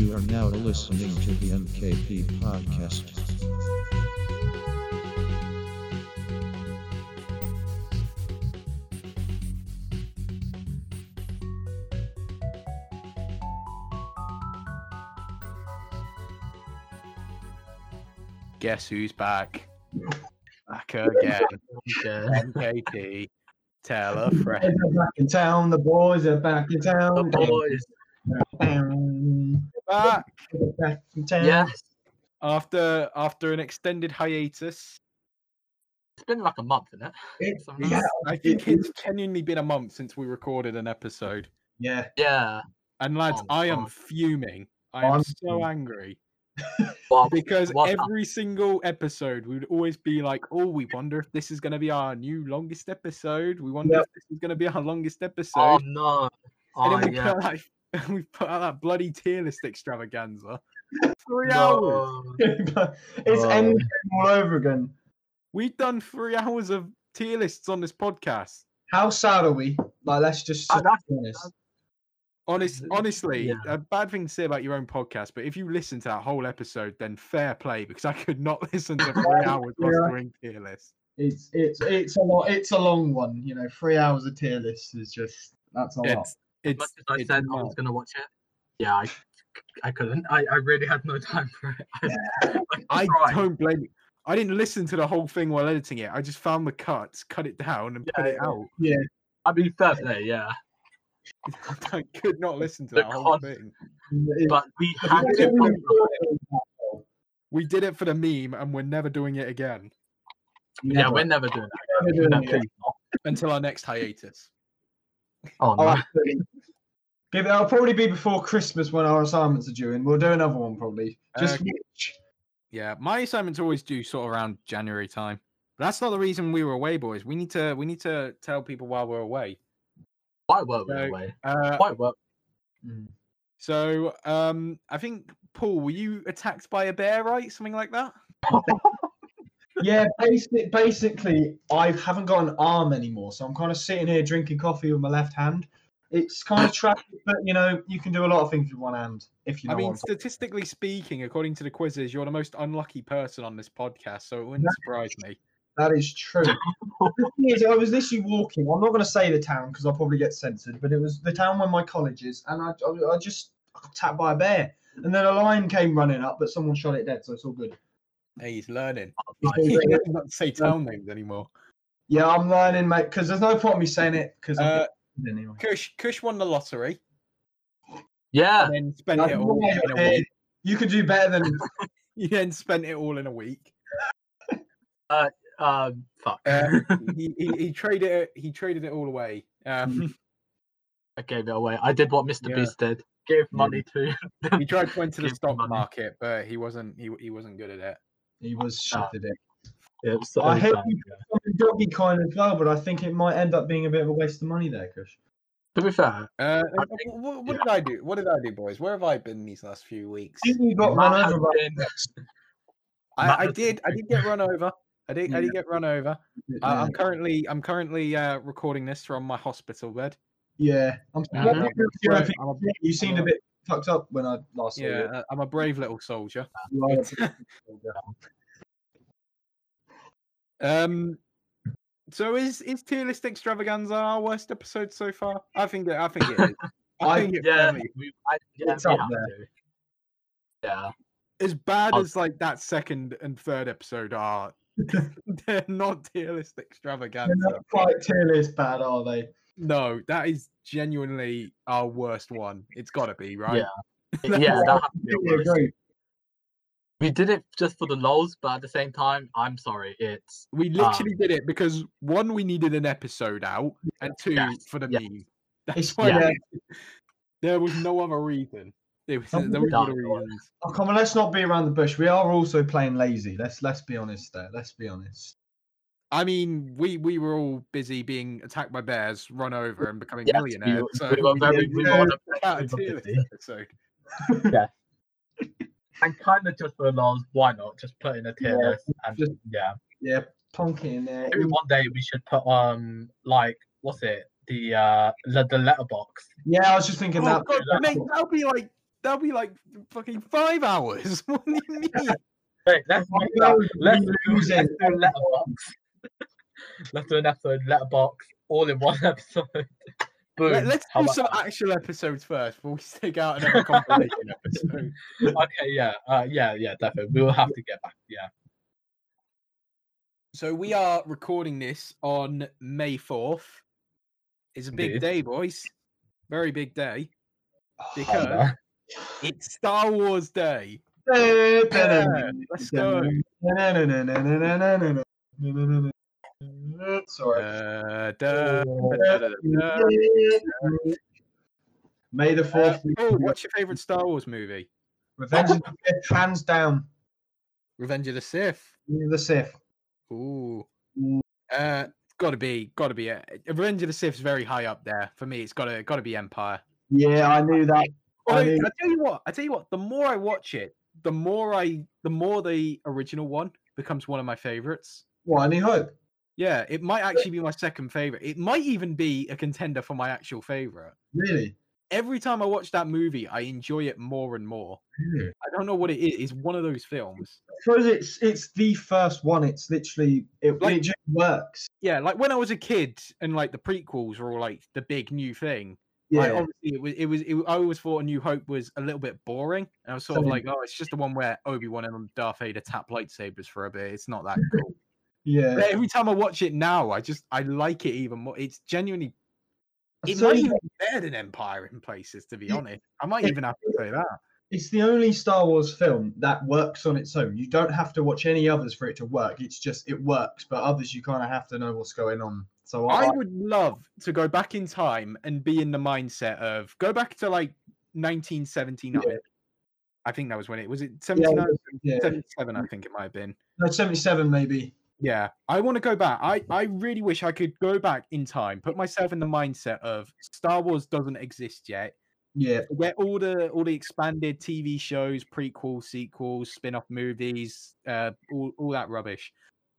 You are now listening to the MKP podcast. Guess who's back? Back again. MKP. Tell a The friend. boys are back in town. The boys are back in town. The boys. Down. Back Back. Yes. after after an extended hiatus. It's been like a month, isn't it? It- Something yeah, I think it's genuinely been a month since we recorded an episode. yeah. Yeah. And lads, Oh, I am God. fuming. I am I'm so angry because what- every single episode we would always be like, "Oh, we wonder if this is going to be our new longest episode. We wonder Yep. if this is going to be our longest episode." oh no. and Oh then we yeah. put like we put out that bloody tier list extravaganza. Three hours. It's Oh. endgame all over again. We've done three hours of tier lists on this podcast. How sad are we? Like, let's just be that's- honest. Honest, honestly, Yeah. a bad thing to say about your own podcast, but if you listen to that whole episode, then fair play because I could not listen to three hours whilst Yeah. doing tier lists. It's it's it's a lot. It's a long one. You know, three hours of tier list is just that's a lot. It's As much as I it's said I was gonna watch it, yeah, I, I couldn't. I, I really had no time for it. I, I tried. don't blame you. I didn't listen to the whole thing while editing it. I just found the cuts, cut it down, and put Yeah, it yeah. out. I mean, fair play, yeah. I could not listen to The that whole thing. But we had to. we put- recorded. We did it for the meme, and we're never doing it again Yeah, we're never doing that. Never doing No, it again. please not. until our next hiatus. Oh no. absolutely. Give it. It'll probably be before Christmas when our assignments are due, and we'll do another one probably. Just Uh, which? Yeah, my assignments always due sort of around January time. But that's not the reason we were away, boys. We need to we need to tell people while we're away. Why were we So, away? Uh, Why were Mm. so um, I think Paul, were you attacked by a bear, right? Something like that. Yeah, basic, basically, I haven't got an arm anymore, so I'm kind of sitting here drinking coffee with my left hand. It's kind of tragic, but you know, you can do a lot of things with one hand if you know. I mean, what talking- statistically speaking, according to the quizzes, you're the most unlucky person on this podcast, so it wouldn't surprise me. that is true. The thing is, I was literally walking. I'm not going to say the town because I'll probably get censored, but it was the town where my college is, and I, I, I just I got attacked by a bear, and then a lion came running up, but someone shot it dead, so it's all good. Hey, he's learning. It's Nice. all He doesn't to say town names anymore. Yeah, I'm learning, mate, because there's no point in me saying it because Uh, anyway. Kush, Kush won the lottery Yeah. and then spent it all in you're a week. You could do better than He then spent it all in a week. Uh, Um. Fuck. Uh, he, he, he traded it. He traded it all away. Um, I gave it away. I did what Mr. Yeah. Beast did. Gave money to. he tried to enter the stock money. market, but he wasn't. He, he wasn't good at it. He was shit at it. It so I hate bad, you yeah. something doggy kind as well, but I think it might end up being a bit of a waste of money there, Kush. To be fair, Uh, I what, what did I do? What did I do, boys? Where have I been these last few weeks? I you got Matt run over by I, I did. I did get run over. I did. I did get run over. I, yeah. I'm currently. I'm currently uh, recording this from my hospital bed. yeah. I'm Uh, what I'm did you a do? I think I'm you seemed a- bit fucked up when I last saw Yeah, you. uh, I'm a brave little soldier. You are a But, bit- um. So is is tier list extravaganza our worst episode so far? I think it. I think it is. I I- think it yeah, we, I, yeah, It's up there. Yeah. as bad I'll- as like that second and third episode are, they're not tier list They're extravaganza. not quite tier list bad, are they? No, that is genuinely our worst one. It's got to be right. Yeah. Yeah, that has to be I a worst. agree. We did it just for the lols, but at the same time, I'm sorry. It's We um literally did it because one, we needed an episode out, and two, Yes, for the yes. meme. That's why yeah. we did it. there was no other reason. There was, I'm there was other reasons. Oh, come on, let's not be around the bush. We are also playing lazy. Let's let's be honest there. Let's be honest. I mean, we we were all busy being attacked by bears, run over, and becoming yes, we, millionaires. were- so we were very we were on a check out a we were tier list busy. episode. and kind of just for the lols. Why not just put in a tier Yeah, list? And just- yeah, Yeah, plonk in there. maybe one day we should put um like what's it the uh le- the letterbox. Yeah, I was just thinking Oh, that. God, that- mate, that'll be like that'll be like fucking five hours. What do you mean? Wait, let's I do that. Let's do, let's do letterbox. Let's do an episode letterbox all in one episode. Boom. Let, us do some that? actual episodes first before we stick out another compilation episode. Okay, yeah, uh, yeah, yeah, definitely. We will have to get back. Yeah. So we are recording this on May fourth. It's a big Indeed. day, boys. Very big day. Oh, Because no. it's Star Wars Day. Yeah, let's go. Sorry. Uh, da, da, da, da, da. May the Uh, fourth. be oh, what's your favorite Star Wars movie? Revenge of the Sith, hands down. Revenge of the Sith. The Sith. Ooh. Ooh. Uh, gotta be, gotta be. A, Revenge of the Sith's very high up there for me. It's gotta, gotta be Empire. Yeah, I knew that. I I, tell you what. I tell you what. The more I watch it, the more I, the more the original one becomes one of my favorites. What, A New Hope? Yeah, it might actually be my second favorite. It might even be a contender for my actual favorite. Really? Every time I watch that movie, I enjoy it more and more. I don't know what it is. It's one of those films. I suppose it's it's the first one. It's literally it, Like- it just works. Yeah, like when I was a kid and like the prequels were all like the big new thing. Yeah. Like, obviously, it was. It was. It, I always thought A New Hope was a little bit boring. And I was sort of like, oh, it's just the one where Obi Wan and Darth Vader tap lightsabers for a bit. It's not that cool. Yeah. but every time I watch it now, I just I like it even more. It's genuinely. It So might even be better than Empire in places, to be Yeah. honest. I might even have to say that. It's the only Star Wars film that works on its own. You don't have to watch any others for it to work. It's just it works, but others you kind of have to know what's going on. So I, I would love to go back in time and be in the mindset of go back to like 1979. I think that was when it was it 79, yeah, 77. I think it might have been. no, seventy-seven maybe. Yeah, I want to go back. I I really wish I could go back in time, put myself in the mindset of Star Wars doesn't exist yet. Yeah, where all the all the expanded TV shows, prequels, sequels, spin-off movies, uh, all all that rubbish,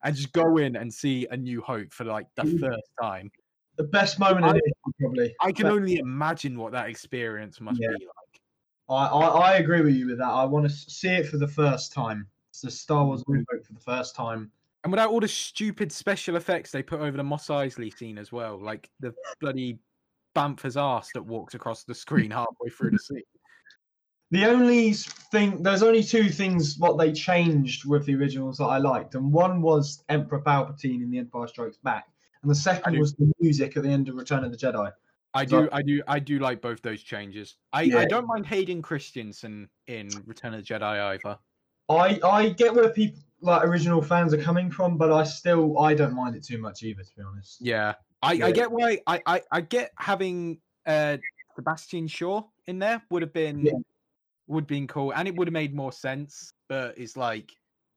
and just go in and see A New Hope for like the first time. the best moment in I- history probably. I can only imagine what that experience must Yeah. be like. I, I I agree with you with that. I want to see it for the first time. It's the Star Wars Mm-hmm. New Hope for the first time. And without all the stupid special effects they put over the Mos Eisley scene as well, like the bloody Bamford's ass that walks across the screen halfway through the scene. The only thing, there's only two things what they changed with the originals that I liked, and one was Emperor Palpatine in The Empire Strikes Back, and the second was the music at the end of Return of the Jedi. I So- do, I do, I do like both those changes. I, Yeah. I don't mind Hayden Christensen in Return of the Jedi either. I I get where people like original fans are coming from, but I still I don't mind it too much either, to be honest. Yeah, I, Yeah. I get why. I, I, I get having uh Sebastian Shaw in there would have been Yeah. would been cool, and it would have made more sense. But it's like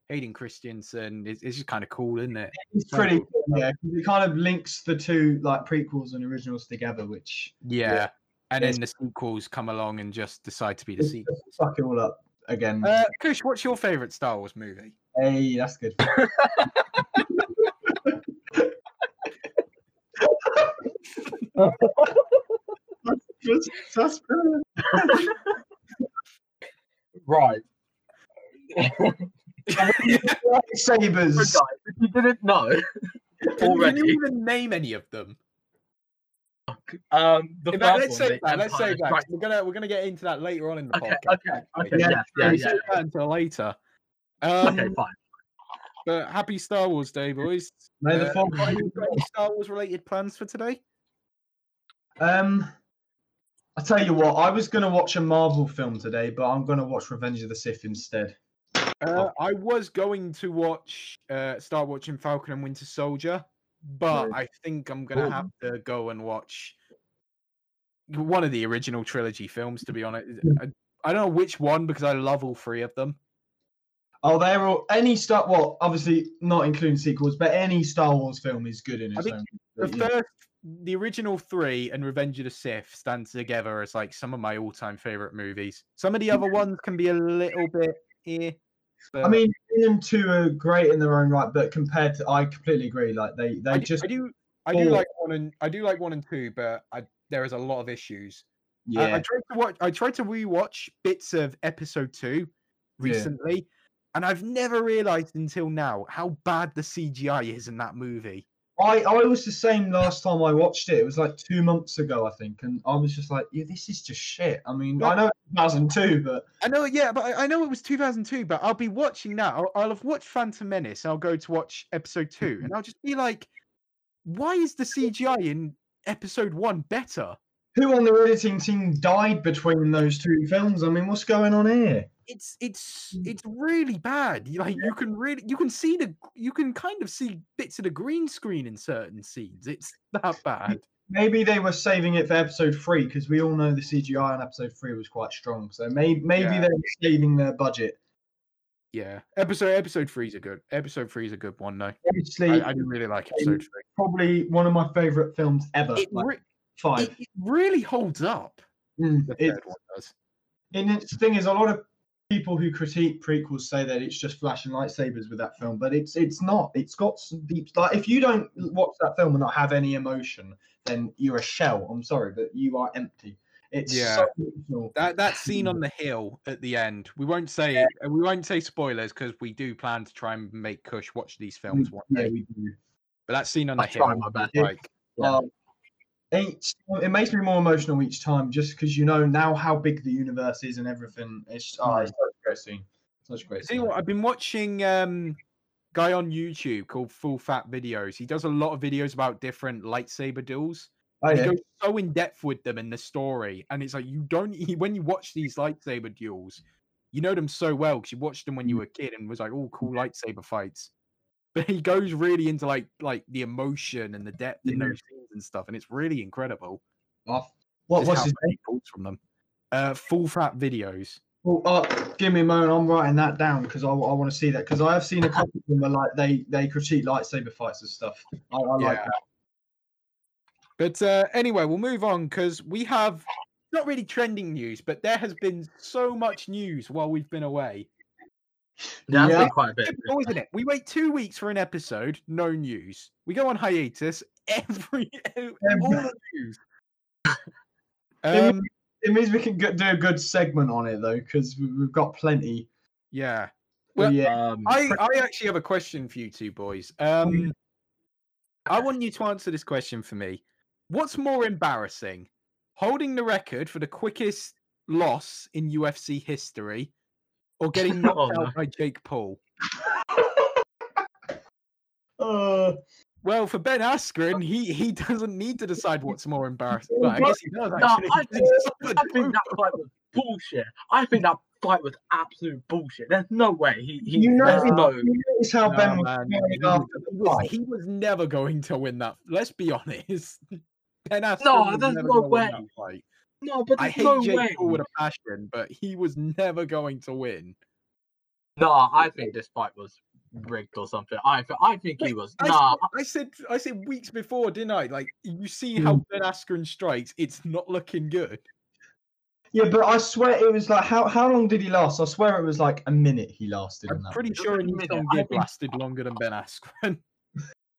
Hayden Christensen is it's just kind of cool, isn't it? It's pretty cool. cool, yeah. It kind of links the two like prequels and originals together, which Yeah. And then the sequels come along and just decide to be the just sequels. fuck it all up again. Uh, Kush, what's your favorite Star Wars movie? hey, that's good. that's, that's. Right. Sabers. if you didn't know Can, can already, you even name any of them? Um, the fact, let's one, save the that. Let's Empire save that. Strikes- We're gonna we're gonna get into that later on in the Okay, podcast. okay, okay, Yeah, yeah, yeah, We'll yeah. save that until later. Okay, Um, fine. but happy Star Wars Day, boys. May the Uh, fourth. got any, got any Star Wars related plans for today? Um, I tell you what, I was gonna watch a Marvel film today, but I'm gonna watch Revenge of the Sith instead. Uh, I was going to watch uh, start watching Falcon and Winter Soldier, but I think I'm gonna have to go and watch one of the original trilogy films. To be honest, I, I don't know which one because I love all three of them. Oh, they're all any Star. Well, obviously not including sequels, but any Star Wars film is good in its own. The yeah. first, the original three and Revenge of the Sith stand together as like some of my all-time favorite movies. Some of the other ones can be a little bit eh. Eh. I but mean, them two are great in their own right, but compared to, I completely agree. Like they, they I, do- just I do, I do like one and I do like one and two, but I, there is a lot of issues. I- I, tried to watch. I tried to rewatch bits of episode two Yeah. recently, and I've never realized until now how bad the CGI is in that movie. I, I was the same last time I watched it. It was like two months ago, I think, and I was just like, yeah, this is just shit. I mean, I know it's 2002, but I know, yeah, but I, I know it was 2002. But I'll be watching now. I'll, I'll have watched Phantom Menace. And I'll go to watch episode two, and I'll just be like, why is the CGI in episode one better? who on the editing team died between those two films? I mean, what's going on here? It's it's it's really bad. You- Like you can really you can see the you can kind of see bits of the green screen in certain scenes. It's that bad. Maybe they were saving it for episode three because we all know the CGI on episode three was quite strong. So maybe maybe Yeah. they were saving their budget. Yeah, episode episode three is a good episode three is a good one though. Obviously, I, I didn't really like episode three. probably one of my favorite films ever. It, like re- five. it, it really holds up. Mm, The it- third one does. and it's, the thing is, a lot of people who critique prequels say that it's just flashing lightsabers with that film, but it's it's not. It's got some deep. Like if you don't watch that film and not have any emotion, then you're a shell. I'm sorry, but you are empty. It's Yeah. so. That that scene on the hill at the end. We won't say it. We won't say spoilers because we do plan to try and make Kush watch these films one yeah, day. we do. But that scene on the hill, my like Yeah. Um, each, it makes me more emotional each time, just because you know now how big the universe is and everything. It's, oh, it's such a great scene. Such a great See scene. what I've been watching um guy on YouTube called Full Fat Videos. He does a lot of videos about different lightsaber duels. Oh, yeah. He goes so in depth with them in the story, and it's like you don't when you watch these lightsaber duels, you know them so well because you watched them when Mm. you were a kid and was like, "Oh, cool lightsaber fights." But he goes really into like like the emotion and the depth in those and stuff, and it's really incredible. Oh, what, just what's his much he pulls from them? Uh, Full Fat Videos. Well, uh, give me a moment. I'm writing that down because I, I want to see that because I have seen a couple of them where like they they critique lightsaber fights and stuff. I, I like that. But uh, anyway, we'll move on because we have not really trending news, but there has been so much news while we've been away. There's Yeah. quite a bit. Typical, isn't it? We wait two weeks for an episode, no news. We go on hiatus, every all the news. Um, It means we can get, do a good segment on it though because we, we've got plenty. yeah. Well, Well, yeah, Um, I, I actually have a question for you two boys. Um, I want you to answer this question for me. What's more embarrassing, holding the record for the quickest loss in UFC history, or getting knocked Oh, out no. by Jake Paul? uh, Well, for Ben Askren, he he doesn't need to decide what's more embarrassing. Well, I guess he does no, actually. I think, I think that fight was bullshit. I think that fight was absolute bullshit. There's no way he. he you know, there's no. you notice how No, Ben was man, smiling he, after the fight. he was never going to win that. Let's be honest. Ben Askren No, was there's never no gonna win way. No, but I there's hate no Jake way. Paul with a passion, but he was never going to win. No, I think this fight was rigged or something. I I think he was. I, Nah, said, I said I said weeks before, didn't I? Like you see how Mm. Ben Askren strikes, it's not looking good. Yeah, but I swear it was like how how long did he last? I swear it was like a minute he lasted I'm that. pretty Just sure a minute, Nissan I think- lasted longer than Ben Askren.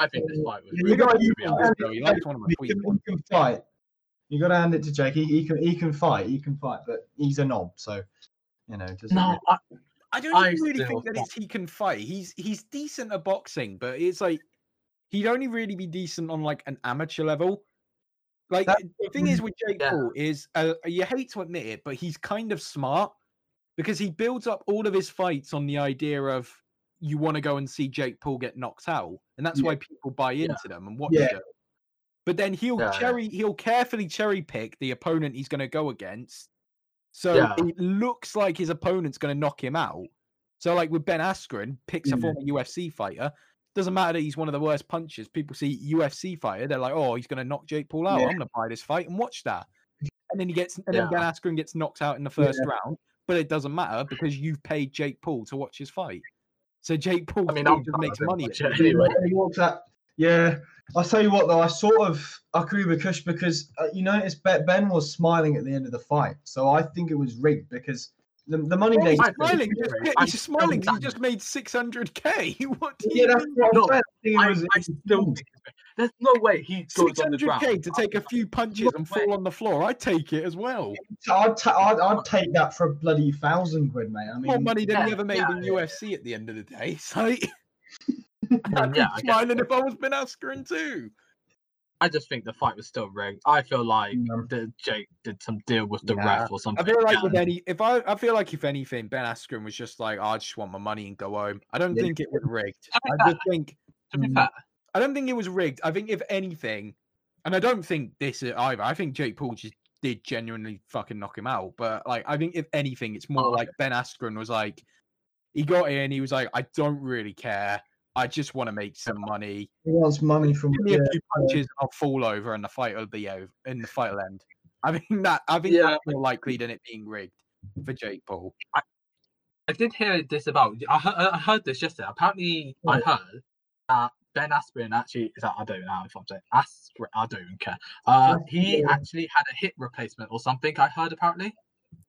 I think this fight was. You rigged, got- to you be honest. though. He likes one of my tweets. he can fight. You got to hand it to Jake. He, he can he can fight. He can fight, but he's a knob, so you know. Doesn't No, really- I, I don't I really think that it's he can fight. He's he's decent at boxing, but it's like he'd only really be decent on like an amateur level. Like That- the thing is with Jake Yeah. Paul is uh, you hate to admit it, but he's kind of smart because he builds up all of his fights on the idea of you want to go and see Jake Paul get knocked out, and that's Yeah. why people buy Yeah. into them and watch Yeah. them. But then he'll Yeah, yeah. cherry he'll carefully cherry pick the opponent he's going to go against. So Yeah. it looks like his opponent's going to knock him out. So like with Ben Askren, picks a Yeah. former UFC fighter. Doesn't matter that he's one of the worst punchers. People see UFC fighter, they're like, oh, he's going to knock Jake Paul out. Yeah. I'm going to buy this fight and watch that. And then he gets, and then Ben Yeah. Askren gets knocked out in the first round. But it doesn't matter because you've paid Jake Paul to watch his fight. So Jake Paul I mean, I'm just makes money. but at yeah, it. anyway. He walks out- Yeah, I'll tell you what though, I sort of agree with Kush because uh, you notice Ben Ben was smiling at the end of the fight, so I think it was rigged because the, the money Well, they he's smiling. it's Just, yeah, he's still smiling. 'cause He just made 600k. What do yeah, you that's mean? what I'm No. I I, still think it's rigged. There's no way he goes Six on the hundred ground. k to take a few punches and fall on the floor. I'd take it as well. I'd, ta- I'd, I'd take that for a bloody thousand quid, mate. I mean, More money than he ever made yeah, in yeah. UFC at the end of the day. So I'd And be yeah, I, guess, smiling if I was Ben Askren too. I just think the fight was still rigged. I feel like Yeah. the Jake did some deal with the Nah, ref or something. I feel like with any, if I, I feel like if anything, Ben Askren was just like, "Oh, I just want my money and go home. I don't Yeah. think it was rigged. To I just think to be Mm. fair, I don't think it was rigged. I think if anything, and I don't think this either. I think Jake Paul just did genuinely fucking knock him out. But like, I think if anything, it's more Oh, like Ben Askren was like, he got in, he was like, I don't really care. I just want to make some money. he wants money from. Give me Yeah, a few punches, I'll fall over, and the fight will be over. And the fight will end. I think that. I think Yeah. that's more likely than it being rigged for Jake Paul. I did hear this about. I heard, I heard this yesterday. Apparently, I heard that Ben Askren actually. Is that, I don't know if I'm saying Askren. I don't even care. Uh, he Yeah. actually had a hip replacement or something. I heard apparently.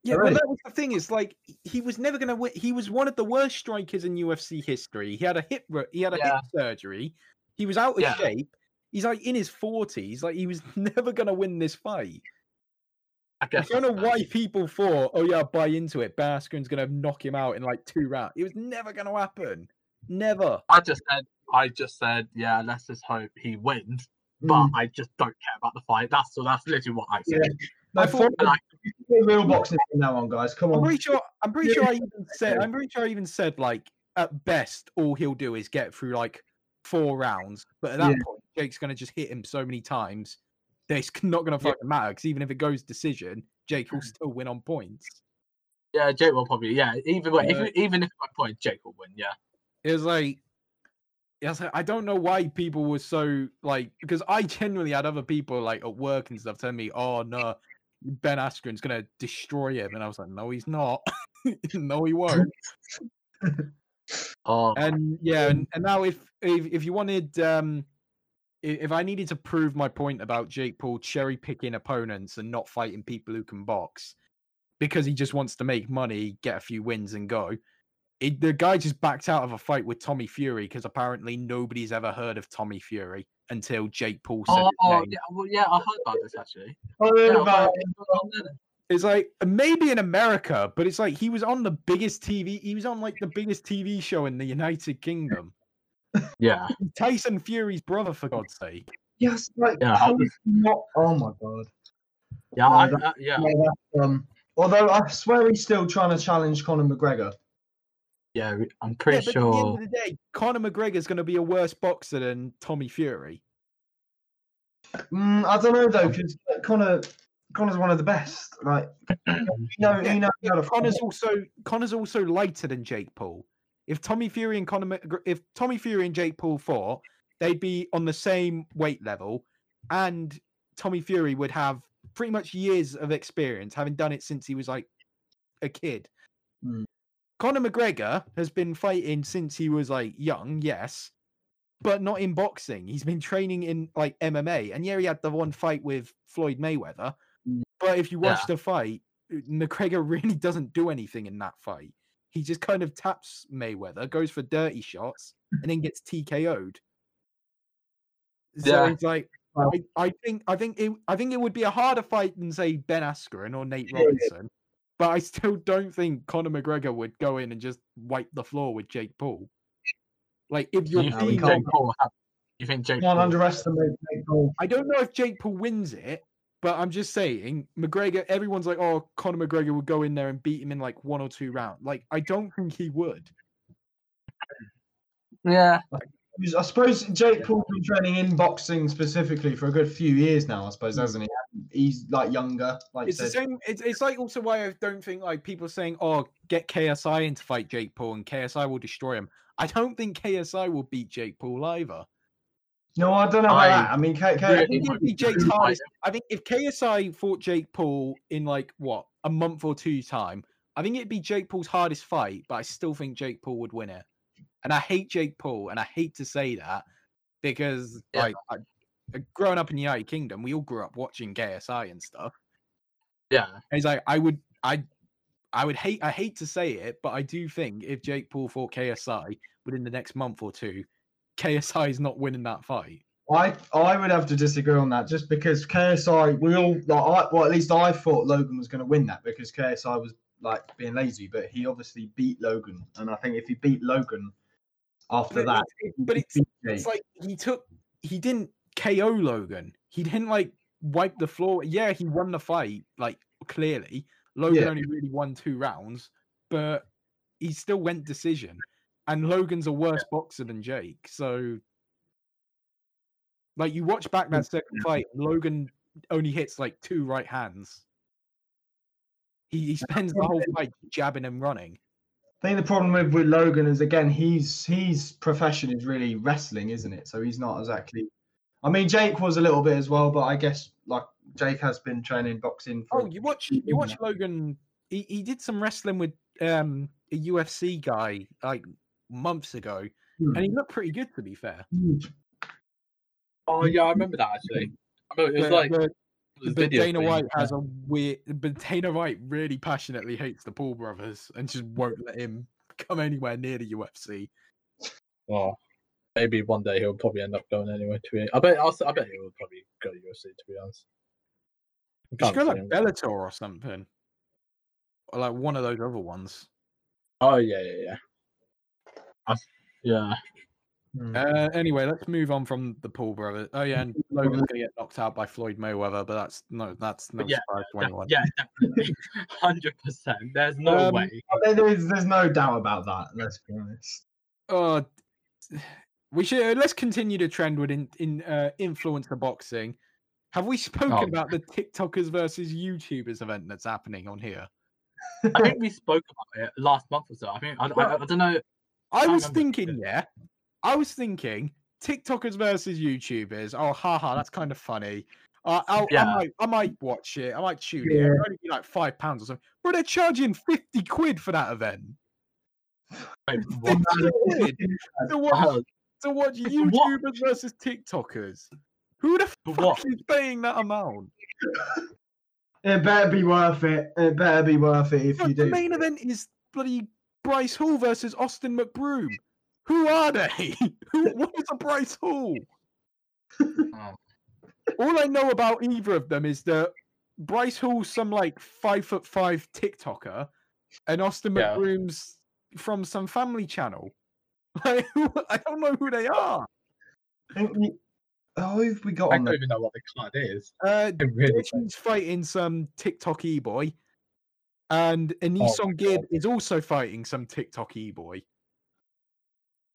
Yeah, but that was the thing. Is like he was never going to win. He was one of the worst strikers in UFC history. He had a hip. He had a Yeah. hip surgery. He was out of Yeah. shape. He's like in his forties. Like he was never going to win this fight. I I don't know why people thought, "Oh yeah, buy into it." Baskren's going to knock him out in like two rounds. It was never going to happen. Never. I just said. I just said. Yeah. Let's just hope he wins. But Mm. I just don't care about the fight. That's so. That's literally what I said. Yeah. No, I thought- follow- And I, get real boxing from now on, guys. Come on. I'm pretty sure. I'm pretty sure I even said. I'm pretty sure I even said like at best, all he'll do is get through like four rounds. But at that Yeah. point, Jake's gonna just hit him so many times that it's not gonna Yeah. fucking matter. Because even if it goes decision, Jake will mm. still win on points. yeah, Jake will probably. Yeah. Even Yeah. if, even if my point, Jake will win. Yeah. It was like. it was like, I don't know why people were so like because I genuinely had other people like at work and stuff telling me, "Oh no, Ben Askren's gonna destroy him," and I was like, "No, he's not. no, he won't." Oh. and yeah, and, and now if, if if you wanted um if I needed to prove my point about Jake Paul cherry picking opponents and not fighting people who can box because he just wants to make money, get a few wins and go. It, the guy just backed out of a fight with Tommy Fury because apparently nobody's ever heard of Tommy Fury until Jake Paul said his Oh, yeah, well, yeah, I heard about this actually. I heard Yeah, about well, It's like maybe in America, but it's like he was on the biggest TV. He was on like the biggest TV show in the United Kingdom. yeah, Tyson Fury's brother, for God's sake. yes, like Yeah, how how is he not? Oh my god. yeah, No, I, uh, yeah, Yeah, um, although I swear he's still trying to challenge Conor McGregor. Yeah. I'm Yeah, pretty but at the end sure. of the day, Conor McGregor's going to be a worse boxer than Tommy Fury. Mm, I don't know though, because Conor Conor's one of the best. Like you know, Yeah, you know how to. Conor's also Conor's also lighter than Jake Paul. If Tommy Fury and Conor, Mc- if Tommy Fury and Jake Paul fought, they'd be on the same weight level, and Tommy Fury would have pretty much years of experience, having done it since he was like a kid. Mm. Conor McGregor has been fighting since he was like young, yes, but not in boxing. He's been training in like MMA, and yeah, he had the one fight with Floyd Mayweather. Mm. But if you watch Yeah. the fight, McGregor really doesn't do anything in that fight. He just kind of taps Mayweather, goes for dirty shots, and then gets TKO'd. So Yeah. it's like I, I think I think it I think it would be a harder fight than say Ben Askren or Nate. Robinson. But I still don't think Conor McGregor would go in and just wipe the floor with Jake Paul. Like if you're You think being, Jake Paul? You think Jake? Can't Paul, underestimate Jake Paul. I don't know if Jake Paul wins it, but I'm just saying McGregor. Everyone's like, oh, Conor McGregor would go in there and beat him in like one or two rounds. Like I don't think he would. yeah, Because I suppose Jake Paul's been training in boxing specifically for a good few years now. I suppose, hasn't he? He's like younger, like you It's the same. It's, it's like also why I don't think like people saying, "Oh, get KSI in to fight Jake Paul and KSI will destroy him." I don't think KSI will beat Jake Paul either. No, I don't know about I that. I mean, K- K- I really think it'd be Jake's fight hardest. I think if KSI fought Jake Paul in like what a month or two time, I think it'd be Jake Paul's hardest fight. But I still think Jake Paul would win it. And I hate Jake Paul, and I hate to say that because Yeah. like I, uh, growing up in the United Kingdom, we all grew up watching KSI and stuff. yeah. And he's like, I would, I, I would hate, I hate to say it, but I do think if Jake Paul fought KSI within the next month or two, KSI is not winning that fight. I I would have to disagree on that just because KSI we all like I well at least I thought Logan was going to win that because KSI was like being lazy, but he obviously beat Logan, and I think if he beat Logan after But that, it- but it's it's like he took he didn't KO Logan. He didn't like wipe the floor. Yeah, he won the fight, like clearly. Logan Yeah. only really won two rounds, but he still went decision. And Logan's a worse boxer than Jake. So like you watch back that second mm. fight, Logan only hits like two right hands. He, he spends the whole fight jabbing and running. I think the problem with, with Logan is again he's his profession is really wrestling, isn't it? So he's not exactly. I mean, Jake was a little bit as well, but I guess like Jake has been training boxing. For Oh, you watch you watch Logan. He, he did some wrestling with um a UFC guy like months ago, Hmm. and he looked pretty good to be fair. Oh yeah, I remember that actually. I remember it was But- like but, it was but Dana. White has a weird. But Dana White really passionately hates the Paul brothers and just won't let him come anywhere near the UFC. Oh, maybe one day he'll probably end up going anyway. To be, I bet. I'll, I bet he will probably go to UFC. To be honest, He go like him. Bellator or something, or like one of those other ones. Oh yeah, yeah, yeah. I, yeah. Hmm. Uh, anyway, let's move on from the Paul brothers. Oh yeah, and Logan's gonna get knocked out by Floyd Mayweather, but that's no, that's no yeah, surprise to Yeah, anyone. yeah, definitely, hundred percent. There's no Um, way. There's, there's no doubt about that. Let's be honest. Uh, we should uh, let's continue the trend with in, in uh, influencer boxing. Have we spoken Oh. about the TikTokers versus YouTubers event that's happening on here? I think we spoke about it last month or so. I think I, I, I don't know. I can't was remember. thinking, yeah, I was thinking TikTokers versus YouTubers. Oh, haha, that's kind of funny. Uh, I'll, I might, I might watch it. I might it. Yeah. It'll only be like five pounds or something. But they're charging fifty quid for that event. Wait, what? 50 quid to watch to watch YouTubers what? versus TikTokers. Who the fuck what? is paying that amount? It better be worth it. It better be worth it if But you do. the main event is bloody Bryce Hall versus Austin McBroom. Who are they? Who, what is a Bryce Hall? oh. All I know about either of them is that Bryce Hall's some like five foot five TikToker, and Austin Yeah. McBroom's from some family channel. Like, I don't know who they are. We- Oh, who've we got I on don't there? even know what the card is. Uh, really don't. He's fighting some TikTok e boy, and Oh Anisong my Gid is also fighting some TikTok e boy.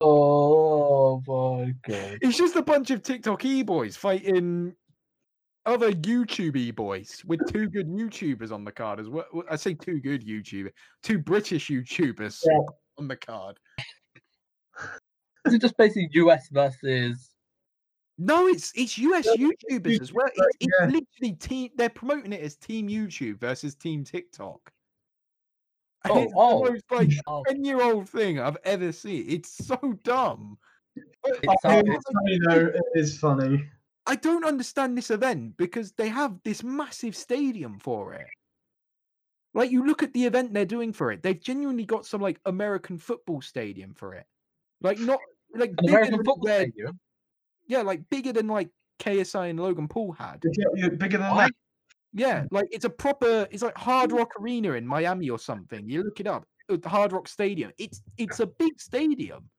Oh my god. It's just a bunch of TikTok e boys fighting other YouTube e boys with two good YouTubers on the card as well. I say two good YouTubers, two British YouTubers Yeah. on the card. Is it just basically US versus? No, it's it's US YouTubers as well. It's, it's yeah. literally team. They're promoting it as Team YouTube versus Team TikTok. Oh, it's oh. the most like oh. ten-year-old thing I've ever seen. It's so dumb. It's Oh, it's funny though. It is funny. I don't understand this event because they have this massive stadium for it. Like you look at the event they're doing for it, they've genuinely got some like American football stadium for it. Like not like an bigger American than football stadium. yeah, like bigger than like KSI and Logan Paul had. Is bigger than that. Yeah, like it's a proper, it's like Hard Rock Arena in Miami or something. You look it up, the Hard Rock Stadium. It's it's a big stadium.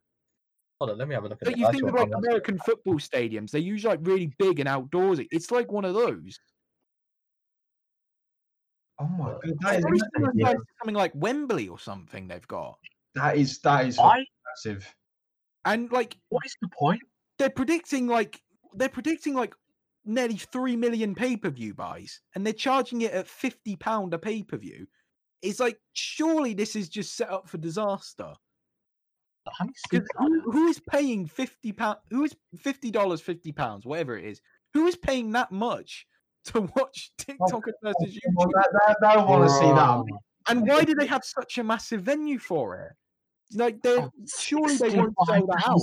Hold on, let me have a look at But it. you think of Actual like numbers. American football stadiums, they're usually like really big and outdoorsy. It's like one of those. Oh my god, It's that is, very similar massive. size to something like Wembley or something they've got. that is that is Why? massive. And like What is the point? they're predicting like they're predicting like nearly three million pay-per-view buys, and they're charging it at fifty pound a pay-per-view. It's like surely this is just set up for disaster. How many Because seats are there? who, who is paying fifty pound? Who is fifty dollars, fifty pounds, whatever it is? Who is paying that much to watch TikTokers versus Well, YouTube? that, that, they'll want to see that. And why do they have such a massive venue for it? Like they oh, surely they won't sell that out.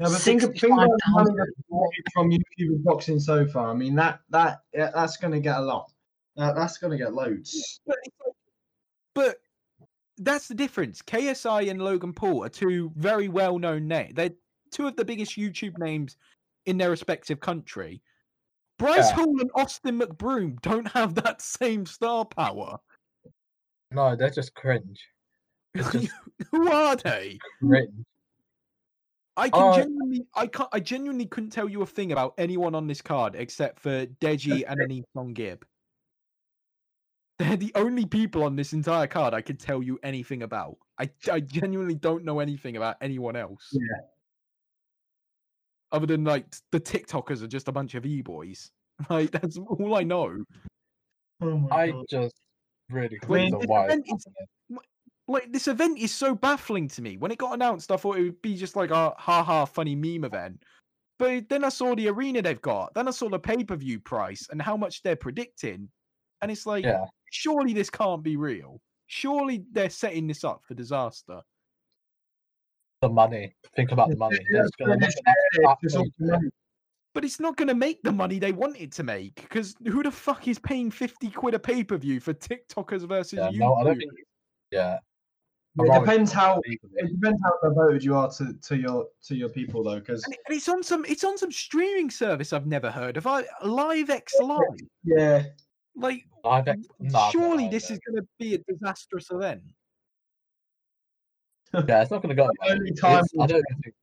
65,000. Yeah, but think, think about the money that's from YouTube boxing so far. I mean, that that yeah, that's going to get a lot. That, that's going to get loads. But, but that's the difference. KSI and Logan Paul are two very well known names. They're two of the biggest YouTube names in their respective country. Bryce Yeah. Hall and Austin McBroom don't have that same star power. No, they're just cringe. Just Who are they? cringe. I can Uh, genuinely, I can't, I genuinely couldn't tell you a thing about anyone on this card except for Deji and Annie Song Gibb. They're the only people on this entire card I could tell you anything about. I, I genuinely don't know anything about anyone else. Yeah. Other than like the TikTokers are just a bunch of e boys. Like that's all I know. Oh my I God. just really Wait, couldn't this why. Event is- Like this event is so baffling to me. When it got announced, I thought it would be just like a ha ha funny meme event. But then I saw the arena they've got. Then I saw the pay per view price and how much they're predicting. And it's like, Yeah, surely this can't be real. Surely they're setting this up for disaster. the money. Think about the money. Yeah, There's gonna it's- make an Yeah, absolute it's all the money. But it's not going to make the money they want it to make. Because who the fuck is paying 50 quid a pay per view for TikTokers versus Yeah, YouTube? no, I don't think. Yeah, It depends how it depends how devoted you are to, to your to your people though, because And, it- and it's on some it's on some streaming service I've never heard of. I LiveXLive. yeah, Like I've ex- no, surely this is going to be a disastrous event. it. Yeah, it's not gonna go. Only time I will don't think.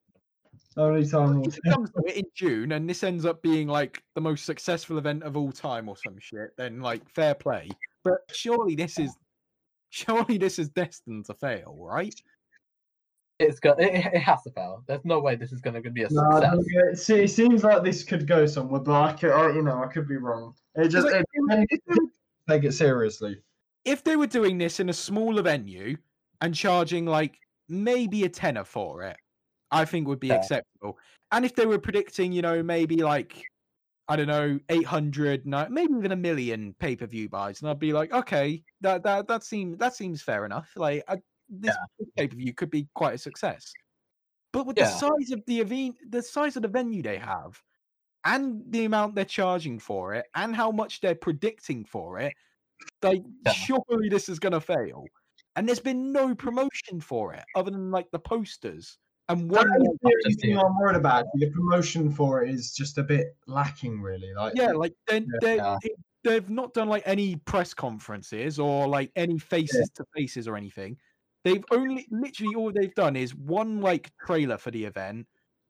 only time If it comes to it in June and this ends up being like the most successful event of all time or some shit, then like fair play. But surely this is surely this is destined to fail, right? It's go. It, it has to fail. There's no way this is gonna be a No, success. don't it. See, it seems like this could go somewhere, but I could, I, you know, I could be wrong. It just like, it, if- if they were- take it seriously. If they were doing this in a smaller venue and charging like maybe a tenner for it, I think would be Yeah. acceptable. And if they were predicting, you know, maybe like I don't know, 800, maybe even a million pay per view buys, and I'd be like, okay, that that that seems that seems fair enough. Like I, this pay per view could be quite a success. But with the size of the event, the size of the venue they have, and the amount they're charging for it, and how much they're predicting for it, like Yeah. surely this is gonna fail. And there's been no promotion for it other than like the posters and That's one. the like, only just thing I'm worried about. The promotion for it is just a bit lacking, really. Like, yeah, like they're, they're, Yeah. they- they've not done like any press conferences or like any faces to faces or anything. They've only literally all they've done is one like trailer for the event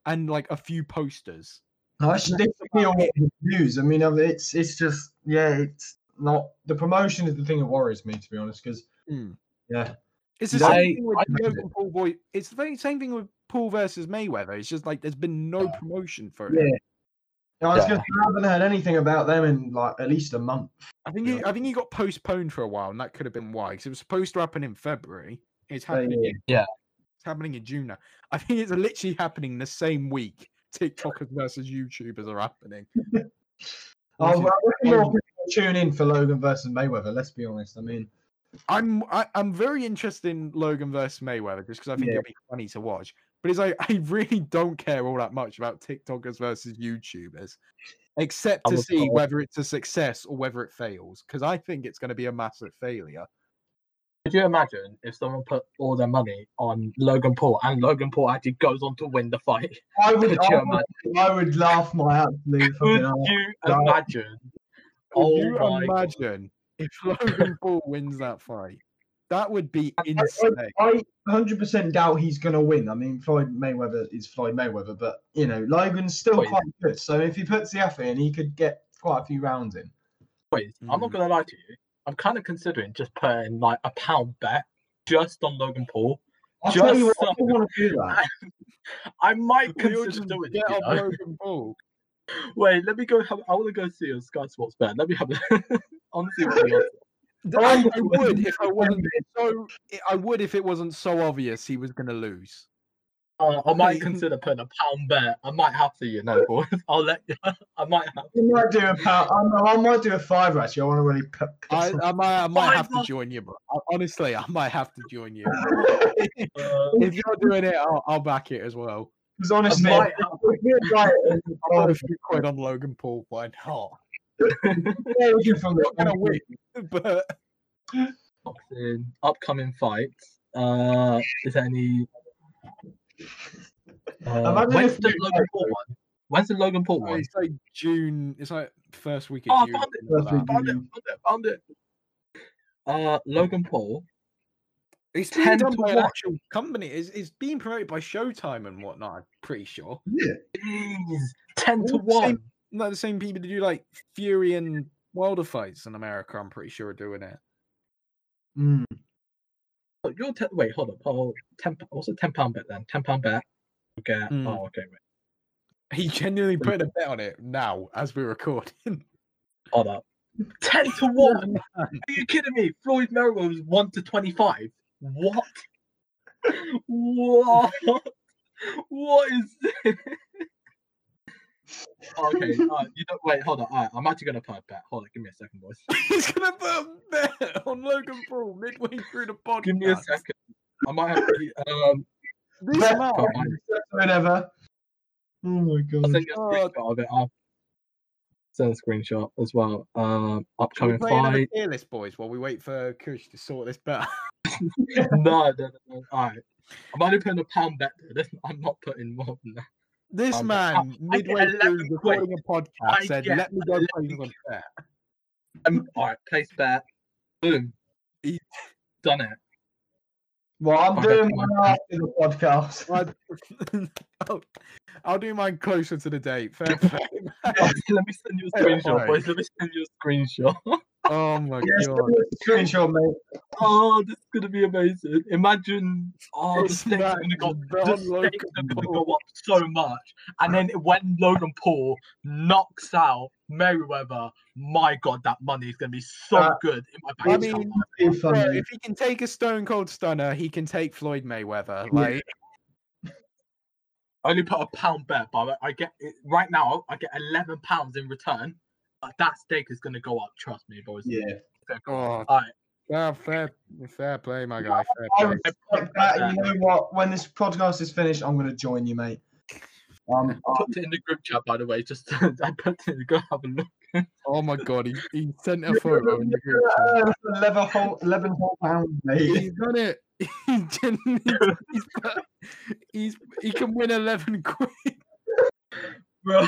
and like a few posters. No, it's That's difficult about news. I mean, it's it's just yeah, it's not the promotion is the thing that worries me to be honest. Because Mm. yeah, It's the I- same thing with I- Logan Paul boy. It's the very same thing with Paul versus Mayweather. It's just like there's been no Yeah. promotion for it. yeah. I was Yeah. gonna say, I haven't heard anything about them in like at least a month. I think he, I think he got postponed for a while, and that could have been why. Because it was supposed to happen in February. It's Yeah, yeah, happening. yeah. in- Yeah. it's happening in June now. I think it's literally happening the same week. TikTokers versus YouTubers are happening. Oh, well, I reckon more tune in for Logan versus Mayweather. Let's be honest. I mean, I'm I, I'm very interested in Logan versus Mayweather just because I think Yeah. it'd be funny to watch. But it's like I really don't care all that much about TikTokers versus YouTubers, except to see pro. whether it's a success or whether it fails. Because I think it's going to be a massive failure. Could you imagine if someone put all their money on Logan Paul and Logan Paul actually goes on to win the fight? I would, I would. I would laugh my absolute Could ass. you No. imagine? Could Oh you my God. imagine if Logan Paul wins that fight? That would be I- I- insane. I 100% doubt he's going to win. I mean, Floyd Mayweather is Floyd Mayweather, but you know, Logan's still Well, yeah. quite good. So if he puts the effort in, he could get quite a few rounds in. Wait, I'm not Mm. gonna lie to you. I'm kind of considering just putting like a pound bet just on Logan Paul. I'll tell you what, I don't want to do that. I might consider just doing get it. you know? Logan Paul. Wait, let me go. Have, I want to go see a Sky Sports bet. Let me have. a- honestly, what the odds D- I, I would if I wasn't so. I would if it wasn't so obvious he was going to lose. Uh, I might consider putting a pound bet. I might have to, you know, boys. I'll let you. I might have. I might do a pound. I, know, I might do a five actually. I want to really put. put I, I might, I might have to join you, bro. Honestly, I might have to join you. Uh, if you're doing it, I'll, I'll back it as well. Because honestly, might if we're I'll put a few quid on Logan Paul. Why not? Yeah, from the I'm gonna but boxing, upcoming fights. Uh, is there any? Uh, when's the Logan Paul one? When's the Logan Paul Oh, one? it's like June. It's like first week of Oh, I June. found it. something like First week that. Found it, found it, found it. Uh, Logan Paul. It's being 10 done to by an 1. actual company. It's, it's being promoted by Showtime and whatnot. I'm pretty sure. Yeah. Jeez, ten to All same- one. Not the same people that do like Fury and Wilder fights in America. I'm pretty sure are doing it. Mm. Oh, You're te- wait, hold up. Oh, 10, what's a ten pound bet then? Ten pound bet. Okay. Hmm. Oh, okay. Wait. He genuinely put a bet on it now as we're recording. Hold up. Ten to one. Are you kidding me? Floyd Mayweather was one to twenty-five. What? what? What is this? okay, uh, you don't wait. Hold on. All right, I'm actually gonna put a bet. Hold on, give me a second, boys. He's gonna put a bet on Logan Paul midway through the podcast. Give me a second. I might have to. Um, This Bet. man. Whatever. Oh my I'll god. send you a screenshot of it. I'll send a screenshot as well. Um, Shall we upcoming play fight. tier list, boys, while we wait for Kush to sort this bet. no, no, no, no. All right. I'm only putting a pound bet. There. I'm not putting more than that. This Um, man, I get midway through recording a podcast, I said, "Let me go 11 play some bet." Um, all right, place bet. Boom. He- Done it. Well, I'm Okay, doing come one on. after the podcast. I'd- I'll, I'll do mine closer to the date. Fair play. Let me send you a screenshot, alright. boys. Let me send you a screenshot. oh my Yes, god! screenshot, mate. oh, this is gonna be amazing. Imagine, oh, the stakes are gonna go, the stakes are gonna go up so much. And then when Logan Paul knocks out Merriweather, my god, that money is gonna be so Uh, good in my I mean, account. Be Bro, funny. if he can take a Stone Cold Stunner, he can take Floyd Mayweather. Like, I only put a pound bet, but I get it right now. I get eleven pounds in return. But that stake is gonna go up. Trust me, boys. Yeah. oh, All right. well, fair, fair play, my guy. Fair play. respect. You know what? When this podcast is finished, I'm going to join you, mate. Um, I put it in the group chat, by the way. Just I put it in. Go have a look. Oh my god, he, he sent a photo in the group chat. 11 whole, 11 whole pounds, mate. He's done it. He genuinely- he's, he's he can win eleven quid. Bro,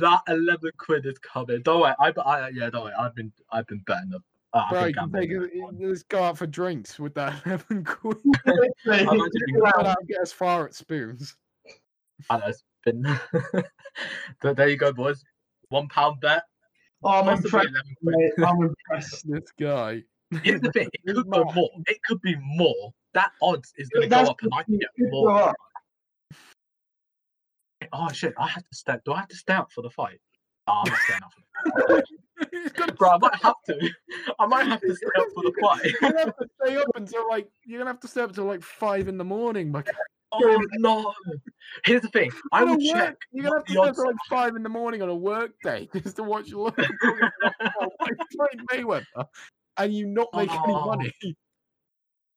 that eleven quid is coming. Don't worry. I, I yeah, don't worry. I've been I've been betting them. Uh, Bro, been he can take a, let's go out for drinks with that eleven quid. I'm actually Go get as far at spoons. I know, it's been. but there you go, boys. One pound bet. Oh, I'm possibly impressed, mate. I'm impressed. This guy. Here's the thing. It could go more. It could be more. That odds is going to go up, and I can get thing, it could more. up. Oh shit! I have to stay. Do I have to stay out for the fight? Oh, I'm not staying out for the fight. Bro, I might have to. I might have to stay out for the fight. You're gonna have to stay up until like you're gonna have to stay up until like five in the morning. Like oh no! Here's the thing. I on a will work- check. You're gonna have to the stay up odds like five in the morning on a work day just to watch Logan Paul fight Floyd Mayweather, and you not make any Oh. money.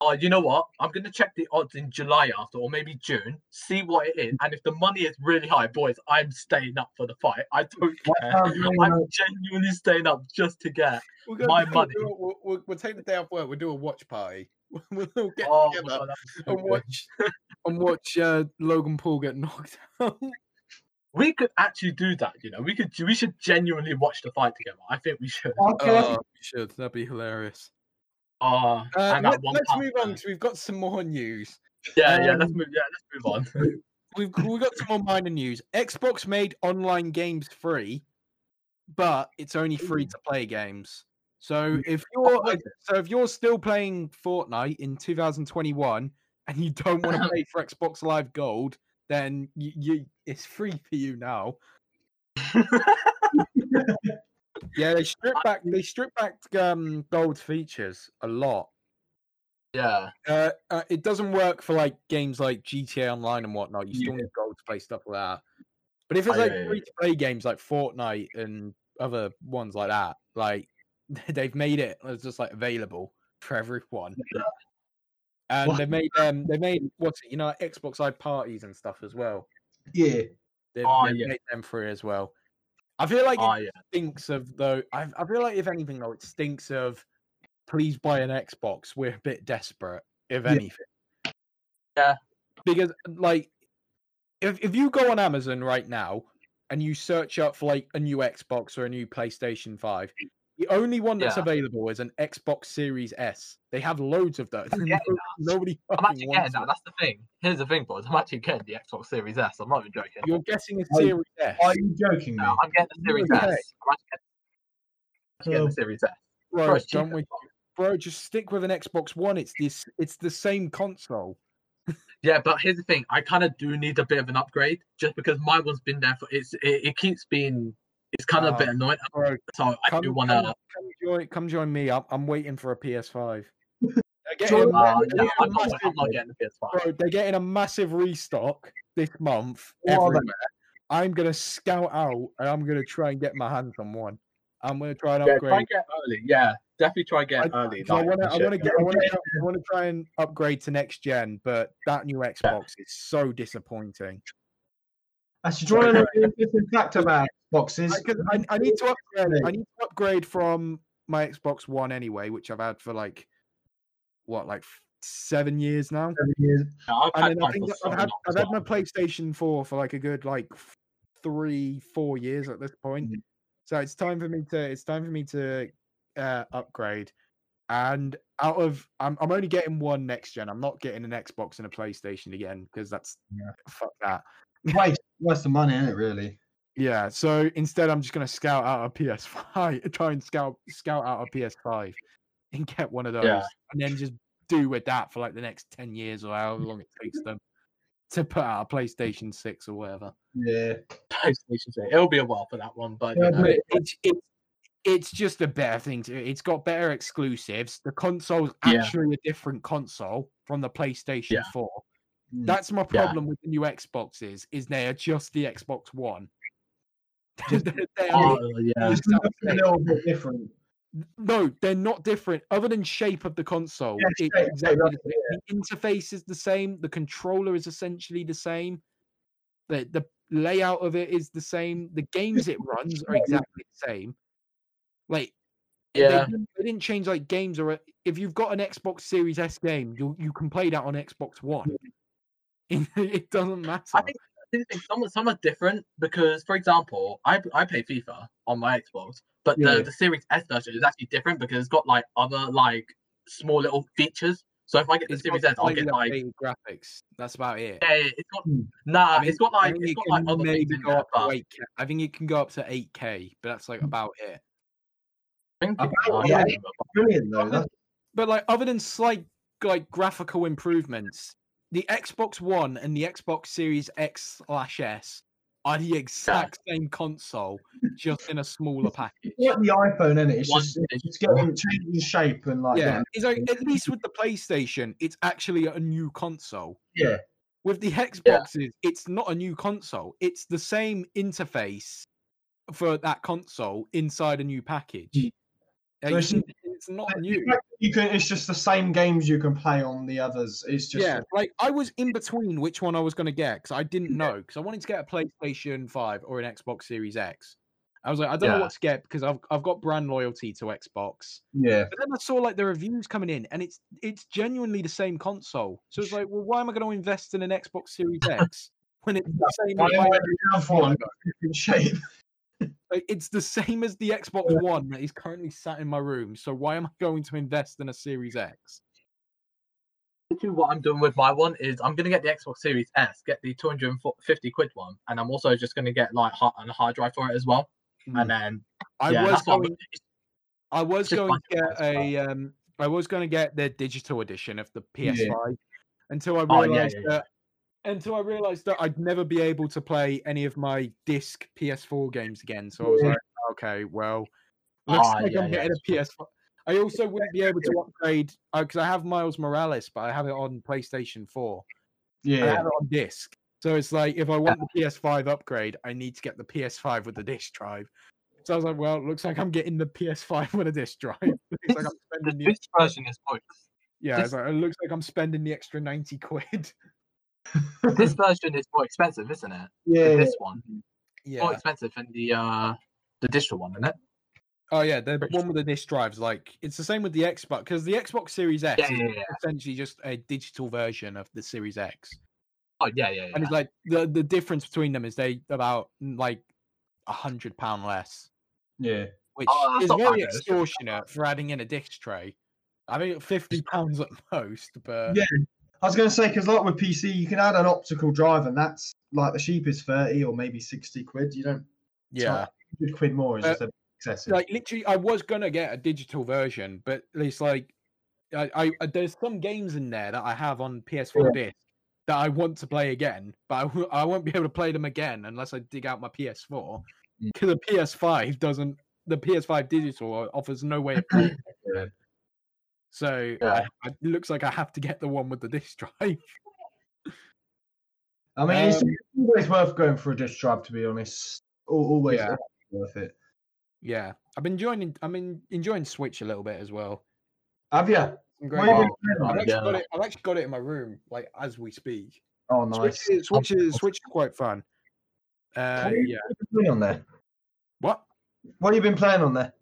Oh, you know what? I'm gonna check the odds in July after, or maybe June. See what it is, and if the money is really high, boys, I'm staying up for the fight. I don't care. sounds I'm genuinely staying up just to get. We're gonna My do- money. We'll, we'll, we'll, we'll take the day off work. We'll do a watch party. We'll all get Oh, together God, so and watch and watch uh, Logan Paul get knocked out. We could actually do that. You know, we could. We should genuinely watch the fight together. I think we should. Okay. Oh, we should. That'd be hilarious. Oh, Uh, and let, one us move on bet. because we've got some more news. Yeah, yeah. Let's um, move. Yeah, let's move on. We've we've got some more minor news. Xbox made online games free, but it's only free to play games. So if you're so if you're still playing Fortnite in 2021 and you don't want to pay for Xbox Live Gold, then you, you it's free for you now. Yeah, they strip back they strip back um, gold features a lot. yeah. Uh, uh, it doesn't work for like games like GTA Online and whatnot. You still Yeah. need gold to play stuff like that. But if it's like yeah, yeah, free to play games like Fortnite and other ones like that, like they've made it as just like available for everyone. And What? they've made um they made what's it, you know, Xbox Live parties and stuff as well. Yeah. They've, Oh, they've yeah. made them free as well. I feel like Oh it yeah. stinks of though. I, I feel like if anything though, it stinks of. Please buy an Xbox. We're a bit desperate, if Yeah. anything. Yeah. Because like, if if you go on Amazon right now and you search up for like a new Xbox or a new PlayStation 5, the only one that's Yeah. available is an Xbox Series S. They have loads of those. I'm getting no- Nobody I'm fucking actually getting wants that. it. That's the thing. Here's the thing, boys. I'm actually getting the Xbox Series S. I'm not even joking. You're getting a Are Series S. Are you joking me? I'm getting the Series Okay. S. I'm actually getting the Series S. Bro, Bro, don't we, bro, just stick with an Xbox One. It's this. It's the same console. Yeah, but here's the thing. I kind of do need a bit of an upgrade, just because my one's been there for. It's it, it keeps being. It's kind of a Ah, bit annoying. Bro, So I come, do want to. come join. Come join me. I'm, I'm waiting for a PS5. They're getting, Uh, they're no, getting a I'm not. I'm not getting the PS5. bro, they're getting a massive restock this month What are they? everywhere. I'm gonna scout out and I'm gonna try and get my hands on one. I'm gonna try and Yeah, upgrade. try and get early. Yeah, definitely try and get I- early. I want to, I want to get, I want to, I want to try and upgrade to next gen, but that new Xbox is so disappointing. Actually, do you want to know the interesting fact about Xboxes? I, 'cause I, I need to upgrade. I need to upgrade from my Xbox One anyway, which I've had for like what, like seven years now. Seven years. Yeah, I've And had then I mine think for that so I've had, I've had my. PlayStation 4 for like a good like three, four years at this point. Mhm. So it's time for me to it's time for me to uh, upgrade. And out of I'm I'm only getting one next gen. I'm not getting an Xbox and a PlayStation again because that's Yeah. fuck that. Waste, waste of money, isn't it? Really? Yeah. So instead, I'm just gonna scout out a PS5, try and scout scout out a PS5, and get one of those, Yeah. and then just do with that for like the next ten years or however long it takes them to put out a PlayStation Six or whatever. Yeah. PlayStation 6. It'll be a while for that one, but you know, But it's it's it's just a better thing to. It's got better exclusives. The console's Yeah. actually a different console from the PlayStation Yeah. Four. Mm. That's my Yeah. problem with the new Xboxes. Is they are just the Xbox One. Just- They- they are oh, yeah. A little bit different. No, they're not different. Other than shape of the console, Yeah, it's shape, exactly shape, the, the interface is the same. The controller is essentially the same. The the layout of it is the same. The games it runs are exactly the same. Like, they Yeah. didn't- they didn't change like games or if you've got an Xbox Series S game, you you can play that on Xbox One. it doesn't matter. I think, I think some, some are different because, for example, I, I play FIFA on my Xbox, but Yeah. the, the Series S version is actually different because it's got like other like small little features. So if I get the It's Series got S, I'll get like graphics. That's about it. yeah, yeah, it's got Hmm. nah, I mean, it's got like think it's it got like can other maybe things in go there, up but to 8K. I think it can go up to 8K, but that's like about it. I think About I it. Brilliant though. That's, But like other than slight like graphical improvements, the Xbox One and the Xbox Series X slash S are the exact same console, just in a smaller package. it's like the iPhone, isn't it? It's One just it's digital. getting changing shape and like Yeah, getting- it's like at least with the PlayStation, it's actually a new console. yeah. With the Xboxes, it's not a new console. It's the same interface for that console inside a new package. Mm. Uh, So you it's- not new. You can. It's just the same games you can play on the others. It's just yeah, like I was in between which one I was going to get because I didn't know because I wanted to get a PlayStation Five or an Xbox Series X. I was like, I don't know what to get because I've I've got brand loyalty to Xbox. yeah. But then I saw like the reviews coming in, and it's it's genuinely the same console. So it's like, well, why am I going to invest in an Xbox Series X when it's the same? I as my- already have one in shape. it's the same as the Xbox One that is currently sat in my room. So why am I going to invest in a Series X? What I'm doing with my one is I'm gonna get the Xbox Series S, get the 250 quid one, and I'm also just gonna get like hard, a hard drive for it as well. And then I yeah, was that's what I'm going. I was going to get a um I was going to get the digital edition of the PS5 until I Oh, yeah, realized yeah, yeah. that until I realized that I'd never be able to play any of my disc PS4 games again. So I was like, okay, well, looks Ah, like yeah, I'm yeah, getting a PS5. I also wouldn't be able to upgrade because I have Miles Morales, but I have it on PlayStation 4. I Yeah. have it on disc. So it's like if I want the PS5 upgrade, I need to get the PS5 with the disc drive. So I was like, well, it looks like I'm getting the PS5 with a disc drive. Looks like I'm spending the this version is more yeah, this- like, it looks like I'm spending the extra ninety quid. this version is more expensive, isn't it? Yeah. This one Yeah. more expensive than the uh the digital one, isn't it? Oh yeah, the Pretty one with the disc drives, like it's the same with the Xbox because the Xbox Series X Yeah, is yeah, yeah. essentially just a digital version of the Series X, Oh yeah, yeah, yeah. and it's like the the difference between them is they about mm, like a hundred pound less, Yeah. which Oh, is not very extortionate for adding in a disc tray. I think fifty pounds at most, but Yeah. I was going to say because like with PC, you can add an optical drive, and that's like the cheapest thirty or maybe sixty quid. You don't. yeah. not- 100 quid more is Uh, just a bit excessive. like literally i was gonna get a digital version but it's like I, I I- there's some games in there that i have on ps4 disc that i want to play again but I, w- I won't be able to play them again unless i dig out my ps4 Mm. because the ps5 doesn't the ps5 digital offers no way of playing it. Yeah. So Yeah. I, it looks like i have to get the one with the disc drive I mean, it's um, always worth going for a disc drive, to be honest. Always Yeah. worth it. yeah i've been enjoying i'm in, enjoying switch a little bit as well Have you? Some great have you games. been playing on I've actually, Yeah. got it, I've actually got it in my room, like as we speak. Oh, nice. Switch is, Switch is, Switch is quite fun. Uh, What have you yeah. been playing on there? What? What have you been playing on there?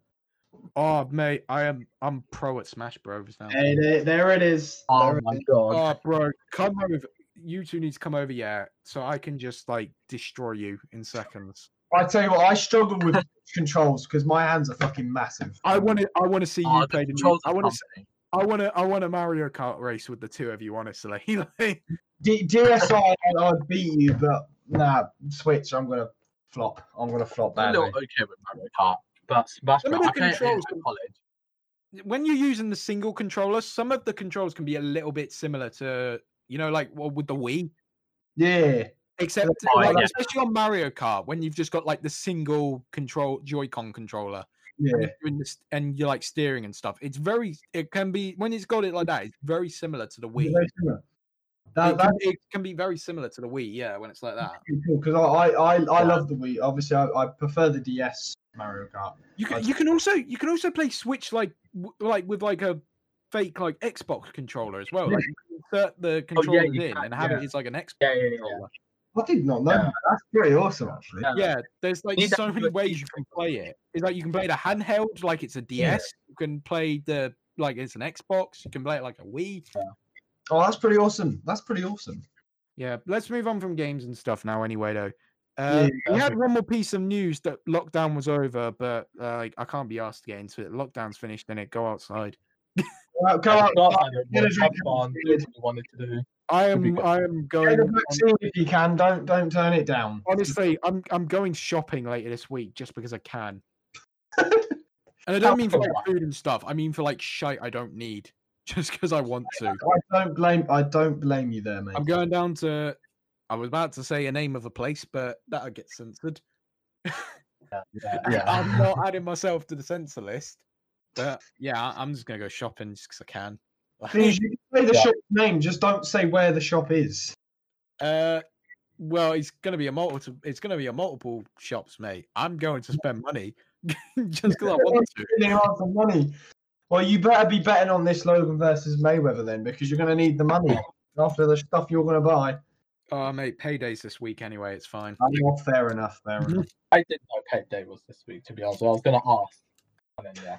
Oh, mate, I am I'm pro at Smash Bros now. Hey, there, there it is. Oh There my is. god. Oh, bro, come over. You two need to come over, yeah, so I can just like destroy you in seconds. I tell you what, I struggle with controls because my hands are fucking massive. I want to. I want to see Oh, you the play the. controls I want to. something. I want to. I want a Mario Kart race with the two of you. Honestly, Like, D- DSi, I- I'd beat you, but nah, Switch, I'm gonna flop. I'm gonna flop I'm a little okay with Mario Kart, but Smash Some of Bros. the I played it in controls like, can- college. when you're using the single controller, some of the controls can be a little bit similar to you know, like well, with the Wii. Yeah, Except, Oh, like, yeah. especially on Mario Kart, when you've just got like the single control Joy-Con controller, yeah. and, you're doing this, and you're like steering and stuff. It's very, it can be when it's got it like that. It's very similar to the Wii. Very similar. That, It that's can, it can be very similar to the Wii, yeah, when it's like that. pretty cool because I, I, I, I love the Wii. Obviously, I, I prefer the DS Mario Kart. You can, That's- you can also, you can also play Switch like, w- like with like a fake like Xbox controller as well. Like you can insert the Oh, yeah, controllers in can, and have yeah. it as like an Xbox Yeah, yeah, yeah. controller. I did not know Yeah. that. That's pretty awesome, actually. Yeah. Yeah, there's like Need so many the ways you can play it. It's like you can play the handheld like it's a DS. You can play the like it's an Xbox. You can play it like a Wii. Oh, that's pretty awesome. That's pretty awesome. Yeah, let's move on from games and stuff now. Anyway, though, uh, Yeah, we had one more piece of news that lockdown was over, but uh, I can't be asked to get into it. Lockdown's finished, then it go outside. Well, go out, outside and get a watch, drink have fun, do what you wanted to do. I am. I am going. a on- if you can. Don't don't turn it down. honestly, I'm I'm going shopping later this week just because I can. and I don't mean for like food and stuff. I mean for like shite I don't need, just because I want to. I don't blame. I don't blame you there, mate. I'm going down to. I was about to say a name of a place, but that'll get censored. Yeah, I'm not adding myself to the censor list. But yeah, I- I'm just gonna go shopping just because I can. Please, you can say the Yeah. shop name. Just don't say where the shop is. uh, well, it's gonna be a multiple. It's gonna be a multiple shops, mate. I'm going to spend money just because I want to. Really hard for money. Well, you better be betting on this Logan versus Mayweather then, because you're going to need the money after the stuff you're going to buy. Oh, mate, payday's this week anyway. It's fine. Oh, fair enough. Fair mm-hmm. enough. I didn't know Pet Day was this week, to be honest. I was going to ask. And then, yeah.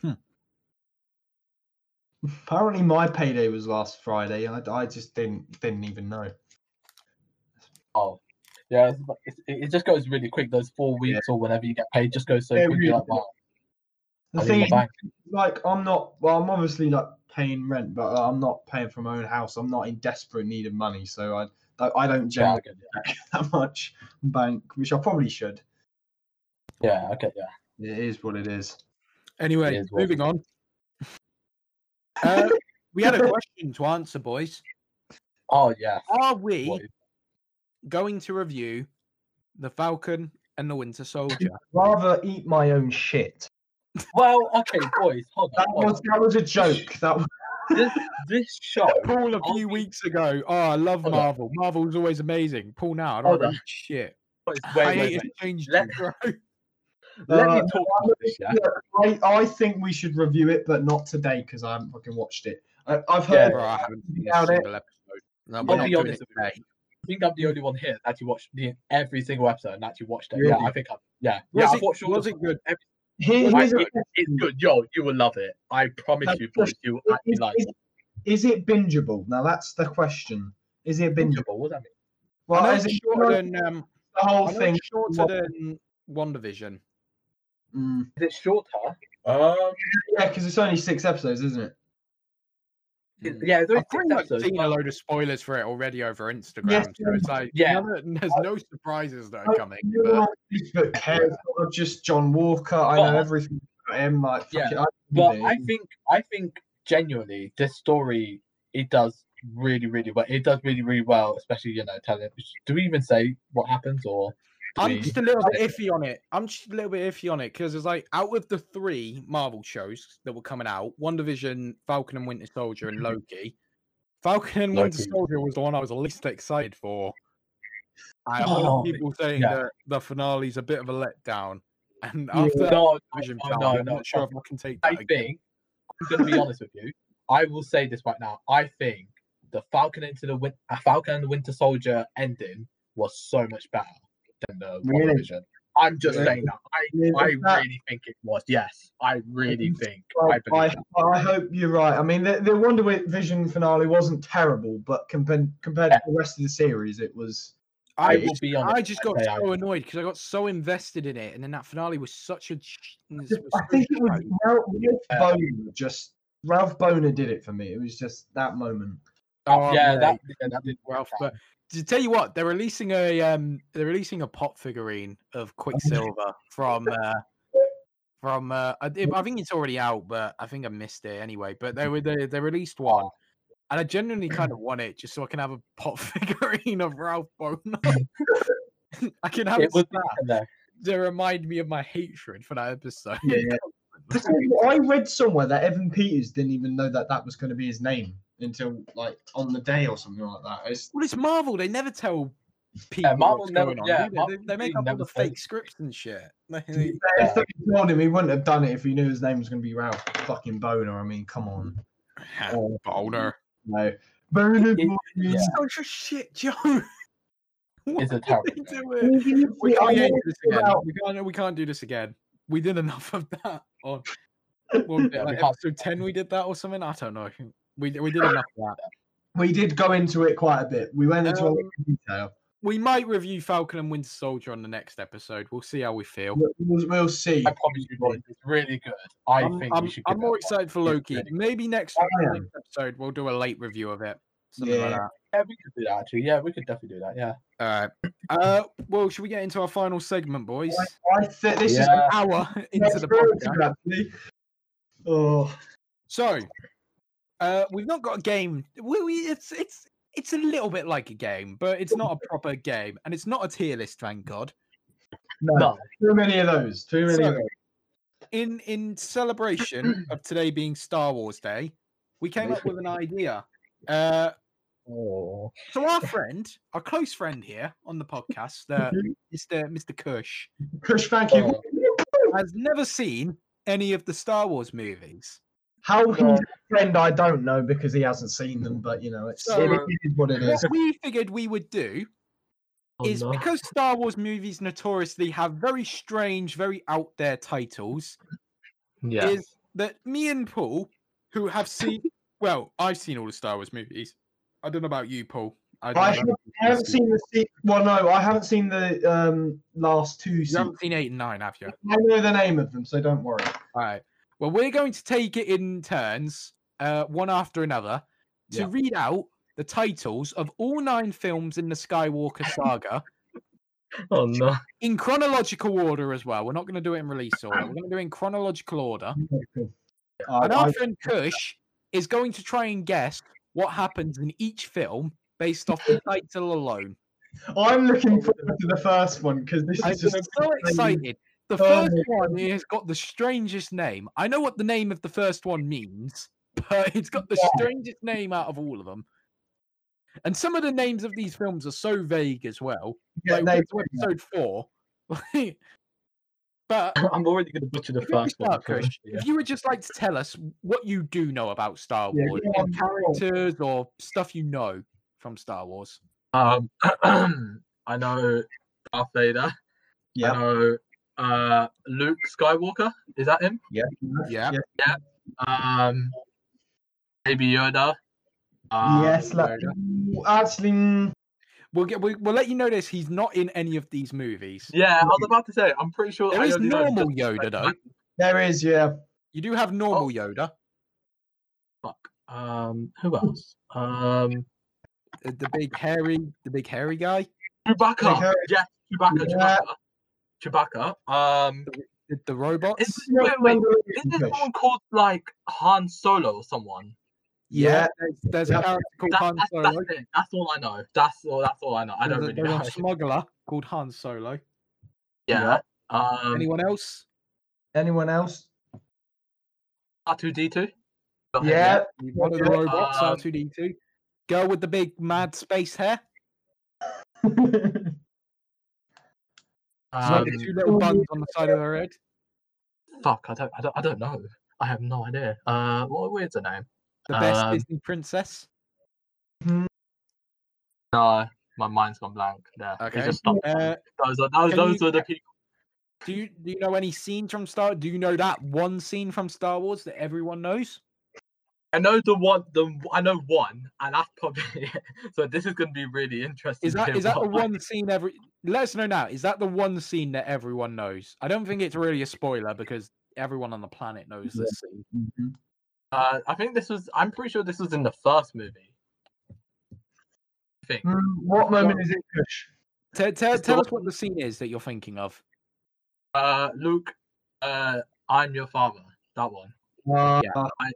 Hmm. Apparently, my payday was last Friday, and I, I just didn't didn't even know. Oh, yeah. It's, it's, it it just goes really quick. Those four weeks or whenever you get paid just goes so Yeah, quick. really like, wow. The I'm thing the is, like, I'm not. Well, I'm obviously like paying rent, but I'm not paying for my own house. I'm not in desperate need of money, so I I don't Yeah, generate get it. that much bank, which I probably should. Yeah, okay, yeah. It is what it is. Anyway, is what- moving on. Uh, we had a question to answer, boys. Oh, yeah. Are we What- going to review the Falcon and the Winter Soldier? Rather eat my own shit. Well, okay, boys, hold on. That hold was that was a joke. That was, on. This, this show. Paul a I'll few be- weeks ago. Oh, I love Hold on. Marvel. Marvel's always amazing. Paul now, I don't on. read shit. Wait, I wait, hate wait, his wait. change, Let- bro. Let Uh, me talk about this, yeah? I, I think we should review it, but not today because I haven't fucking watched it. I, I've Yeah, heard. Bro, I haven't seen a Doubt it. episode. No, I'll be honest with you. today. I think I'm the only one here that actually watched the, every single episode and actually watched it. Really? Yeah, I think I'm. Yeah, yeah. Was I've it, watched all was it good? Here- Right, here's a it's good. Yo, you will love it. I promise you, boys. You will actually is, like is, is it bingeable? Now that's the question. Is it bingeable? What does that mean? Well, is it's it shorter than um, the whole thing. it's shorter than WandaVision. Mm. Is it shorter? Um, Yeah, because it's only six episodes, isn't it? Mm. Yeah, it's only I've pretty much seen a load of spoilers for it already over Instagram. Yes, so it's like, yeah. none there's no surprises that are coming. But one on Facebook cares. Not just John Walker. I know But- everything about him. Like, Yeah, it, I But I think I think genuinely this story it does really really well. It does really really well, especially you know telling. Do we even say what happens or? I'm just a little bit iffy on it. I'm just a little bit iffy on it because it's like out of the three Marvel shows that were coming out, WandaVision, Falcon and Winter Soldier, and Loki. Falcon and Winter Loki. Soldier was the one I was least excited for. I lot Oh, people saying yeah. that the finale's a bit of a letdown, and after No, Division no, finale, no, I'm no, not sure if I can take I that. again. think I'm going to be honest with you. I will say this right now. I think the Falcon into the Win- uh, Falcon and the Winter Soldier ending was so much better than the Really? WandaVision. I'm just Really? saying that. I, Yeah, I really think it was. Yes, I really mm-hmm. think. I Well, believe I. I hope you're right. I mean, the, the Wonder Vision finale wasn't terrible, but compared compared to the rest of the series, it was. I I, will be honest. I just got I- so annoyed because I got so invested in it, and then that finale was such a. sh- was I so think it was. Ralph, Ralph Bohner. Just Ralph Bohner did it for me. It was just that moment. Oh, yeah, that, yeah, that did Ralph. that. But to tell you what, they're releasing a um, they're releasing a pop figurine of Quicksilver from uh, from uh, I, I think it's already out, but I think I missed it anyway. But they were they, they released one, and I genuinely kind of want it just so I can have a pop figurine of Ralph Bohner. I can have It it was snapped to remind me of my hatred for that episode. Yeah, yeah. I tell you what, I read somewhere that Evan Peters didn't even know that that was going to be his name until like on the day or something like that. It's, Well, it's Marvel. They never tell people Marvel what's never- going on. yeah, they? Marvel they, they make up all the says- fake scripts and shit. Like, if they told him, he wouldn't have done it if he knew his name was going to be Ralph fucking Boner. I mean, come on, oh, boner. no. Boner. It- boy. yeah. Such a shit joke. It's a What terrible are they joke. doing? We can't do this again. We can't. We can't do this again. We did enough of that on. what was it, Yeah, we like episode ten, we did that or something. I don't know. We we did enough of that. We did go into it quite a bit. We went into a lot Um, detail. We might review Falcon and Winter Soldier on the next episode. We'll see how we feel. We'll, we'll, we'll see. I promise you, boys, it's really good. I I'm, think I'm, we should. I'm more it a watch. excited for Loki. Maybe next, I am. next episode we'll do a late review of it. Something like Yeah. that. Yeah, we could do that actually. Yeah, we could definitely do that. Yeah. All right. Uh, well, should we get into our final segment, boys? I think this is Yeah. An hour into Let's the podcast. actually. Oh, So, uh, we've not got a game. We, we, it's it's it's a little bit like a game, but it's not a proper game, and it's not a tier list. Thank God. no. No. Too many of those. Too many of those. in in celebration of today being Star Wars Day, we came up with an idea. Uh, Oh. so our friend, our close friend here on the podcast, uh, Mr. Mr. Kush, Kush, thank you. Has never seen any of the Star Wars movies. How he's a friend, I don't know because he hasn't seen them, but you know, it's So- it is what it What is. we figured we would do Oh, is no. because Star Wars movies notoriously have very strange, very out there titles, Yeah. is that me and Paul, who have seen, well, I've seen all the Star Wars movies. I don't know about you, Paul. I, I, have, if I haven't seen the se- well, no, I haven't seen the um last two. You seasons. haven't seen eight and nine, have you? I know the name of them, so don't worry. All right. Well, we're going to take it in turns, uh, one after another, to Yeah. read out the titles of all nine films in the Skywalker saga Oh no. in chronological order as well. We're not going to do it in release order. We're going to do it in chronological order. And our I- friend Kush is going to try and guess what happens in each film based off the title alone. I'm looking forward to the first one because this I'm is just so excited. The Oh first my one has got the strangest name. I know what the name of the first one means, but it's got the Yeah. strangest name out of all of them. And some of the names of these films are so vague as well. Yeah, like episode four. but I'm already going to butcher the if you, were first one. Kush, yeah. if you would just like to tell us what you do know about Star Wars, go and on, go on. characters or stuff you know from Star Wars. Um, I know Darth Vader. I yeah, know uh, Luke Skywalker. Is that him? Yeah. yeah. Yeah. Um, Baby Yoda. Um, yes. Like, actually, We'll get. We, we'll let you know this. He's not in any of these movies. Yeah, I was about to say. I'm pretty sure. There I is normal just, Yoda like, though. there is, yeah. You do have normal Yoda. Fuck. Um, who else? Um, uh, The big hairy, the big hairy guy. Chewbacca. Harry. Yeah, Chewbacca. Yeah. Chewbacca. Chewbacca. Um, The, the robots. is, wait, wait, is there someone called like Han Solo or someone? yeah, Yeah. there's, there's a character called That, Han that's, Solo. that's it. That's all I know. That's all. That's all I know. I don't There's a- really there's know. a smuggler called Han Solo. Yeah. Um, Anyone else? Anyone else? R2D2. Yeah. One of the robots, Um, R2D2. Girl with the big mad space hair. She's Um, the two little buns on the side of her head. fuck. I don't. I don't. I don't know. I have no idea. Uh, what? What's her name? The best Um, Disney princess. No, my mind's gone blank. There. Okay. It just stopped. Uh, those are those, those you- are the people. do you do you know any scene from Star? Do you know that one scene from Star Wars that everyone knows? I know the one. The I know one, and that's probably it. So this is going to be really interesting. Is that is that hear is that the one scene every? Let us know now. Is that the one scene that everyone knows? I don't think it's really a spoiler because everyone on the planet knows this scene. Uh, I think this was. I'm pretty sure this was in the first movie. I think. Mm, what moment is it, Kush? Tell, tell, tell us what the scene is that you're thinking of. Uh, Luke. Uh, I'm your father. That one. Uh, I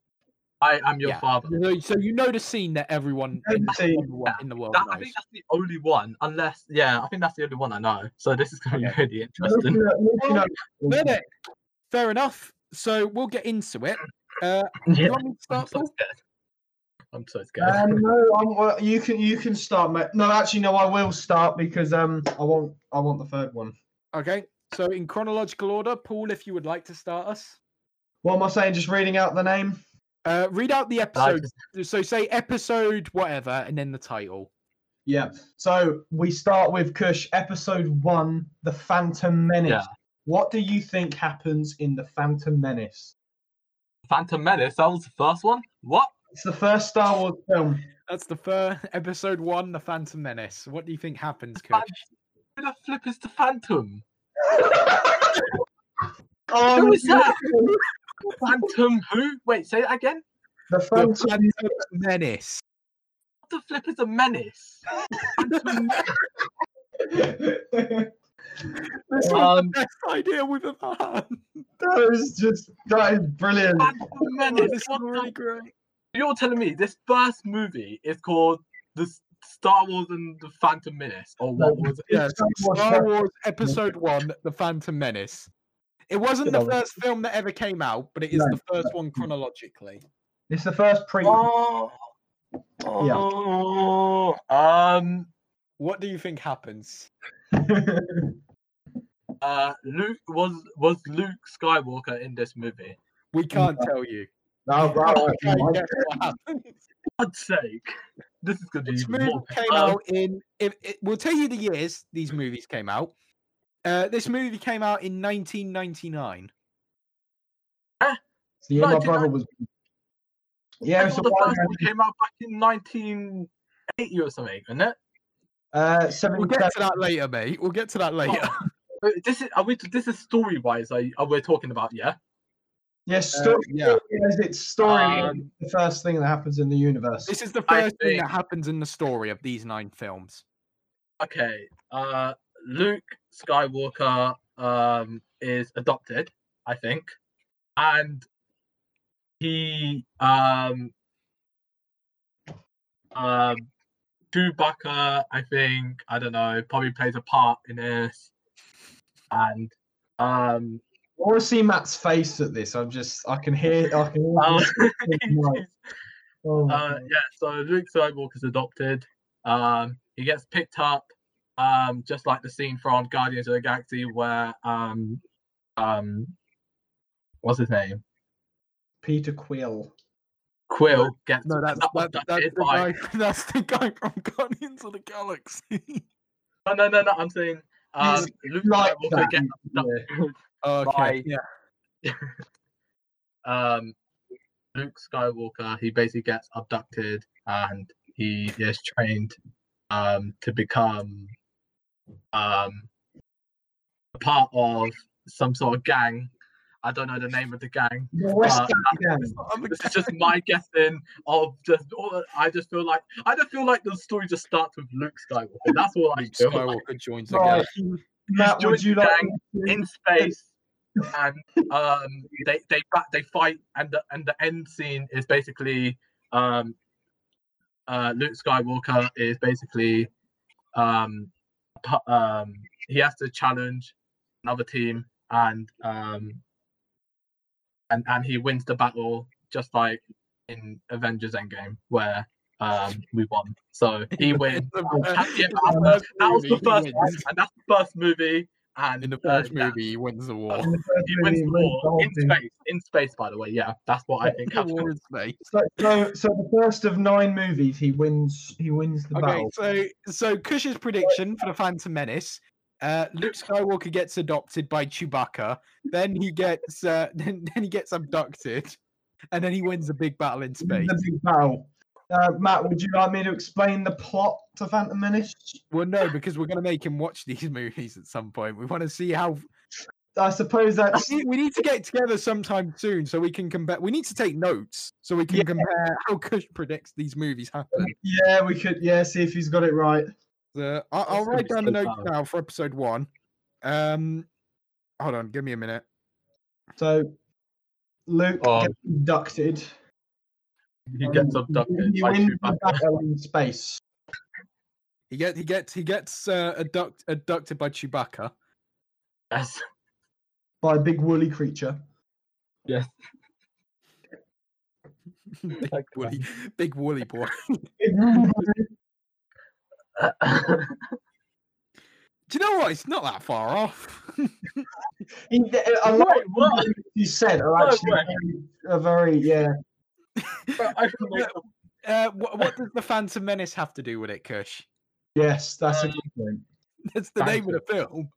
am your Yeah. father. So- So you know the scene that everyone in, the scene, in the wo- in the world That, I think that's the only one, unless yeah, I think that's the only one I know. So this is going to be really interesting. Looking at- No, no, Fair enough. So we'll get into it. Uh, do Yeah, you want me to I'm start, so scared. I'm so scared. Um, no, I'm, well, you can you can start, mate. No, actually, no, I will start because um, I want I want the third one. Okay. So in chronological order, Paul, if you would like to start us, What am I saying? Just reading out the name. Uh, read out the episode. just- So say episode whatever, and then the title. Yeah. So we start with Kush, episode one, the Phantom Menace. Yeah. What do you think happens in the Phantom Menace? Phantom Menace. That was the first one. What? It's the first Star Wars film. That's the first episode one, the Phantom Menace. What do you think happens, Kush? Who the flip is the Phantom? oh, Who is that? No. Phantom who? Wait, say that again. The The Phantom. Phantom Menace. What the flip is a menace? Phantom This is Um, the best idea we've ever had. that is just that is brilliant. Phantom Menace. this is really great. You're telling me this first movie is called the Star Wars and the Phantom Menace, or what was it? Yes, Star Wars Star Phantom- Wars Episode One: The Phantom Menace. It wasn't the first film that ever came out, but it is No. the first one chronologically. It's the first prequel. Oh, oh, um, What do you think happens? uh, Luke was was Luke Skywalker in this movie? We can't tell you. No, right, Okay, right. guess what happens. God's sake, this is gonna be This movie more. came Um, out in. If, it, we'll tell you the years these movies came out. Uh, this movie came out in 1999. Ah, yeah, No, my brother was. Yeah, it's thought a the first one came out back in 1980 or something, isn't it? Uh, We'll 77. get to that later, mate. We'll get to that later. Uh, This is are we, this is story wise. Are, are we talking about? Yeah. Yes, Uh, story. yeah. Yes, it's story. Um, the first thing that happens in the universe. This is the I first thing that happens in the story of these nine films. Okay. Uh, Luke Skywalker um is adopted, I think, and he um um Chewbacca, I think, I don't know, probably plays a part in this, and um, I want to see Matt's face at this. I'm just. I can hear. I can hear. uh. Oh, uh yeah, so Luke Skywalker's adopted. Um, he gets picked up, um, just like the scene from Guardians of the Galaxy where um, um, what's his name? Peter Quill. Quill gets No, that's that, that's the by. guy. That's the guy from Guardians of the Galaxy. No, no, no, no. I'm saying um, Luke like Skywalker that, gets yeah. okay. By- Yeah. um, Luke Skywalker, he basically gets abducted and he is trained um, to become um, a part of some sort of gang. I don't know the name of the gang. The West Uh, gang. This is just my guessing of just. All, I just feel like I just feel like the story just starts with Luke Skywalker. That's all I Luke feel. Like. Skywalker joins the Right. gang. Matt, would you the like gang to- in space and um they they ba- they fight and the and the end scene is basically um uh Luke Skywalker is basically um pu- um he has to challenge another team and um and and he wins the battle just like in Avengers Endgame where um we won. So he wins. In the- and yeah, in that was- that was the first and that's the first movie. And In the uh, first yeah, movie, he wins the war. in the he wins the war in space. In space, by the way. Yeah, that's what I think. The war in space. So, so, so the first of nine movies, he wins. He wins the Okay, battle. so so Kush's prediction for the Phantom Menace. Uh, Luke Skywalker gets adopted by Chewbacca. Then he gets uh, then, then he gets abducted, and then he wins a big battle in space. The big battle. Uh, Matt, would you like me to explain the plot to Phantom Menace? Well, no, because we're gonna make him watch these movies at some point. We want to see how I suppose that we we need to get together sometime soon so we can compare. We need to take notes so we can Yeah. compare how Kush predicts these movies happen. yeah. We could yeah see if he's got it right. Uh, I- I'll write be down the notes fun. now for episode one. Um, hold on, give me a minute. So Luke Oh. gets abducted. He gets um, abducted He by wins the battle in space. He get he gets he gets uh, abduct, abducted by Chewbacca. Yes. by a big woolly creature. Yes. big woolly, big woolly boy. Do you know what? It's not that far off. He, a lot Wait, of what? you said are actually way. very, are very yeah. But I can make them- uh, what, what does the Phantom Menace have to do with it, Kush? Yes, that's a Um, good point. That's the name of the film.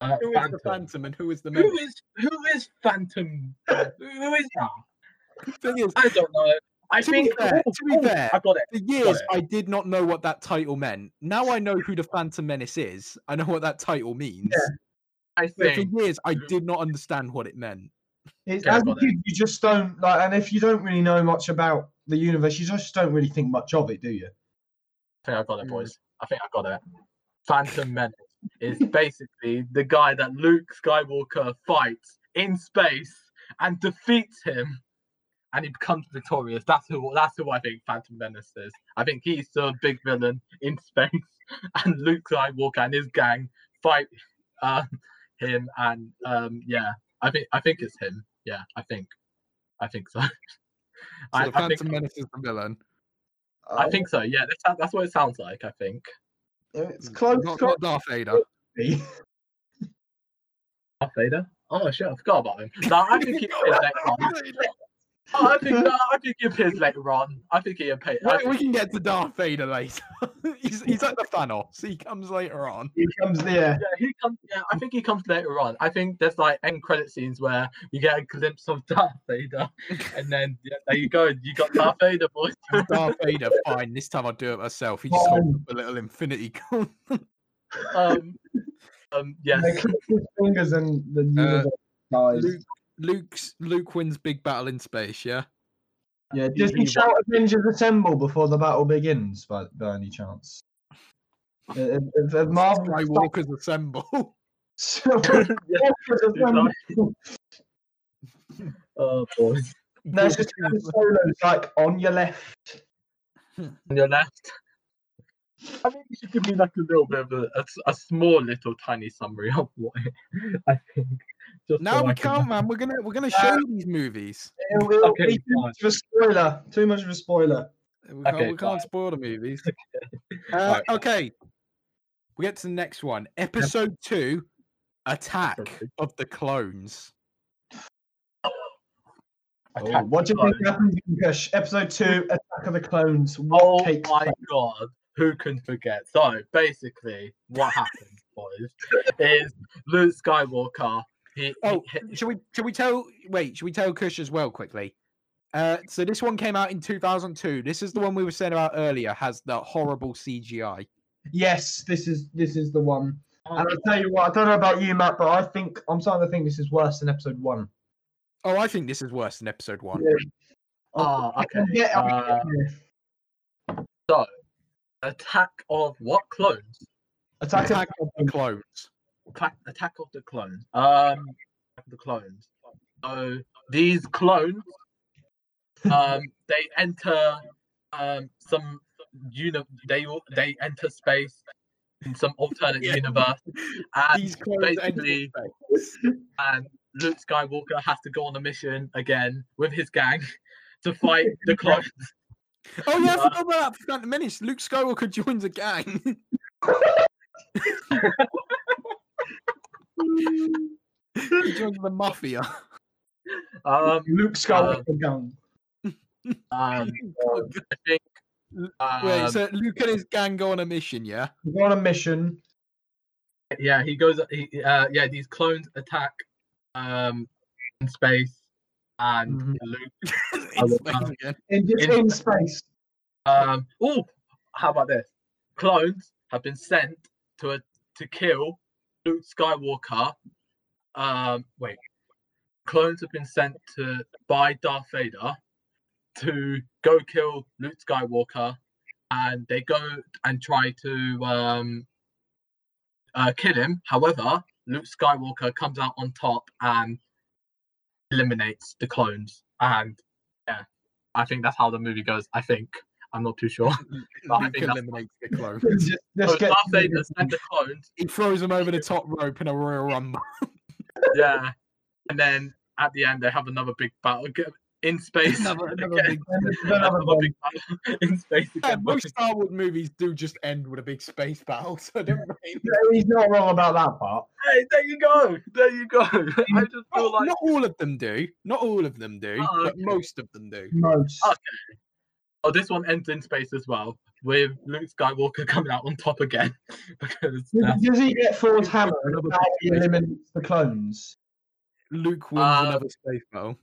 uh, Who is the Phantom. Phantom and who is the Menace? Who is who is Phantom? Who is that? Thing is, I don't know. I To be think. fair- oh, to be oh, fair, I got it. for years it. I did not know what that title meant. Now I know who the Phantom Menace is. I know what that title means. I But for years I did not understand what it meant. It's, Yeah, as a got it. kid, you just don't like, and if you don't really know much about the universe, you just don't really think much of it, do you? I think I got it, Mm. boys. I think I got it. Phantom Menace is basically the guy that Luke Skywalker fights in space and defeats him, and he becomes victorious. That's who. That's who I think Phantom Menace is. I think he's the big villain in space, and Luke Skywalker and his gang fight um, him. And um, yeah, I think I think it's him. Yeah, I think. I think so. So I, the I Phantom think, Menace is the villain. I Uh, think so. Yeah, that's, that's what it sounds like. I think. it's close. Not, not Darth Vader. Darth Vader? Oh shit, I forgot about him. No, I think he appears later on. Oh, I think no, I think he appears later on. I think he appears. I We, think, we can get to Darth Vader later. he's, he's like the Thanos. He comes later on. He comes there. yeah, he comes. Yeah, I think he comes later on. I think there's like end credit scenes where you get a glimpse of Darth Vader, and then yeah, there you go. You got Darth Vader, boys. Darth Vader, fine. This time I'll do it myself. He just holds up a little infinity gun. um, um, yes. They click his fingers and the Uh, universe dies. Luke, Luke's Luke wins big battle in space. Yeah. yeah, does he he shout Avengers Assemble before the battle begins by, by any chance? If, if, if Marvel Skywalkers assemble. Skywalkers Assemble. Oh, boys. There's just kind of solos like on your left. On your left. I think you should give me like a little bit of a, a, a small little tiny summary of what it- I think. Just now so we I can- can't, man. We're gonna we're gonna show you these movies. It'll, it'll Okay, be too much of a spoiler. Too much of a spoiler. We can't, Okay, we can't spoil the movies. Uh, okay. We get to the next one. Episode two, Attack of the Clones. Attack what do you the think happens in Kush? Episode two, Attack of the Clones. What Oh my place? god, who can forget? So basically, what happened, boys, is Luke Skywalker. He, Oh, he, should we should we tell wait, should we tell Kush as well quickly? Uh, so this one came out in 2002. This is the one we were saying about earlier. Has the horrible CGI. Yes, this is this is the one. And I'll tell you what, I don't know about you, Matt, but I think I'm starting to think this is worse than episode one. Oh, I think this is worse than episode one. Ah, I can okay. get- I Uh, So, attack of what clones? Attack, Attack of of the Clones. Attack, attack of the clones. Um, the clones. So these clones, um, they enter um some uni- They all- they enter space in some alternate Yeah. universe, and These basically, and Luke Skywalker has to go on a mission again with his gang to fight the clones. Oh yeah, I forgot about that. for Phantom Menace. Luke Skywalker joins a gang. he joins the mafia. Um, Luke Skywalker gun. um, I think. Wait, um, so Luke and his gang go on a mission, yeah? We're on a mission. yeah, he goes. He, uh, yeah, these clones attack um in space, and Mhm. Luke. In space again. In, just In- in space. Um. Oh, how about this? Clones have been sent to a, to kill Luke Skywalker. Um. Wait. Clones have been sent to by Darth Vader to go kill Luke Skywalker, and they go and try to um uh, kill him. However, Luke Skywalker comes out on top and eliminates the clones. And yeah, I think that's how the movie goes. I think I'm not too sure. But I Luke think eliminates the clones. Just, So let's get Darth Vader sent the clones. He throws them over the top rope in a Royal Rumble. Yeah, and then at the end they have another big battle g- in space. Another, another again. big... another Another big battle in space Yeah, most Star Wars movies do just end with a big space battle, so don't really... He's not wrong about that part. Hey, there you go. There you go. I just feel Not, like not all of them do. Not all of them do, Oh, but okay. most of them do. Most. Oh, oh, this one ends in space as well, with Luke Skywalker coming out on top again because Does, that's- does he get Thor's hammer and Another how he eliminates the clones? Luke wins Uh, another space battle.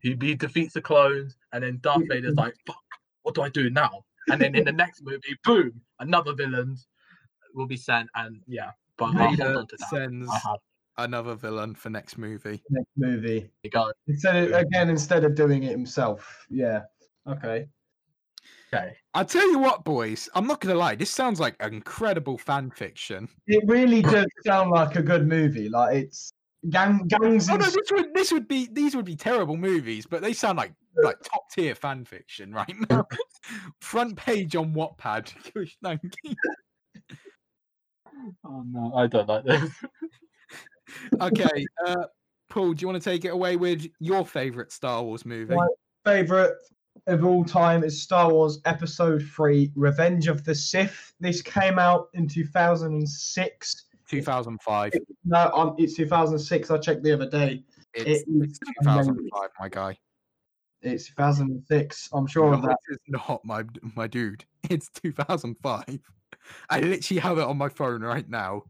He, he defeats the clones, and then Darth Vader's like, "Fuck, what do I do now?" And then in the next movie, boom, another villain will be sent, and yeah. But I'll hold Vader on to that. sends another villain for next movie. Next movie. You go. Instead of, again, instead of doing it himself. Yeah. Okay. Okay. I tell you what, boys, I'm not gonna lie. This sounds like incredible fan fiction. It really does sound like a good movie. Like it's gang gangs. Oh no, this would this would be these would be terrible movies, but they sound like like top tier fan fiction right now. Front page on Wattpad. Gosh, thank you. Oh no, I don't like this. Okay, uh, Paul, do you want to take it away with your favorite Star Wars movie? Right. favorite of all time is Star Wars Episode Three: Revenge of the Sith. This came out in 2006. 2005. No, um, it's 2006. I checked the other day. It's, it's 2005, my guy. It's 2006. I'm sure of No, that. it is not my my dude. It's 2005. I literally have it on my phone right now.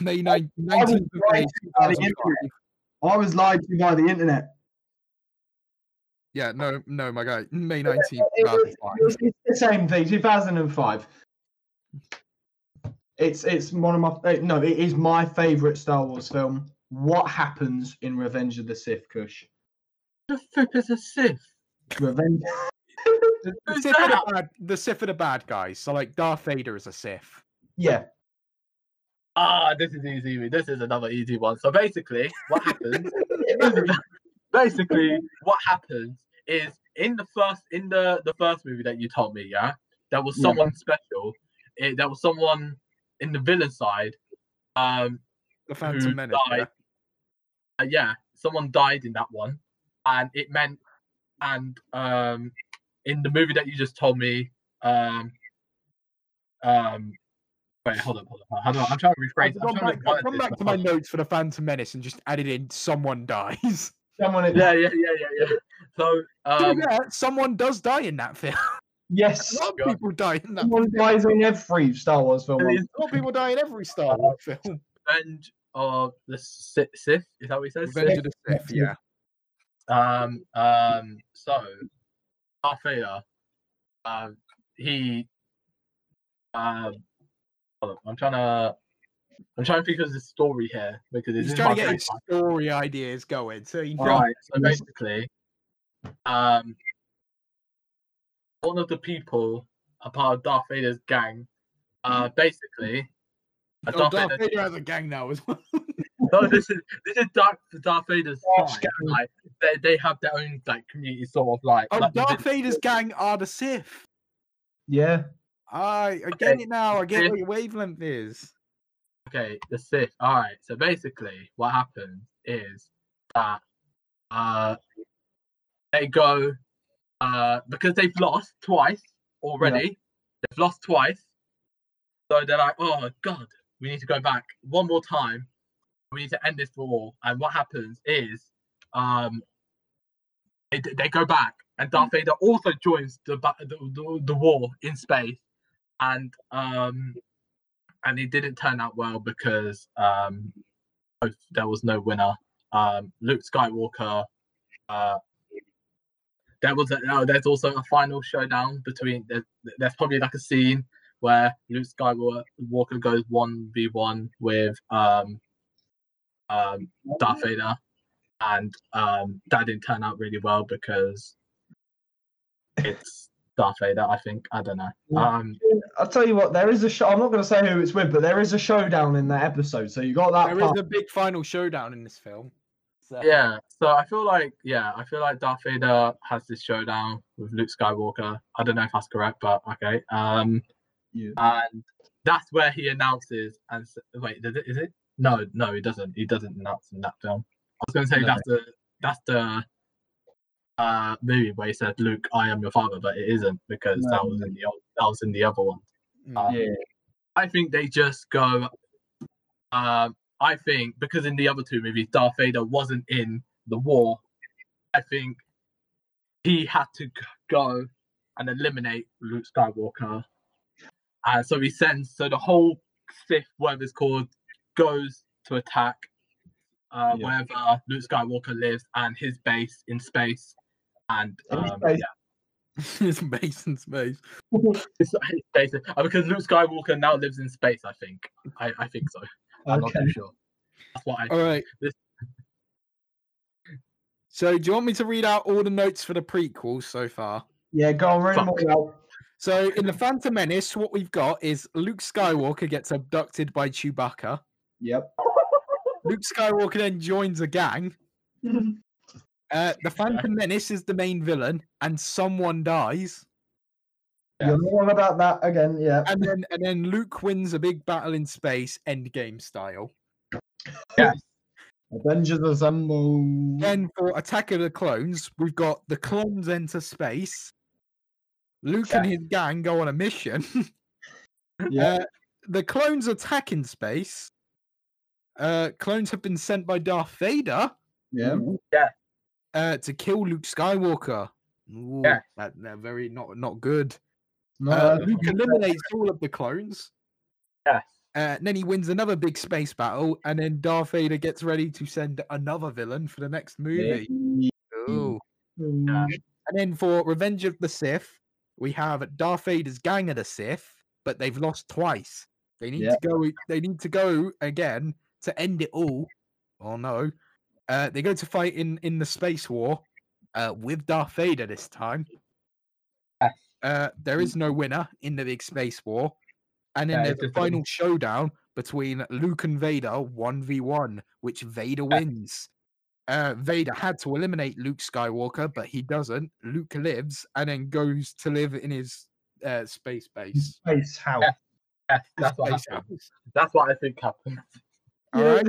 May 9, 19th of May right by the 2005. I was lied to by the internet. Yeah, no, no, my guy. May 19th, It was- 2005. It's, it's the same thing. 2005. It's it's one of my eh, no. It is my favorite Star Wars film. What happens in Revenge of the Sith? Kush. the flip is a Sith. Revenge. The, the Sith are the bad, the Sith are the bad guys. So like Darth Vader is a Sith. Yeah. Ah, this is easy. This is another easy one. So basically, what happens? basically, what happens is in the first in the the first movie that you told me, yeah, there was Yeah. someone special. It, there was someone in the villain side. Um, The Phantom Who Menace. yeah? uh, yeah, someone died in that one, and it meant, and um, in the movie that you just told me, um, um, wait, hold on, hold on, how do I, I'm trying to rephrase. I've it. gone I'm trying back, to I've gone back to my hold notes for the Phantom Menace and just added in someone dies. Someone. Yeah, yeah, yeah, yeah, yeah. So, um, yeah, someone does die in that film. Yes. A lot of people die in that. Someone dies in every Star Wars film. A lot of people die in every Star Wars film. Revenge of the Sith. Sith? Is that what he says? Revenge Sith? of the Sith, yeah. Um, um, so Darth Vader, um, he, um, hold on, I'm trying to, I'm trying to think of the story here because it's He's in trying to get his story ideas going. So you Right. So basically, um, one of the people, a part of Darth Vader's gang, uh, basically, a Oh, Darth Darth Vader. Vader has a gang now as well. No, this is this is Darth Darth Vader's Darth side. gang. Like they, they have their own like community, sort of like. Oh, like Darth within- Vader's gang are the Sith. Yeah. I, I get Okay, it now. I get Sith. what your wavelength is. Okay, the Sith. All right. So basically, what happens is that uh, they go uh because they've lost twice already. They've lost twice, so they're like, "Oh God, we need to go back one more time. We need to end this war." And what happens is, um, they they go back, and Darth Vader also joins the the, the, the war in space, and um, and it didn't turn out well because um, there was no winner. Um, Luke Skywalker. Uh, there was a, oh, there's also a final showdown between. There's, there's probably like a scene where Luke Skywalker Walker goes one v one with um, um, Darth Vader, and um, that didn't turn out really well because it's Darth Vader. I think I don't know. Um, I'll tell you what, there is a show. I'm not going to say who it's with, but there is a showdown in that episode. So you got that There is part. a big final showdown in this film. So, Yeah, so I feel like yeah, I feel like Darth Vader has this showdown with Luke Skywalker. I don't know if that's correct, but okay. Um, Yeah. and that's where he announces. And wait, is it, is it? No, no, he doesn't. He doesn't announce in that film. I was going to say No. that's the that's the uh movie where he said, "Luke, I am your father," but it isn't because that was in the old, that was in the other one. Mm. Uh, Yeah. I think they just go. Um, I think because in the other two movies, Darth Vader wasn't in the war. I think he had to go and eliminate Luke Skywalker, and so he sends. So the whole Sith, whatever it's called, goes to attack uh, Yeah. wherever Luke Skywalker lives and his base in space. And In um, space. yeah, it's based in space. it's, it's basic, uh, because Luke Skywalker now lives in space. I think. I, I think so. I'm not Okay. too sure. That's what I. All right. This- So, do you want me to read out all the notes for the prequels so far? Yeah, go on, read them all out. So, in the Phantom Menace, what we've got is Luke Skywalker gets abducted by Chewbacca. Yep. Luke Skywalker then joins a gang. Uh, the Phantom Menace is the main villain, and someone dies. You're not on about that again. Yeah. And then, and then Luke wins a big battle in space, Endgame style. Yes. Avengers Assemble. Then for Attack of the Clones, we've got the clones enter space. Luke and his gang go on a mission. Yeah. Uh, the clones attack in space. Uh, clones have been sent by Darth Vader Yeah. Yeah. Uh, to kill Luke Skywalker. Ooh, Yes. that, they're very not not good. No, Uh, Luke eliminates all of the clones. Yes. Uh, and then he wins another big space battle, and then Darth Vader gets ready to send another villain for the next movie. Ooh. Yeah. And then for Revenge of the Sith, we have Darth Vader's gang of the Sith, but they've lost twice. They need Yeah. to go. They need to go again to end it all. Oh no! Uh, they go to fight in in the space war uh, with Darth Vader this time. Yes. Uh, there is no winner in the big space war, and then Yeah, there's the a just a- final showdown between Luke and Vader, one v one, which Vader wins. Uh, Vader had to eliminate Luke Skywalker, but he doesn't. Luke lives and then goes to live in his uh, space base. Space House. Yeah. Yes, that's what space happened. house. That's what I think happened. All Yeah, right.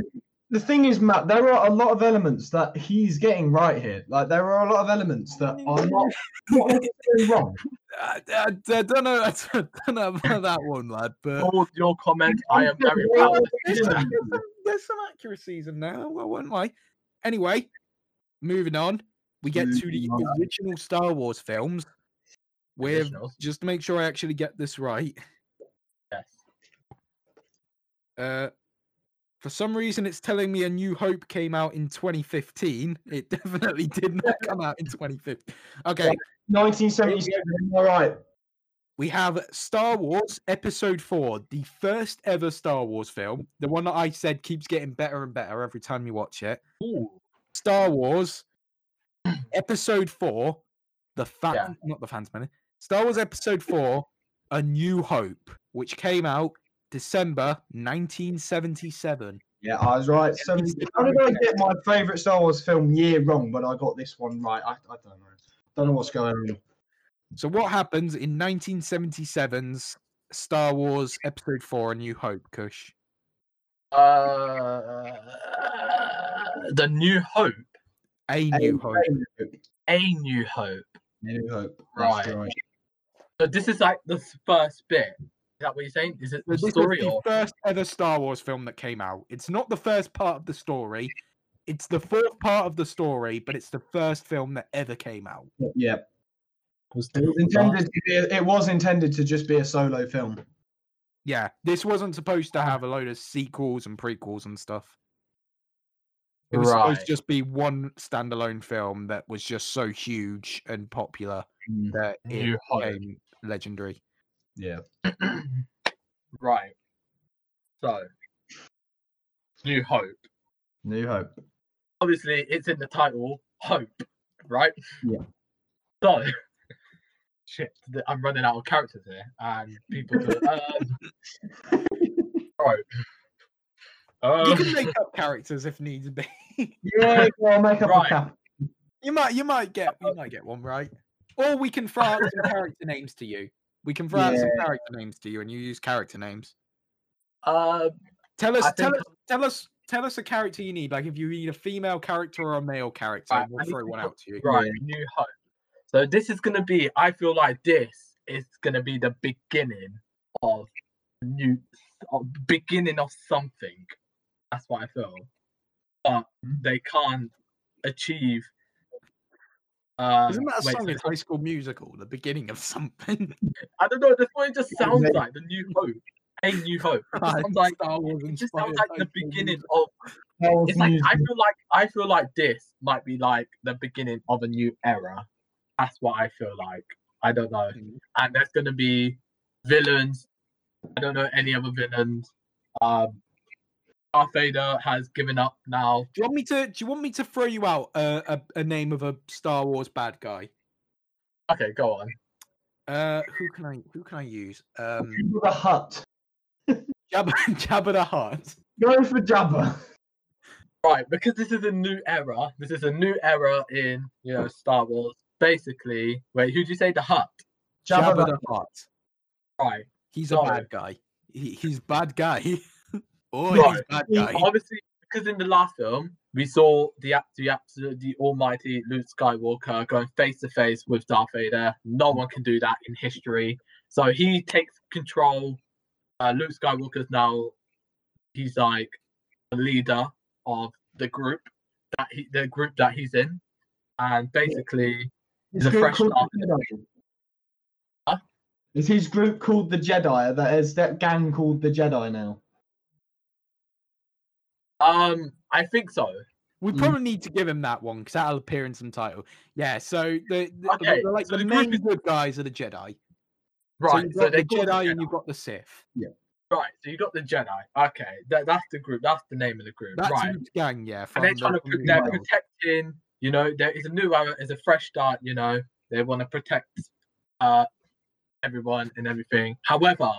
The thing is, Matt, there are a lot of elements that he's getting right here. Like there are a lot of elements that are not, not necessarily wrong. I, I, I don't know. I don't know about that one, lad. But Hold your comment. I am very proud. of there's, some, there's, some, accuracies in there. I won't lie. Anyway, moving on, we get to the on. original Star Wars films. With Originals. just to make sure I actually get this right. Yes. Uh, For some reason, it's telling me A New Hope came out in 2015. It definitely did not come out in 2015. Okay, 1977. All right. we have Star Wars Episode 4, the first ever Star Wars film. The one that I said keeps getting better and better every time you watch it. Ooh. Star Wars Episode 4, the fan, Yeah. not the Phantom Menace. Star Wars Episode 4, A New Hope, which came out December 1977. Yeah, I was right. 70. How did I get my favourite Star Wars film year wrong, but I got this one right? I, I don't know. Don't know what's going on. So what happens in 1977's Star Wars Episode 4 A New Hope, Kush? Uh, the New Hope, A New Hope. a New Hope. New Hope. Right. Right. So this is like the first bit. Is that what you're saying? Is it the this is the or? first ever Star Wars film that came out. It's not the first part of the story. It's the fourth part of the story, but it's the first film that ever came out. Yeah. It was intended. To be, it was intended to just be a solo film. Yeah, this wasn't supposed to have a load of sequels and prequels and stuff. It was supposed to just be one standalone film that was just so huge and popular that it New Hope. became legendary. Yeah. right. So, New Hope. New Hope. Obviously, it's in the title, Hope, right? Yeah. So, shit, I'm running out of characters here, and people. Do, um, right. You Um, can make up characters if needs be. Yeah, well, make up Right. a cap. You might, you might get, you might get one right. Or we can throw out some character names to you. We can throw out some character names to you, and you use character names. uh, Tell us, I tell us, tell us, tell us a character you need. Like if you need a female character or a male character, Right, we'll throw one out to you. right, New Hope. So this is gonna be. I feel like this is gonna be the beginning of new, of beginning of something. That's what I feel. But they can't achieve. Uh, Isn't that a wait, song in High School Musical? The beginning of something. I don't know. That's what it just sounds Maybe. like. The New Hope, a New Hope. It just sounds like it just sounds like the beginning of it's like I feel like I feel like this might be like the beginning of a new era. That's what I feel like. I don't know. Mm. And there's gonna be villains. I don't know any other villains. Um Darth Vader has given up now. Do you want me to? Do you want me to throw you out a, a, a name of a Star Wars bad guy? Okay, go on. Uh, who can I? Who can I use? Um, Jabba the Hutt. Jabba, Jabba the Hutt. Go for Jabba. Right, because this is a new era. This is a new era in you know Star Wars. Basically, wait, who'd you say the Hutt? Jabba, Jabba the the Hutt. Right. He's a bad guy. He, he's bad guy. oh, Right. he's bad guy. obviously because in the last film we saw the act the absolute the almighty Luke Skywalker going face to face with Darth Vader. No one can do that in history. So he takes control. Uh, Luke Skywalker's now he's like the leader of the group that he the group that he's in, and basically Is The group fresh called start. Huh? Is his group called the Jedi? That is that gang called the Jedi now? Um I think so. We Mm. probably need to give him that one because that'll appear in some title. Yeah, so the, the, Okay, the- like so the, the main good guys are the Jedi. So Right. So, got they the them Jedi and you've got the Sith. Yeah. right. So you got the Jedi. Okay, that, that's the group. That's the name of the group. That's right. Gang, yeah. and they're trying to from pro- the they're protecting you know there is a new era it's a fresh start you know they want to protect uh everyone and everything however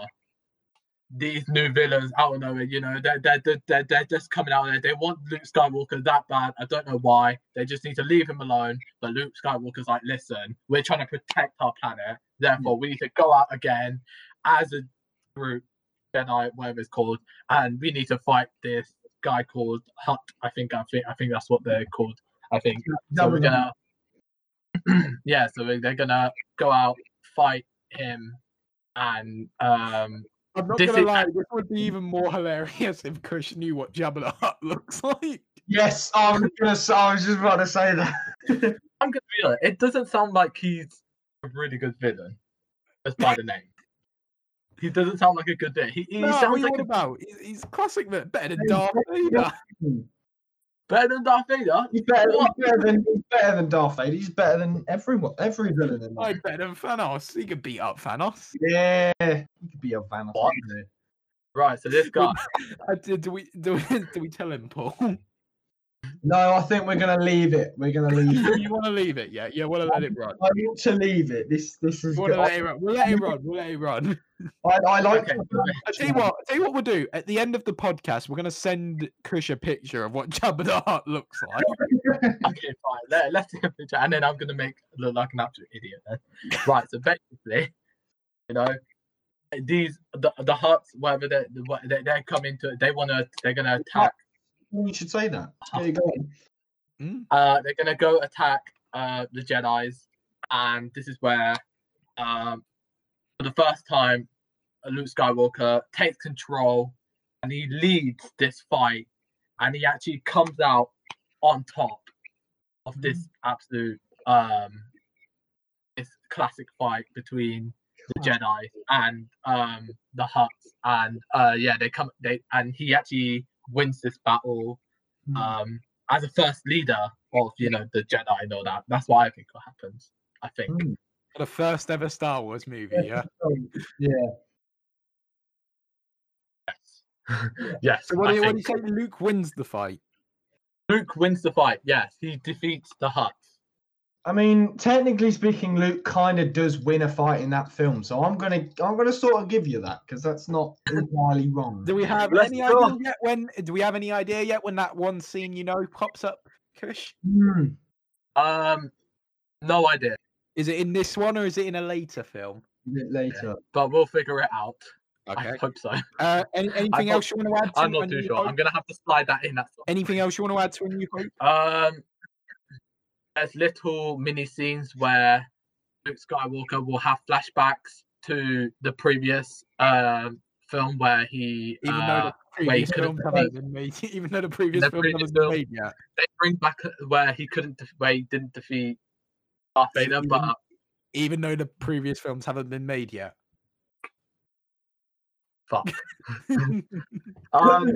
these new villains out of nowhere you know they're, they're, they're, they're, just coming out there they want luke skywalker that bad i don't know why they just need to leave him alone but luke skywalker's like listen we're trying to protect our planet therefore we need to go out again as a group jedi whatever it's called and we need to fight this guy called Hutt. I think I think I think that's what they're called. I think. So we're gonna yeah. So they're gonna go out, fight him, and um I'm not this gonna is- lie, this would be even more hilarious if Kush knew what Jabba the Hutt looks like. Yes, I was gonna. I was just about to say that. I'm gonna be honest. It doesn't sound like he's a really good villain, just by the name. He doesn't sound like a good bit. He, he No, what sounds you like on a, about? He's, he's classic bit, better than Hey, Darth Vader. Better than Darth Vader. He's better, he's better than he's better than Darth Vader. He's better than everyone, every villain in I that. better than Thanos. He could beat up Thanos. Yeah, he could be a Thanos. Right, so this guy. Do, do we do we do we tell him, Paul? He? No, I think we're gonna leave it. We're gonna leave it. you want to leave it? Yeah, yeah. we'll let it run? I want to leave it. This this is. We want to good. let it run. We'll let it run. We'll let it run. I, I like. Okay, to- I tell you what. I tell you what we'll do. At the end of the podcast, we're gonna send Kush a picture of what Jabba the Hutt looks like. Okay, fine. Let, let's take a picture, and then I'm gonna make look like an absolute idiot. Then. Right. So basically, you know, these the the huts, whatever they what- they they come into, they wanna they're gonna attack. You should say that. There you go. Mm. Uh, they're gonna go attack uh the Jedi's, and this is where, um, for the first time, Luke Skywalker takes control, and he leads this fight, and he actually comes out on top of this absolute um this classic fight between the Jedi and um the Huts, and uh yeah, they come they and he actually wins this battle Hmm. um as a first leader of you know the Jedi and all that. That's what I think what happens. I think. Mm. The first ever Star Wars movie. Yeah. Yeah. Yes. yes. So what do you, what do you say? Luke wins the fight. Luke wins the fight. Yes, he defeats the Huts. I mean, technically speaking, Luke kind of does win a fight in that film, so I'm gonna I'm gonna sort of give you that because that's not entirely wrong. Do we have Let's any go. idea yet when? Do we have any idea yet when that one scene you know pops up? Kush, Hmm. Um, no idea, is it in this one or is it in a later film? A bit later. but we'll figure it out. Okay. I hope so. Uh, any, anything not- else you want to add? To I'm not A too sure. Hope? I'm gonna have to slide that in. That's Anything else you want to add to a new hope? Um, there's little mini scenes where Luke Skywalker will have flashbacks to the previous um film where he Even uh, though the previous couldn't films haven't been made, even though the previous the film previous hasn't been film- made yet. they bring back uh, where he couldn't where he didn't defeat Darth Vader, but Even though the previous films haven't been made yet. Fuck. um, I out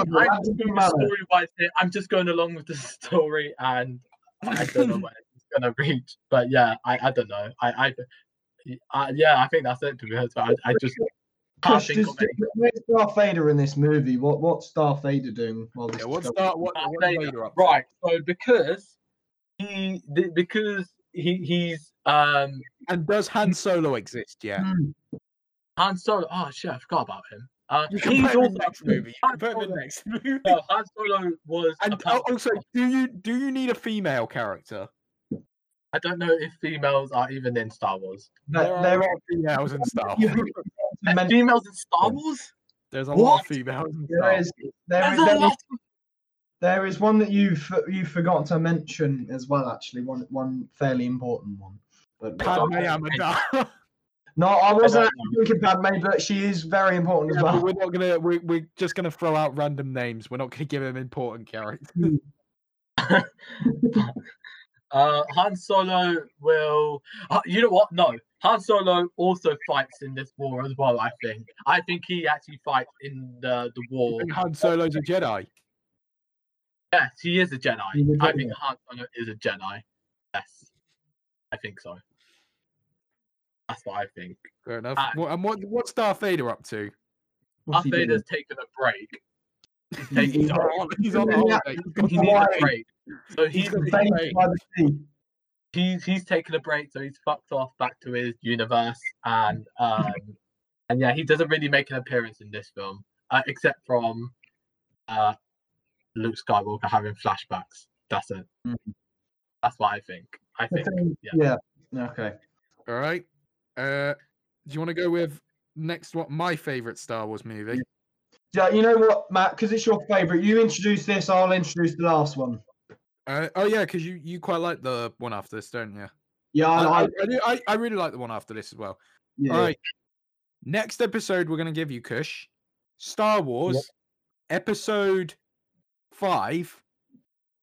of think it, I'm just going matter. story wise here. I'm just going along with the story, and I don't know where it's gonna reach. But yeah, I, I don't know. I I, I yeah, I think that's it. To be honest, I, I just can't Kush, does- where's Darth Vader in this movie? What what's Darth Vader doing while this yeah, what's going- that? What, Darth Vader, Vader up to? Right. So because he because he he's um And does Han Solo exist yet? Han Solo. Oh shit, I forgot about him. Uh, You can he's put him in also the next movie. You Han can put him in Solo- the next movie. No, Han Solo was. And a oh, also, do you do you need a female character? I don't know if females are even in Star Wars. There- There are there a lot are- of females in Star Wars. have There's men- females in Star Wars. There's a lot of females in Star is There is. There, is, there, is, there is one that you've you've forgotten to mention as well. Actually, one one fairly important one. But Padme Amidala. no, I wasn't don't actually thinking Padme, but she is very important Yeah, as well. we're not gonna. We're, we're just gonna throw out random names. We're not gonna give him important characters. Uh, Han Solo will. Uh, you know what? No, Han Solo also fights in this war as well. I think. I think he actually fights in the the war. And Han Solo's a Jedi. Yes, he is a Jedi. He's a I Jedi. think Han Solo is a Jedi. Yes, I think so. That's what I think. Fair enough. Ah. What, and what what's Darth Vader up to? What's Darth he? Vader's taken a break. He's, taking he's a on, he's on Yeah. holiday. He's got He needs a break. So He's he's he's, Hawaii. The sea. he's he's taken a break. So he's fucked off back to his universe, and um, and yeah, he doesn't really make an appearance in this film, uh, except from uh, Luke Skywalker having flashbacks. That's it. Mhm. That's what I think. I I think. think- yeah. yeah. Okay. All right. Uh, do you want to go with next? What my favorite Star Wars movie? Yeah, you know what, Matt? Because it's your favourite. You introduce this. I'll introduce the last one. Uh, oh yeah, because you you quite like the one after this, don't you? Yeah, I, I, I, I, I, do- I, I really like the one after this as well. yeah. All right. Next episode, we're going to give you Kush Star Wars Episode 5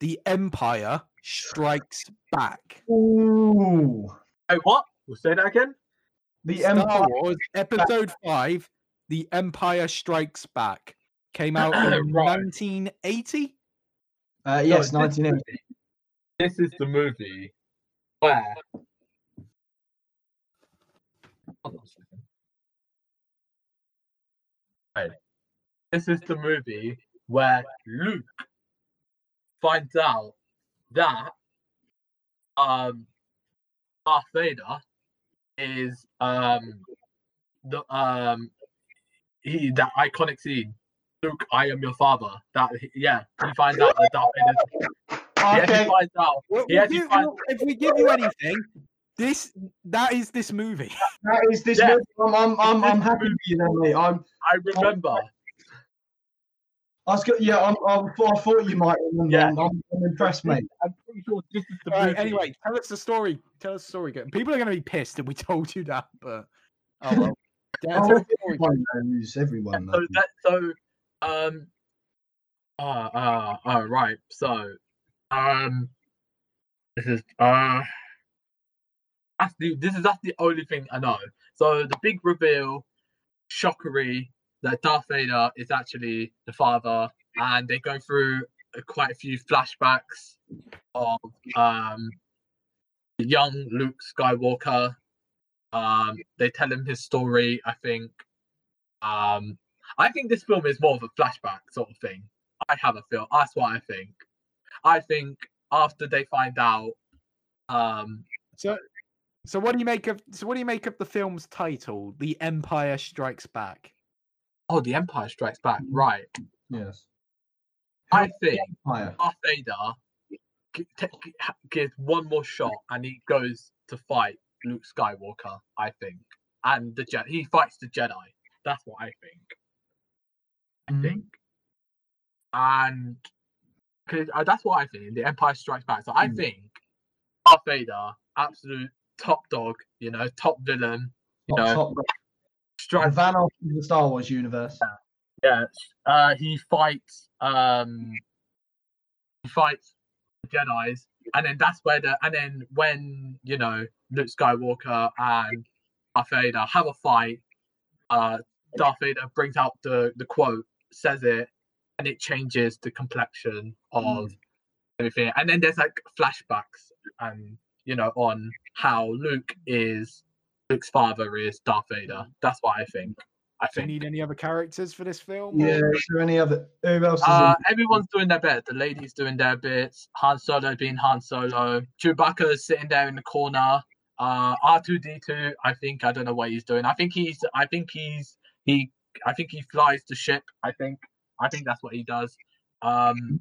The Empire Strikes Back. Ooh. Hey, what? We'll say that again. The Star Empire. Wars Episode Five: The Empire Strikes Back came out in Right. 1980. Uh, yes, this- 1980. This is the movie where. Hold on a second. Right. This is the movie where Luke finds out that um Darth Vader is um the um he that iconic scene. Luke, I am your father. That yeah, he finds out that Darth Vader. Yeah, Okay. he finds out. Well, He we'll finds well, if we give you anything, this that is this movie. That is this. Yeah. movie. I'm, I'm, I'm, I'm happy with you there, mate. I'm, I remember. I was, yeah, I'm, I'm, I thought you might remember. Yeah. I'm, I'm, I'm impressed, mate. I'm pretty sure this is the All right, anyway, tell us the story. Tell us the story. Go- People are going to be pissed that we told you that, but oh well. Yeah, Oh, tell us everyone knows. Everyone so knows. that so um uh uh uh right so um this is uh that's the this is that's the only thing I know. So the big reveal, shockery that Darth Vader is actually the father, and they go through uh, quite a few flashbacks of um young Luke Skywalker. Um, they tell him his story. I think. Um, I think this film is more of a flashback sort of thing. I have a feel. That's what I think. I think after they find out, um, So, so what do you make of? So, what do you make of the film's title, "The Empire Strikes Back"? Oh, the Empire Strikes Back. Mhm. Right. Yes. I think Empire. Darth Vader g- t- g- gives one more shot and he goes to fight Luke Skywalker. I think, and the Jedi. He fights the Jedi. That's what I think. I Mhm. think, and because uh, that's what I think. The Empire Strikes Back. So I Mm. think Darth Vader, absolute top dog. You know, top villain. You Top, know, top, the strikes. Thanos of the Star Wars universe. Yeah, uh, he fights. Um, he fights the Jedi's, and then that's where the and then when you know Luke Skywalker and Darth Vader have a fight, uh, Darth Vader brings out the the quote, says it, and it changes the complexion of everything. And then there's like flashbacks, and you know on how Luke is Luke's father is Darth Vader. That's what I think. I Do you need any other characters for this film? Yeah. or- Is there any other? Who else is Uh, in? everyone's doing their bit. The ladies doing their bits. Han Solo being Han Solo. Chewbacca's sitting there in the corner. Uh, R two D two. I think I don't know what he's doing. I think he's. I think he's. He. I think he flies the ship. I think. I think that's what he does. Um,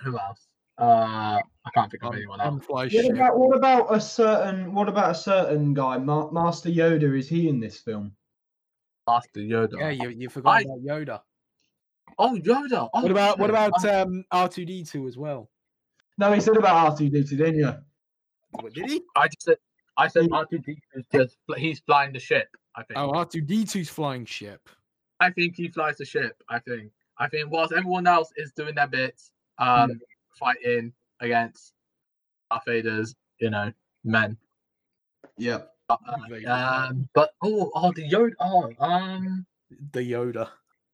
who else? Uh, I can't think of anyone on else. What about what about a certain what about a certain guy, Ma- Master Yoda? Is he in this film? Master Yoda. Yeah, you, you forgot I- about Yoda. Oh, Yoda. Oh, What about what about um, R two D two as well? No, he said about R2D2, didn't you? What did he? I just said. I said R two D two is just. He's flying the ship. I think. Oh, R two D 2s flying ship. I think he flies the ship. I think. I think whilst everyone else is doing their bits, um, fighting against Darth Vader's, you know, men. Yep. Uh, um, but oh, oh, the Yoda. Oh, um, The Yoda.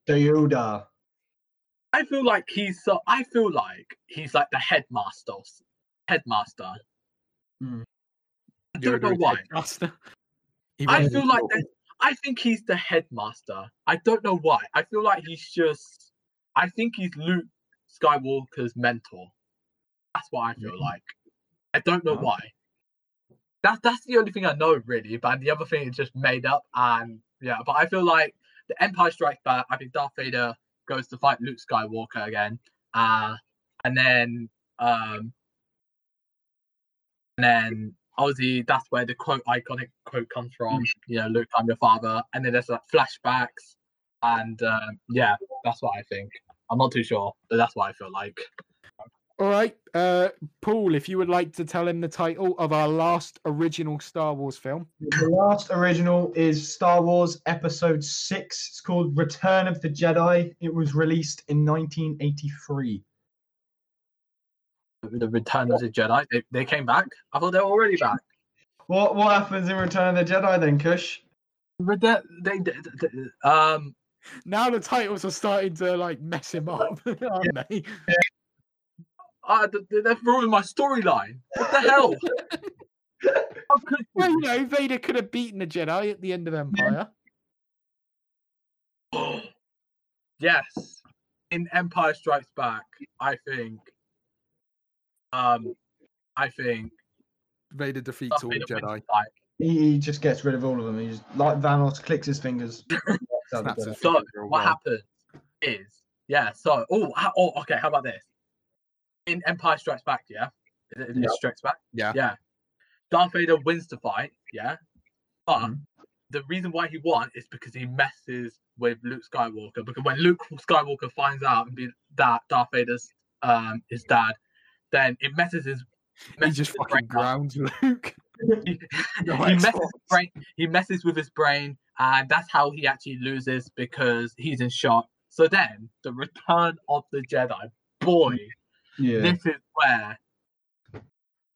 The Yoda. I feel like he's so. I feel like he's like the headmaster. Headmaster. Hmm. I don't know Yoda is why. headmaster. I feel like that, I think he's the headmaster. I don't know why. I feel like he's just. I think he's Luke Skywalker's mentor. That's what I feel Mhm. like. I don't know Okay. why. That's that's the only thing I know really. But the other thing is just made up and yeah. But I feel like the Empire Strikes Back. I think Darth Vader goes to fight Luke Skywalker again. Uh, and then um, and then obviously that's where the quote iconic quote comes from. You know, Luke, I'm your father. And then there's like flashbacks, and um, yeah, that's what I think. I'm not too sure, but that's what I feel like. All right, uh, Paul, if you would like to tell him the title of our last original Star Wars film. The last original is Star Wars Episode 6. It's called Return of the Jedi. It was released in 1983. The Return of the Jedi. They, they came back. I thought they were already back. What what happens in Return of the Jedi then, Kush? But they, they, they- they- um, Now the titles are starting to like mess him up, aren't they? uh, th- they're ruining my storyline. What the hell? Well, you know, Vader could have beaten the Jedi at the end of Empire. yes. In Empire Strikes Back, I think. Um, I think. Vader defeats all the Vader Jedi. He, he just gets rid of all of them. He's like Thanos clicks his fingers. Snaps So what well. happens is, yeah. So oh, oh, okay. How about this? In Empire Strikes Back, yeah. Is it, is it Strikes Back? Yeah. Yeah. Darth Vader wins the fight, yeah. But Mhm. the reason why he won is because he messes with Luke Skywalker. Because when Luke Skywalker finds out and be that Darth Vader's um his dad, then it messes his He messes just fucking brain up. grounds Luke. he, messes brain he messes with his brain and that's how he actually loses because he's in shock. So then the return of the jedi boy Yeah. this is where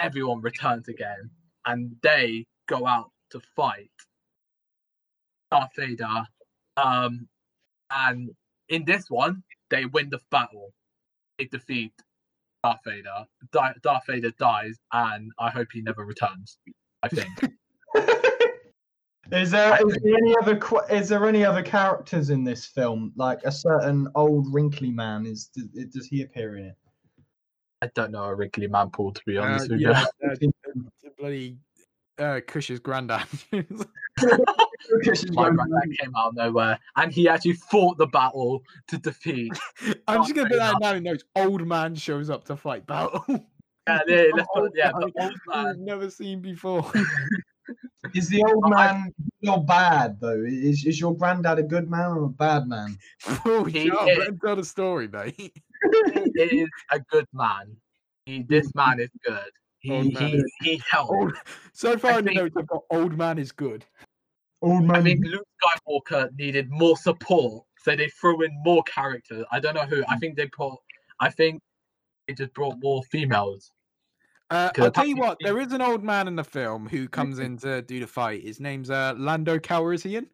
everyone returns again and they go out to fight Darth Vader um and in this one they win the battle. They defeat Darth Vader Di- Darth Vader dies and I hope he never returns I think Is there is there any other is there any other characters in this film? Like a certain old wrinkly man is does, does he appear in it? I don't know a wrinkly man Paul to be Uh, honest with yeah, you. uh, bloody uh, Kush's granddad. My granddad came out of nowhere and he actually fought the battle to defeat. I'm just gonna put that Vader. down in notes. Old man shows up to fight battle. Yeah, yeah, let's put, Old yeah, man the old We've man. never seen before. Is the old man good or bad though? Is is your granddad a good man or a bad man? oh, He shut up, is- let tell the story, mate. He is a good man. He, this man is good. He Old man he, is- he helped. Old, so far I in the think- notes, I've got old man is good. Old man. I think Luke Skywalker needed more support, so they threw in more characters. I don't know who. I think they put. I think they just brought more females. Uh, I'll tell you what, there is an old man in the film who comes in to do the fight. His name's uh, Lando Calrissian.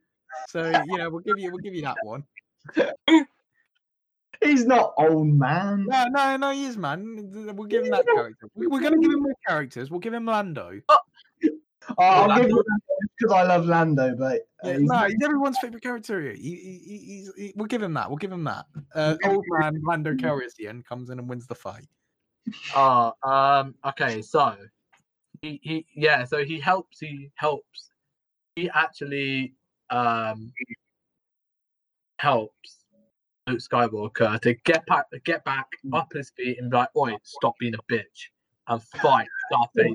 So yeah, we'll give you we'll give you that one. He's not old man. No, no, no, he is man. We'll give him that character. We- We're gonna give him more characters. We'll give him Lando. Oh, I'll Lando- give you because I love Lando, but uh, Yeah, he's no, he's everyone's favorite character here. He, he, he- he's, he- we'll give him that. We'll give him that. Uh, old man Lando Calrissian comes in and wins the fight. Uh, um, okay, so he, he yeah, so he helps, he helps. He actually um helps Luke Skywalker to get back get back up his feet and be like, Oi, stop being a bitch and fight Darth Vader.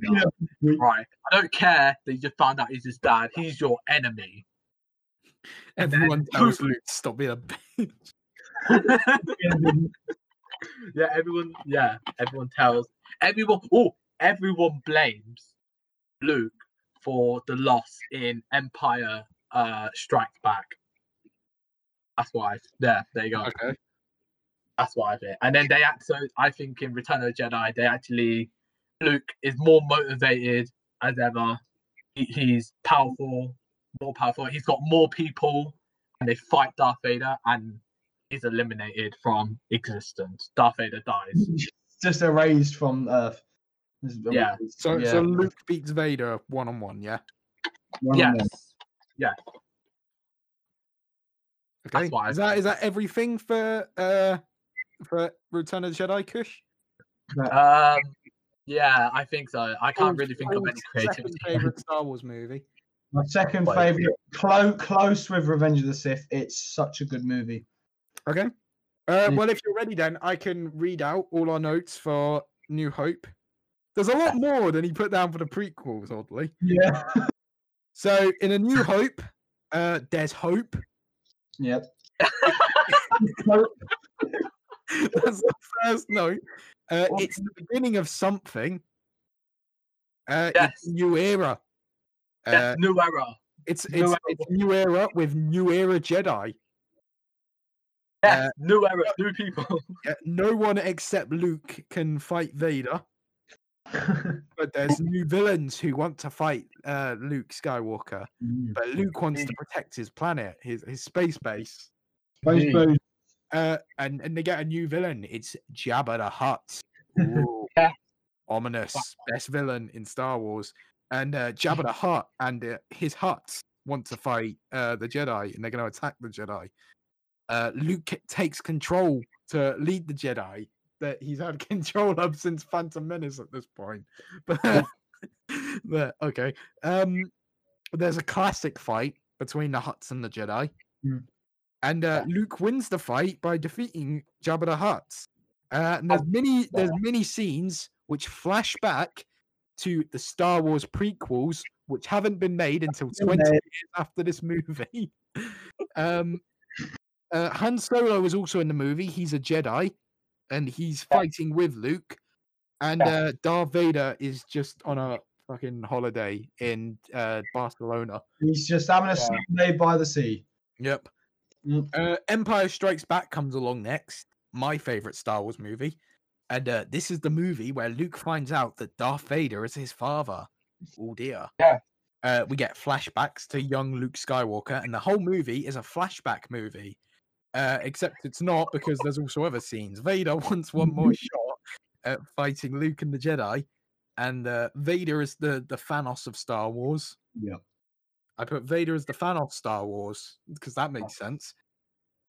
Right. I don't care that you just found out he's his dad, he's your enemy. Everyone tells Luke to stop being a bitch. yeah, everyone yeah, everyone tells everyone oh, everyone blames Luke for the loss in Empire uh Strikes Back. That's why there, there you go. Okay. That's why I think. And then they act so I think in Return of the Jedi they actually Luke is more motivated as ever. He, he's powerful, more powerful. He's got more people and they fight Darth Vader and he's eliminated from existence. Darth Vader dies. just erased from Earth. Yeah. So, yeah. so Luke beats Vader one on one. Yeah. One on one. Yes. Okay. what I Is that is that everything for uh for Return of the Jedi? Kush. Um yeah, I think so. I can't really think of Paul's any Second favorite Star Wars movie. My second Wait. favorite, close close with Revenge of the Sith. It's such a good movie. Okay. Uh, Mm. well, if you're ready, then I can read out all our notes for New Hope. There's a lot more than he put down for the prequels, oddly. Yeah. So, in A New Hope, uh, there's hope. Yep. That's the first note. Uh, it's the beginning of something. Uh, Yes. It's a new era. Uh, Yes, new era. it's new it's, era. it's new era with new era Jedi. Yes, new era, new people. Yeah, no one except Luke can fight Vader. but there's new villains who want to fight uh, Luke Skywalker. But Luke wants to protect his planet, his his space base. Space Indeed. Boost. Uh, and and they get a new villain. It's Jabba the Hutt. Ooh, Yeah. Ominous, best villain in Star Wars. And uh, Jabba the Hutt and uh, his Huts want to fight uh, the Jedi, and they're going to attack the Jedi. Uh, Luke takes control to lead the Jedi that he's had control of since Phantom Menace at this point. But, but okay, um, there's a classic fight between the Huts and the Jedi. Mm. And uh, Luke wins the fight by defeating Jabba the Hutt. Uh, and there's many there's many scenes which flash back to the Star Wars prequels, which haven't been made until 20 made. years after this movie. um, uh, Han Solo was also in the movie. He's a Jedi, and he's fighting with Luke. And Yeah. uh, Darth Vader is just on a fucking holiday in uh, Barcelona. He's just having a Yeah. Sunday by the sea. Yep. Mm. Uh, Empire Strikes Back comes along next. My favorite Star Wars movie. And uh, this is the movie where Luke finds out that Darth Vader is his father. Oh dear. Yeah. Uh, we get flashbacks to young Luke Skywalker, and the whole movie is a flashback movie. Uh, except it's not because there's also other scenes. Vader wants one more shot at fighting Luke and the Jedi, and uh, Vader is the the Thanos of Star Wars. Yeah. I put Vader as the fan of Star Wars because that makes sense.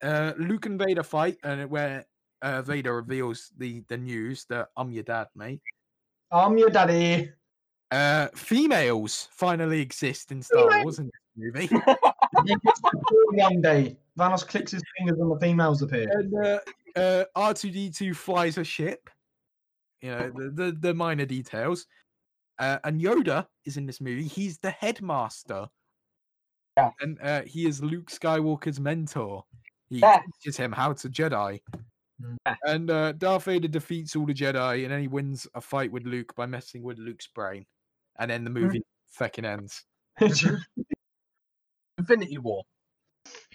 Uh, Luke and Vader fight, and where uh, Vader reveals the the news that I'm your dad, mate. I'm your daddy. Uh, females finally exist in Star Wars in this movie, He gets to call One day, Thanos clicks his fingers and the females appear. and uh, uh, R2D2 flies a ship. You know the the, the minor details. Uh, and Yoda is in this movie. He's the headmaster. Yeah. And uh, he is Luke Skywalker's mentor. He Yeah. teaches him how to Jedi. Yeah. And uh, Darth Vader defeats all the Jedi, and then he wins a fight with Luke by messing with Luke's brain. And then the movie fucking ends. Infinity War.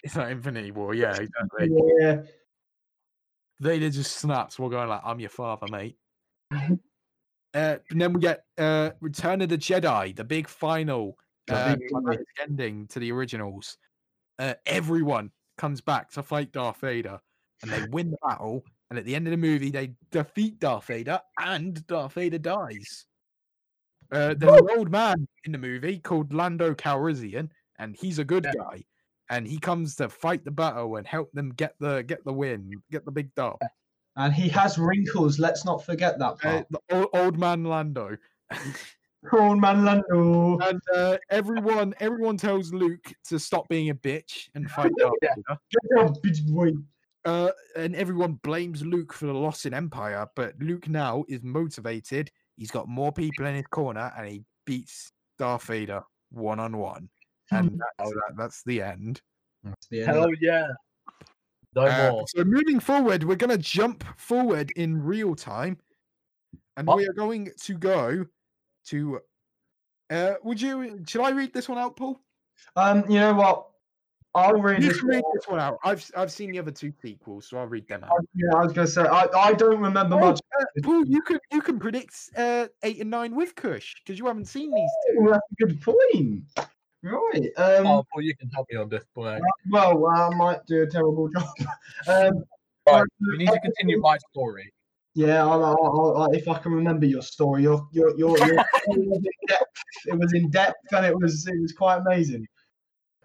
It's not Infinity War, yeah, exactly. yeah. Vader just snaps while going like, "I'm your father, mate." uh, and then we get uh, Return of the Jedi, the big final, uh, ending to the originals. Uh, everyone comes back to fight Darth Vader, and they win the battle. And at the end of the movie, they defeat Darth Vader, and Darth Vader dies. Uh, there's an old man in the movie called Lando Calrissian, and he's a good Yeah. guy. And he comes to fight the battle and help them get the get the win, get the big dub. And he has wrinkles. Let's not forget that Uh, the old, old man Lando. Old man Lando. and uh, everyone everyone tells Luke to stop being a bitch and fight Darth Yeah. Vader. Bitch boy. Uh, and everyone blames Luke for the loss in Empire, but Luke now is motivated. He's got more people in his corner, and he beats Darth Vader one on one. And that's, that, that's the end. That's the end Hell yeah. No Uh, more. so moving forward, we're going to jump forward in real time, and What? we are going to go to. Uh, would you? Should I read this one out, Paul? Um, you know what? I'll read You this. read one. this one out. I've s- I've seen the other two sequels, so I'll read them out. I- Yeah, I was gonna say I, I don't remember Oh, much. uh, Paul, you can you can predict uh, eight and nine with Kush because you haven't seen these two. Oh, that's a good point. Right. Um. Oh, well, you can help me on this, boy. Well, I might do a terrible job. um. Right, we need to continue my story. Yeah, I'll, I'll, I'll, if I can remember your story, your your your, your it was in depth. It was in depth, and it was it was quite amazing.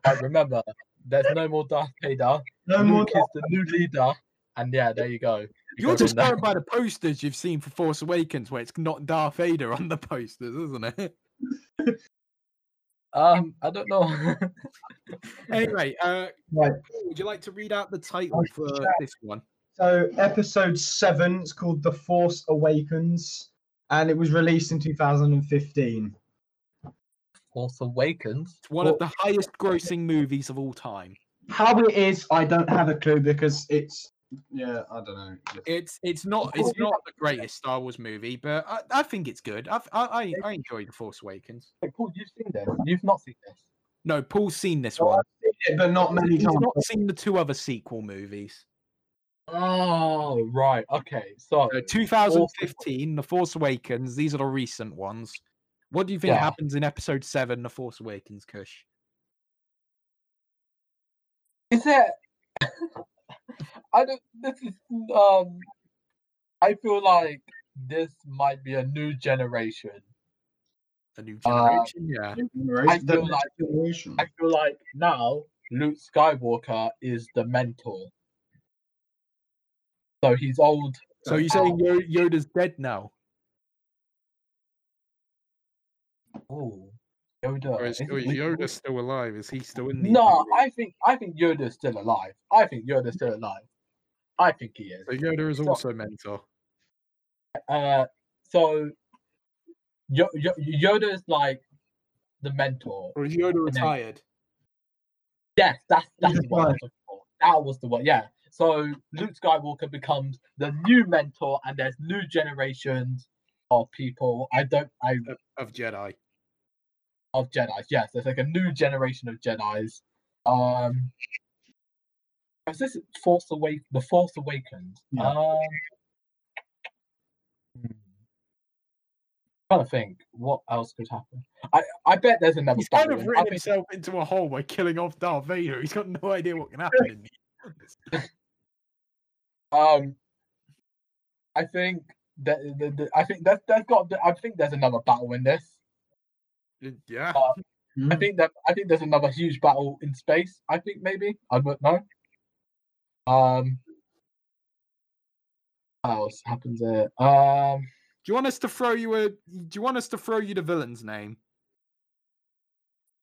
Right, remember, there's no more Darth Vader. No more. Luke is the new leader. And yeah, there you go. You You're just going by the posters you've seen for Force Awakens, where it's not Darth Vader on the posters, isn't it? Um, I don't know. anyway, uh, Right. would you like to read out the title for this one? So episode seven, it's called The Force Awakens, and it was released in 2015. Force Awakens. It's one Well- of the highest grossing movies of all time. How it is, I don't have a clue because it's yeah, I don't know. It's it's not it's not the greatest Star Wars movie, but I, I think it's good. I've, I I I enjoy the Force Awakens. Wait, Paul, you've seen this? You've not seen this? No, Paul's seen this Oh, one. I've seen it, but not many He's times. not seen the two other sequel movies. Oh, right. Okay. So, So 2015, The Force Awakens. These are the recent ones. What do you think Yeah. happens in Episode Seven, The Force Awakens, Kush? is it? I don't. This is. Um. I feel like this might be a new generation. A new Uh, generation, yeah. I feel like- generation. I feel like now Luke Skywalker is the mentor. So he's old. So you're saying Yoda's dead now? Oh, Yoda. Or is, is or is he- Yoda still alive? Is he still in the? No, I think I think Yoda's still alive. I think Yoda's still alive. I think he is. So Yoda is So- also mentor. Uh, so Yo- Yo- Yoda's like the mentor. Or is Yoda then- retired? Yes, that's that's He's the one. I was looking for. That was the one. Yeah. So Luke Skywalker becomes the new mentor, and there's new generations of people. I don't. I Of, of Jedi. of Jedi's. Yes, there's like a new generation of Jedi's. Um, is this Force Awake? The Force Awakens. Yeah. Um, trying to think what else could happen. I I bet there's another. He's kind of written himself into a hole by killing off Darth Vader. He's got no idea what can happen Um, I think that the, the, I think that there's got. I think there's another battle in this. Yeah. Uh, Mm. I think that I think there's another huge battle in space. I think maybe I don't know. Um, what else happens there? Um, Do you want us to throw you a? Do you want us to throw you the villain's name?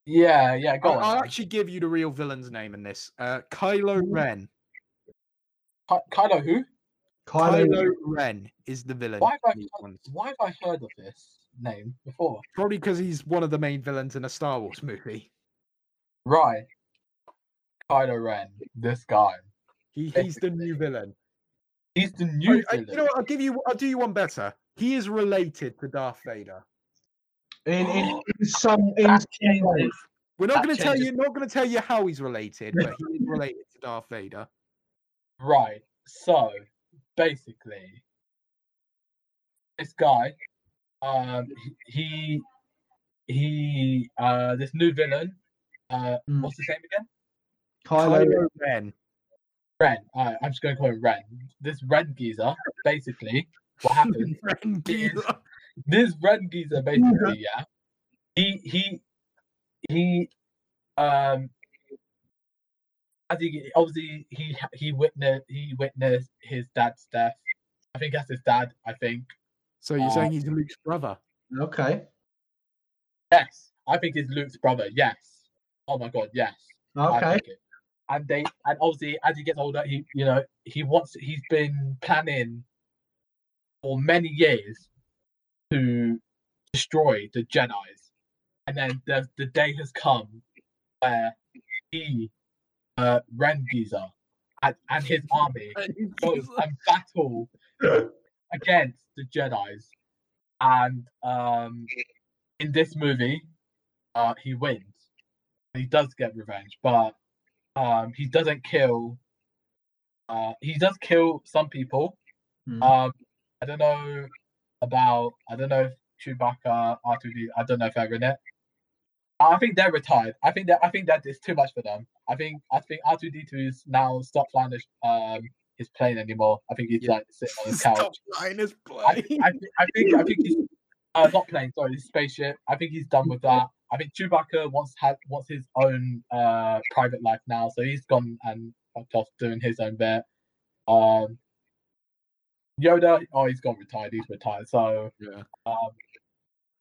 yeah, yeah. Go I'll, on. I'll actually give you the real villain's name in this. Uh, Kylo Ren. Ky- Kylo who? Kylo, Kylo Ren is the villain. Why have, I, ones. why have I heard of this name before? Probably because he's one of the main villains in a Star Wars movie. Right. Kylo Ren, this guy. He, he's the new villain. He's the new I- villain. you know, what, I'll give you. I'll do you one better. He is related to Darth Vader. in, in, in some in That some ways. changes. We're not That going to tell you. Not going to tell you how he's related, but he is related to Darth Vader. Right. So basically, this guy, um, he he, he uh, this new villain. Uh, Mm. what's his name again? Kylo, Kylo Ren. Ren. Uh, I'm just going to call him Ren. This Ren geezer, basically, what happened? Ren Geezer. this Ren geezer, basically, yeah. He he he um I think he- obviously he he witnessed he witnessed his dad's death. I think that's his dad. I think So you're Uh, saying he's Luke's brother? okay, yes, I think it's Luke's brother. Yes. Oh my god, yes. Okay. And they and obviously as he gets older, he you know he wants he's been planning for many years to destroy the Jedi's, and then the the day has come where he, uh, Ren geezer, and, and his army goes and battle against the Jedi's, and um, in this movie, uh, he wins. He does get revenge, but um, he doesn't kill. Uh, he does kill some people. Hmm. Um, I don't know about. I don't know if Chewbacca, R2D. I don't know if they're in it. I think they're retired. I think that I think that is too much for them. I think I think R2D2 is now stopped flying his um his plane anymore. I think he's Yeah. like sitting on his couch. Stop flying his I, plane. I, thi- I think I think he's uh, not plane. Sorry, his spaceship. I think he's done with that. I think Chewbacca wants had wants his own uh private life now, so he's gone and fucked off doing his own bit. Um, Yoda, oh, he's gone retired. He's retired. So Yeah. um,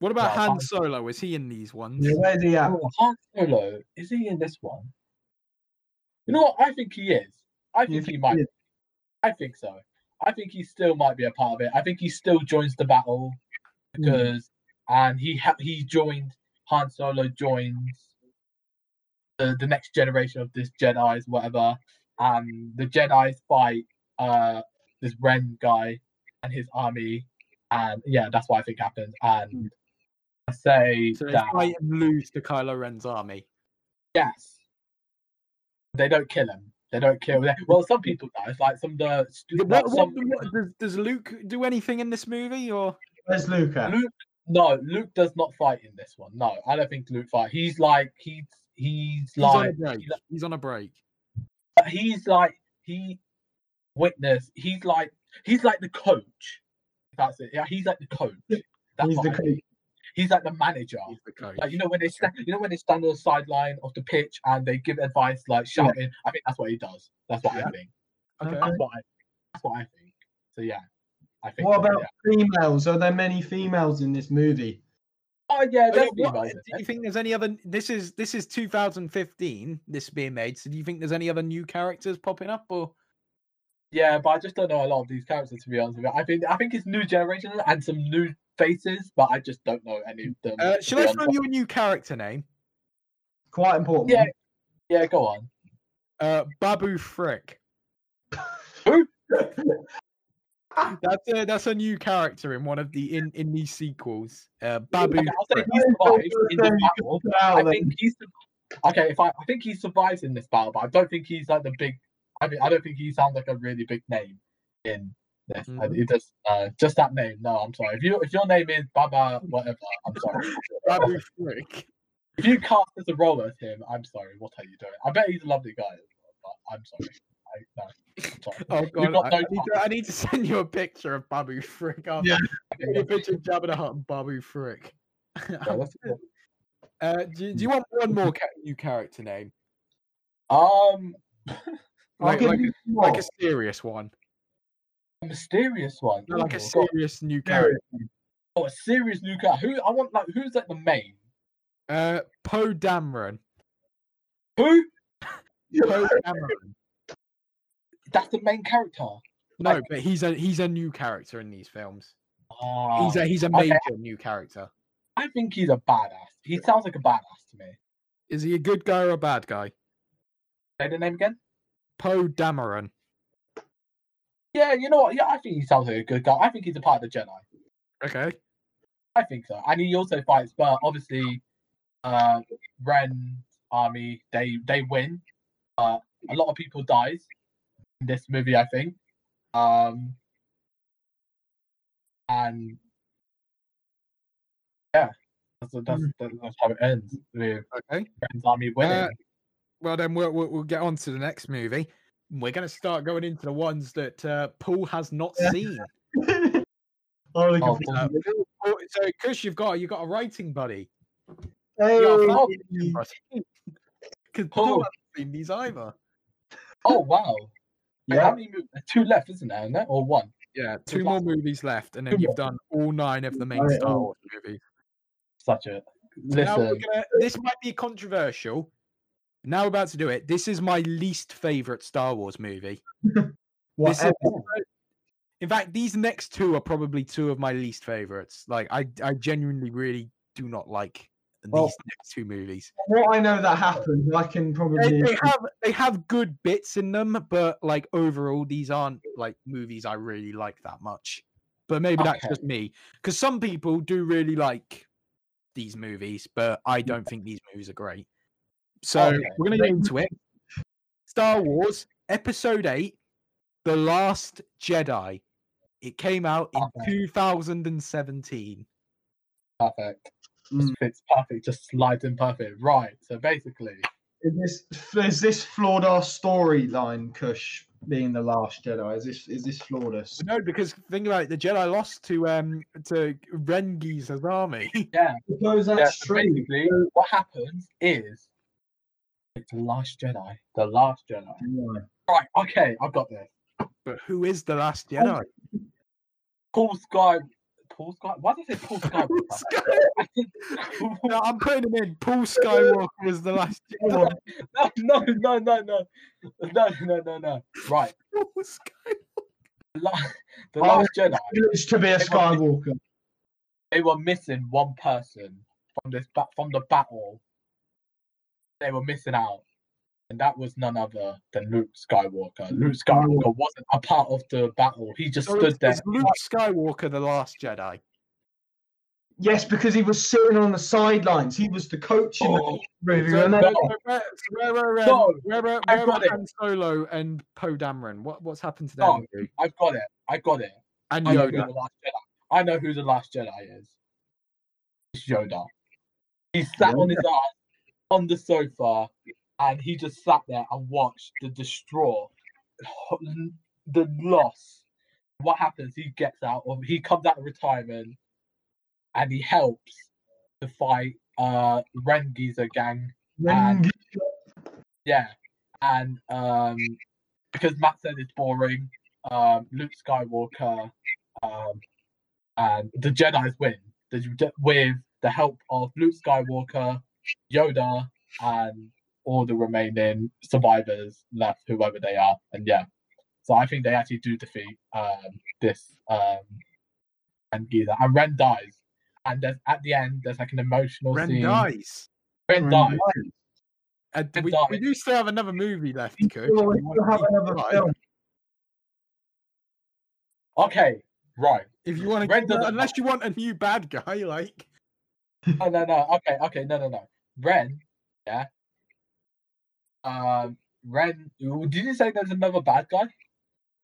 What about Well, Han Han- Solo? Is he in these ones? Yeah, where's he at? oh, Han Solo is he in this one? You know what? I think he is. I You think he might. he? I think so. I think he still might be a part of it. I think he still joins the battle Hmm. because, and he ha- he joined Han Solo joins the the next generation of this Jedi's whatever, and the Jedi's fight uh this Ren guy and his army, and yeah, that's what I think happened. And I say So they that fight and lose to Kylo Ren's army. yes, they don't kill him. They don't kill. They, well, some people die. It's like some of the What, like what, some, what- does, does Luke do anything in this movie or? Where's Luke at? Luke. No, Luke does not fight in this one. No, I don't think Luke fight. He's like he's he's He's on a like break. He's on a break. he's like he witness. He's like he's like the coach. That's it. Yeah, he's like the coach. That's He's the I mean. Coach. He's like the manager. He's the coach. Like you know when they stand, you know when they stand on the sideline of the pitch and they give advice like shouting. I think that's what he does. That's what Yeah. I think. Okay. That's what I. That's what I think. So yeah, I think. What so, about yeah. females? Are there many females in this movie? Oh yeah, there's what- females do you think there's any other? This is this is 2015. This being made. So do you think there's any other new characters popping up or? Yeah, but I just don't know a lot of these characters to be honest with you. I think I think it's new generation and some new faces, but I just don't know any of them. Uh, to shall I honest. throw you a new character name? Quite important. Yeah. Yeah, go on. Uh, Babu Frick. Who? That's a that's a new character in one of the in in these sequels. Uh, Babu. Okay, I'll say Frick. he survives in the battle. I think he's okay. If I, I think he survives in this battle, but I don't think he's like the big. I mean, I don't think he sounds like a really big name in this. I- Mhm. It does uh, just that name. No, I'm sorry. If you if your name is Baba whatever, I'm sorry. Babu Frick. if you cast as a role as him, I'm sorry. What are you doing? I bet he's a lovely guy, but I'm sorry. I, no, I'm sorry. Oh god, I, no I need to, I need to send you a picture of Babu Frick. After. Yeah. A picture of Jabba the Hutt and Babu Frick. Yeah, uh, do, do you want one more ca- new character name? Um, Like, like, like a serious one. A mysterious one. No, like a Ooh, God. serious new character. Oh, a serious new character. Who I want like who's like the main? Uh, Poe Dameron. Who? Poe Dameron. That's the main character. No, Like- but he's a he's a new character in these films. Ah, He's a he's a okay. major new character. I think he's a badass. He sounds like a badass to me. Is he a good guy or a bad guy? Say the name again. Poe Dameron. Yeah, you know what? Yeah, I think he sounds like a good guy. I think he's a part of the Jedi. Okay. I think so. And he also fights, but obviously, uh, Ren's army they they win. Uh, a lot of people dies in this movie, I think. Um, and yeah, that's that's, that's that's how it ends with Okay. Ren's army winning. Uh, Well, then we'll, we'll we'll get on to the next movie. We're going to start going into the ones that uh, Paul has not Yeah. seen. I'm Oh, forward to. Oh, So, Kush, you've got you've got a writing buddy. Hey, oh, Because Paul. Paul hasn't seen these either. oh wow! Wait, how yeah. many mo- two left, isn't there? isn't there? Or one? Yeah, two Two more more. movies left, and then Two you've more. done all nine of the main yeah, Star oh. Wars movies. Such a So now we're listen. gonna, this might be controversial. Now we're about to do it. This is my least favorite Star Wars movie. Is- in fact, these next two are probably two of my least favorites. Like, I, I genuinely really do not like these Well, next two movies. What I know that happened, I can probably. they have they have good bits in them, but like overall, these aren't like movies I really like that much. But maybe that's just me, because some people do really like these movies, but I don't think these movies are great. So Okay. we're gonna get into it. Star Wars Episode Eight, The Last Jedi. It came out in Okay. 2017. Perfect. Mm. Just fits perfect. Just slides in perfect. Right. So basically, Is this is this flawed our storyline, Kush being the last Jedi? Is this is this flawless? No, because think about it, the Jedi lost to um to Rengi's army. yeah. Because yeah that's so true. basically, what happens is it's the last Jedi. The last Jedi. Yeah. Right. Okay. I've got this. But who is the last Jedi? Paul Sky. Paul Sky. Why did I say Paul Sky? I think- no, I'm putting him in. Paul Skywalker is the last Jedi. no, no, no, no, no, no, no, no, no. Right. Paul Sky- The, la- the Oh, last Jedi. Privileged to be a Skywalker. they were missing one person from this ba- from the battle. They were missing out, and that was none other than Luke Skywalker. Mm. Luke Skywalker wasn't a part of the battle. He just So stood is, there. is Luke Skywalker the last Jedi? Yes, because he was sitting on the sidelines. He was the coach in Oh, the movie. So, remember? so where, are, No, where are, I where got are it. Han Solo and Poe Dameron? What, what's happened to them? two? I've got it. I've got it. And I know who Yoda. the last Jedi. I know who the last Jedi is. It's Yoda. He sat on his ass on the sofa, and he just sat there and watched the destroy, the loss. What happens? He gets out, of he comes out of retirement, and he helps to fight uh Ren Geezer gang. When- Yeah, and um, because Matt said it's boring, um, Luke Skywalker, um, and the Jedi's win. The, with the help of Luke Skywalker, Yoda, and all the remaining survivors left, whoever they are, and yeah. So I think they actually do defeat um, this um, and Giza, and Ren dies. And there's, at the end, there's like an emotional Ren scene. dies. Ren Ren dies. And Ren we, dies. we do still have another movie left, Coach. Well, we if still have another keep film. Okay, right. If you want to, unless you want a new bad guy, like No, no, no. Okay, okay, no, no, no. Ren, yeah. Um, Ren. Did you say there's another bad guy?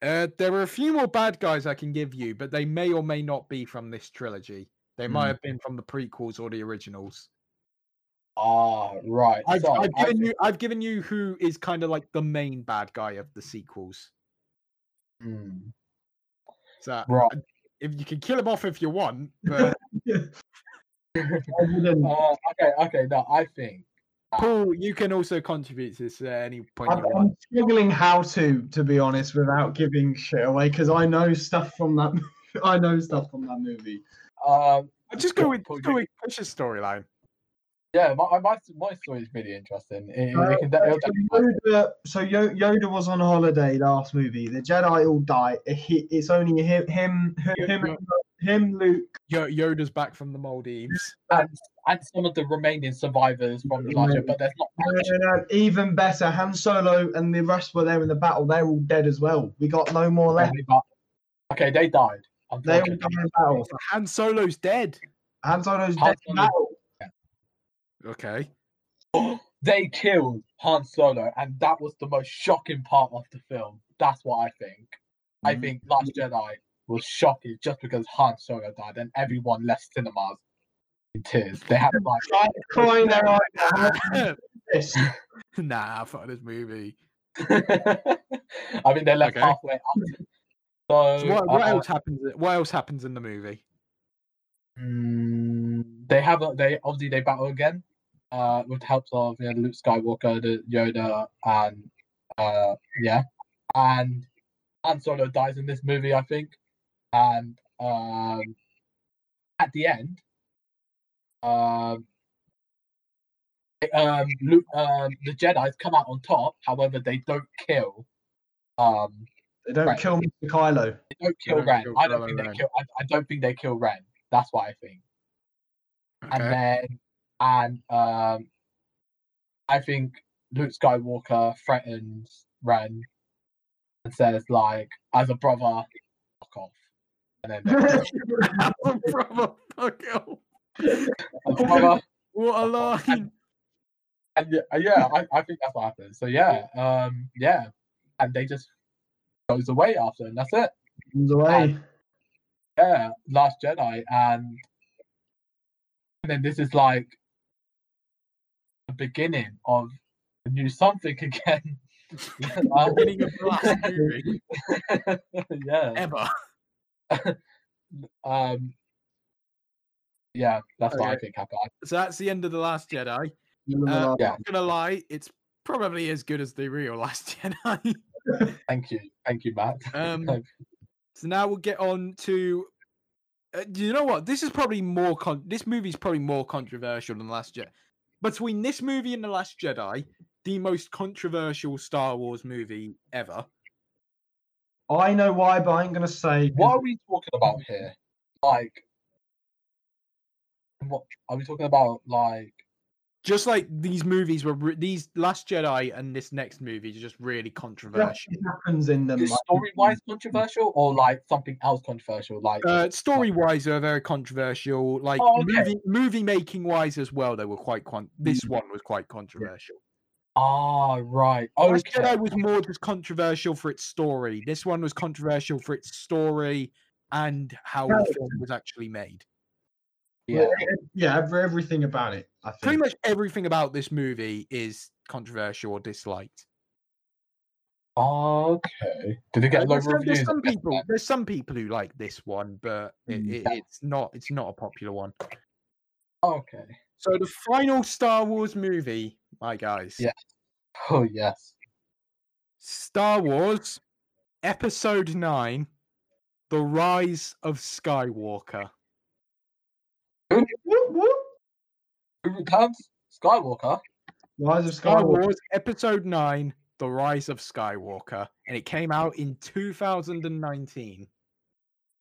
uh, there are a few more bad guys I can give you, but they may or may not be from this trilogy. They might Hmm. have been from the prequels or the originals. Ah, right. I've, so, I've given think- you, I've given you who is kind of like the main bad guy of the sequels. Hmm, So Right. if you can kill him off if you want, but I wouldn't- Uh, okay, okay. No, I think. Paul, you can also contribute to this at any point I'm. I'm struggling how to, to be honest, without giving shit away because I know stuff from that. I know stuff from that movie. Um, Just go with, Paul, just go you- with Fish's storyline. yeah, my my my story is really interesting. It, Uh, it can, so Yoda, so Yoda was on holiday last movie. The Jedi all die. He, it's only him, him, Yo- him, Yo- him, Luke. Yo- Yoda's back from the Maldives. and and some of the remaining survivors from the last year, but there's not No, much. no, no, Even better, Han Solo and the rest were there in the battle. They're all dead as well. We got no more left. Okay, but- Okay, they died. They all Unfortunately. died in battle. So Han Solo's dead. Han Solo's Han dead in Solo- battle. Okay. they killed Han Solo, and that was the most shocking part of the film. That's what I think. I Mm. think Last Jedi was shocking just because Han Solo died, and everyone left cinemas in tears. They had like, Cry- Crying their eyes out. Nah, fuck this movie. I mean, they left Okay. halfway up. So, So what, what uh, else happens? What else happens in the movie? mm, they have a, they obviously they battle again, uh, with the help of you know, Luke Skywalker, the Yoda, and uh, yeah, and Han Solo dies in this movie, I think, and um, at the end, um, um, Luke, um, the Jedi's come out on top. However, they don't kill. Um, They don't Right. kill Mr. Kylo. they don't kill don't Ren. kill I don't Kylo think they Ren. kill. I, I don't think they kill Ren. That's what I think. And then, and um, I think Luke Skywalker threatens Ren and says like, as a brother, fuck off. And then, off. as a brother, What a line. and yeah, uh, yeah I, I think that's what happens. So yeah, um, yeah, and they just goes away after, and that's it. Comes away. yeah, Last Jedi, and and then this is like the beginning of a new something again. Beginning of the last movie yeah, ever. um, yeah, that's what I Okay. think happened. So that's the end of the Last Jedi. Remember Uh, that? yeah. Not gonna lie, it's probably as good as the real Last Jedi. Thank you, thank you, Matt. Um, So now we'll get on to. Uh, you know what? This is probably more. Con- this movie's probably more controversial than the Last Jedi. Between this movie and the Last Jedi, the most controversial Star Wars movie ever. I know why, but I ain't gonna say. what are we talking about here? Like, what are we talking about? Like, just like these movies were re- these Last Jedi and this next movie is just really controversial. Nothing happens in them. Like- story wise controversial or like something else controversial? Like Uh, story wise, they're very controversial. Like Oh, okay. movie movie making wise as well, they were quite. Con- this one was quite controversial. Ah right. Last Okay. Jedi was more just controversial for its story. This one was controversial for its story and how the film was actually made. Yeah. yeah, ev- everything about it. I think. Pretty much everything about this movie is controversial or disliked. Okay. Did it get low there's, some, reviews? there's some people. There's some people who like this one, but it, Mm. it, it's not. It's not a popular one. Okay. So the final Star Wars movie, my guys. Yeah. Oh yes. Star Wars Episode 9 The Rise of Skywalker. Whoop, whoop. Who returns? Skywalker. Rise of Star Skywalker. Wars Episode 9 The Rise of Skywalker. And it came out in 2019.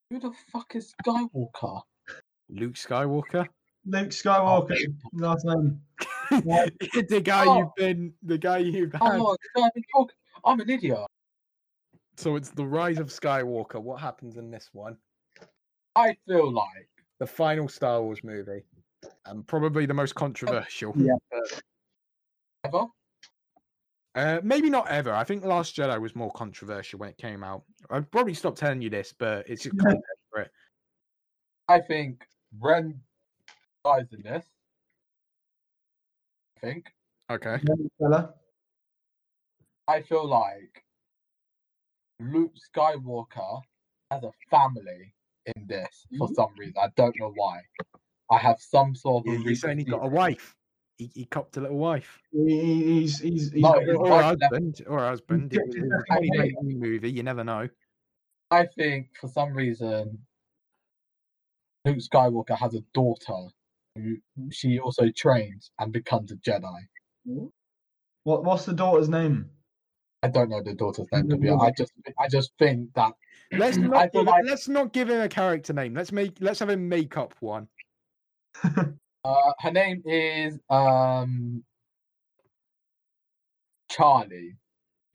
Who the fuck is Skywalker? Luke Skywalker? Luke Skywalker. Last name. the guy Oh. you've been the guy you've had. Oh, God, I'm an idiot. So it's The Rise of Skywalker. What happens in this one? I feel like The final Star Wars movie. And probably the most controversial. Yeah. ever. Uh, maybe not ever. I think Last Jedi was more controversial when it came out. I've probably stopped telling you this, but it's just Yeah. context for. I think Ren dies in this. I think. Okay. Fella. I feel like Luke Skywalker has a family in this for some reason. I don't know why. I have some sort of You- a You're reason saying he got a wife. He, he copped a little wife. He- he- He's he's he's No, got- his Or a left- husband. Or a husband. It was, it was a definitely 2019 movie. You never know. I think for some reason Luke Skywalker has a daughter who she also trains and becomes a Jedi. what what's the daughter's name? I don't know the daughter's name to be honest. I just I just think that Let's not give, like- let's not give him a character name. Let's make let's have him make up one. uh, her name is um Charlie.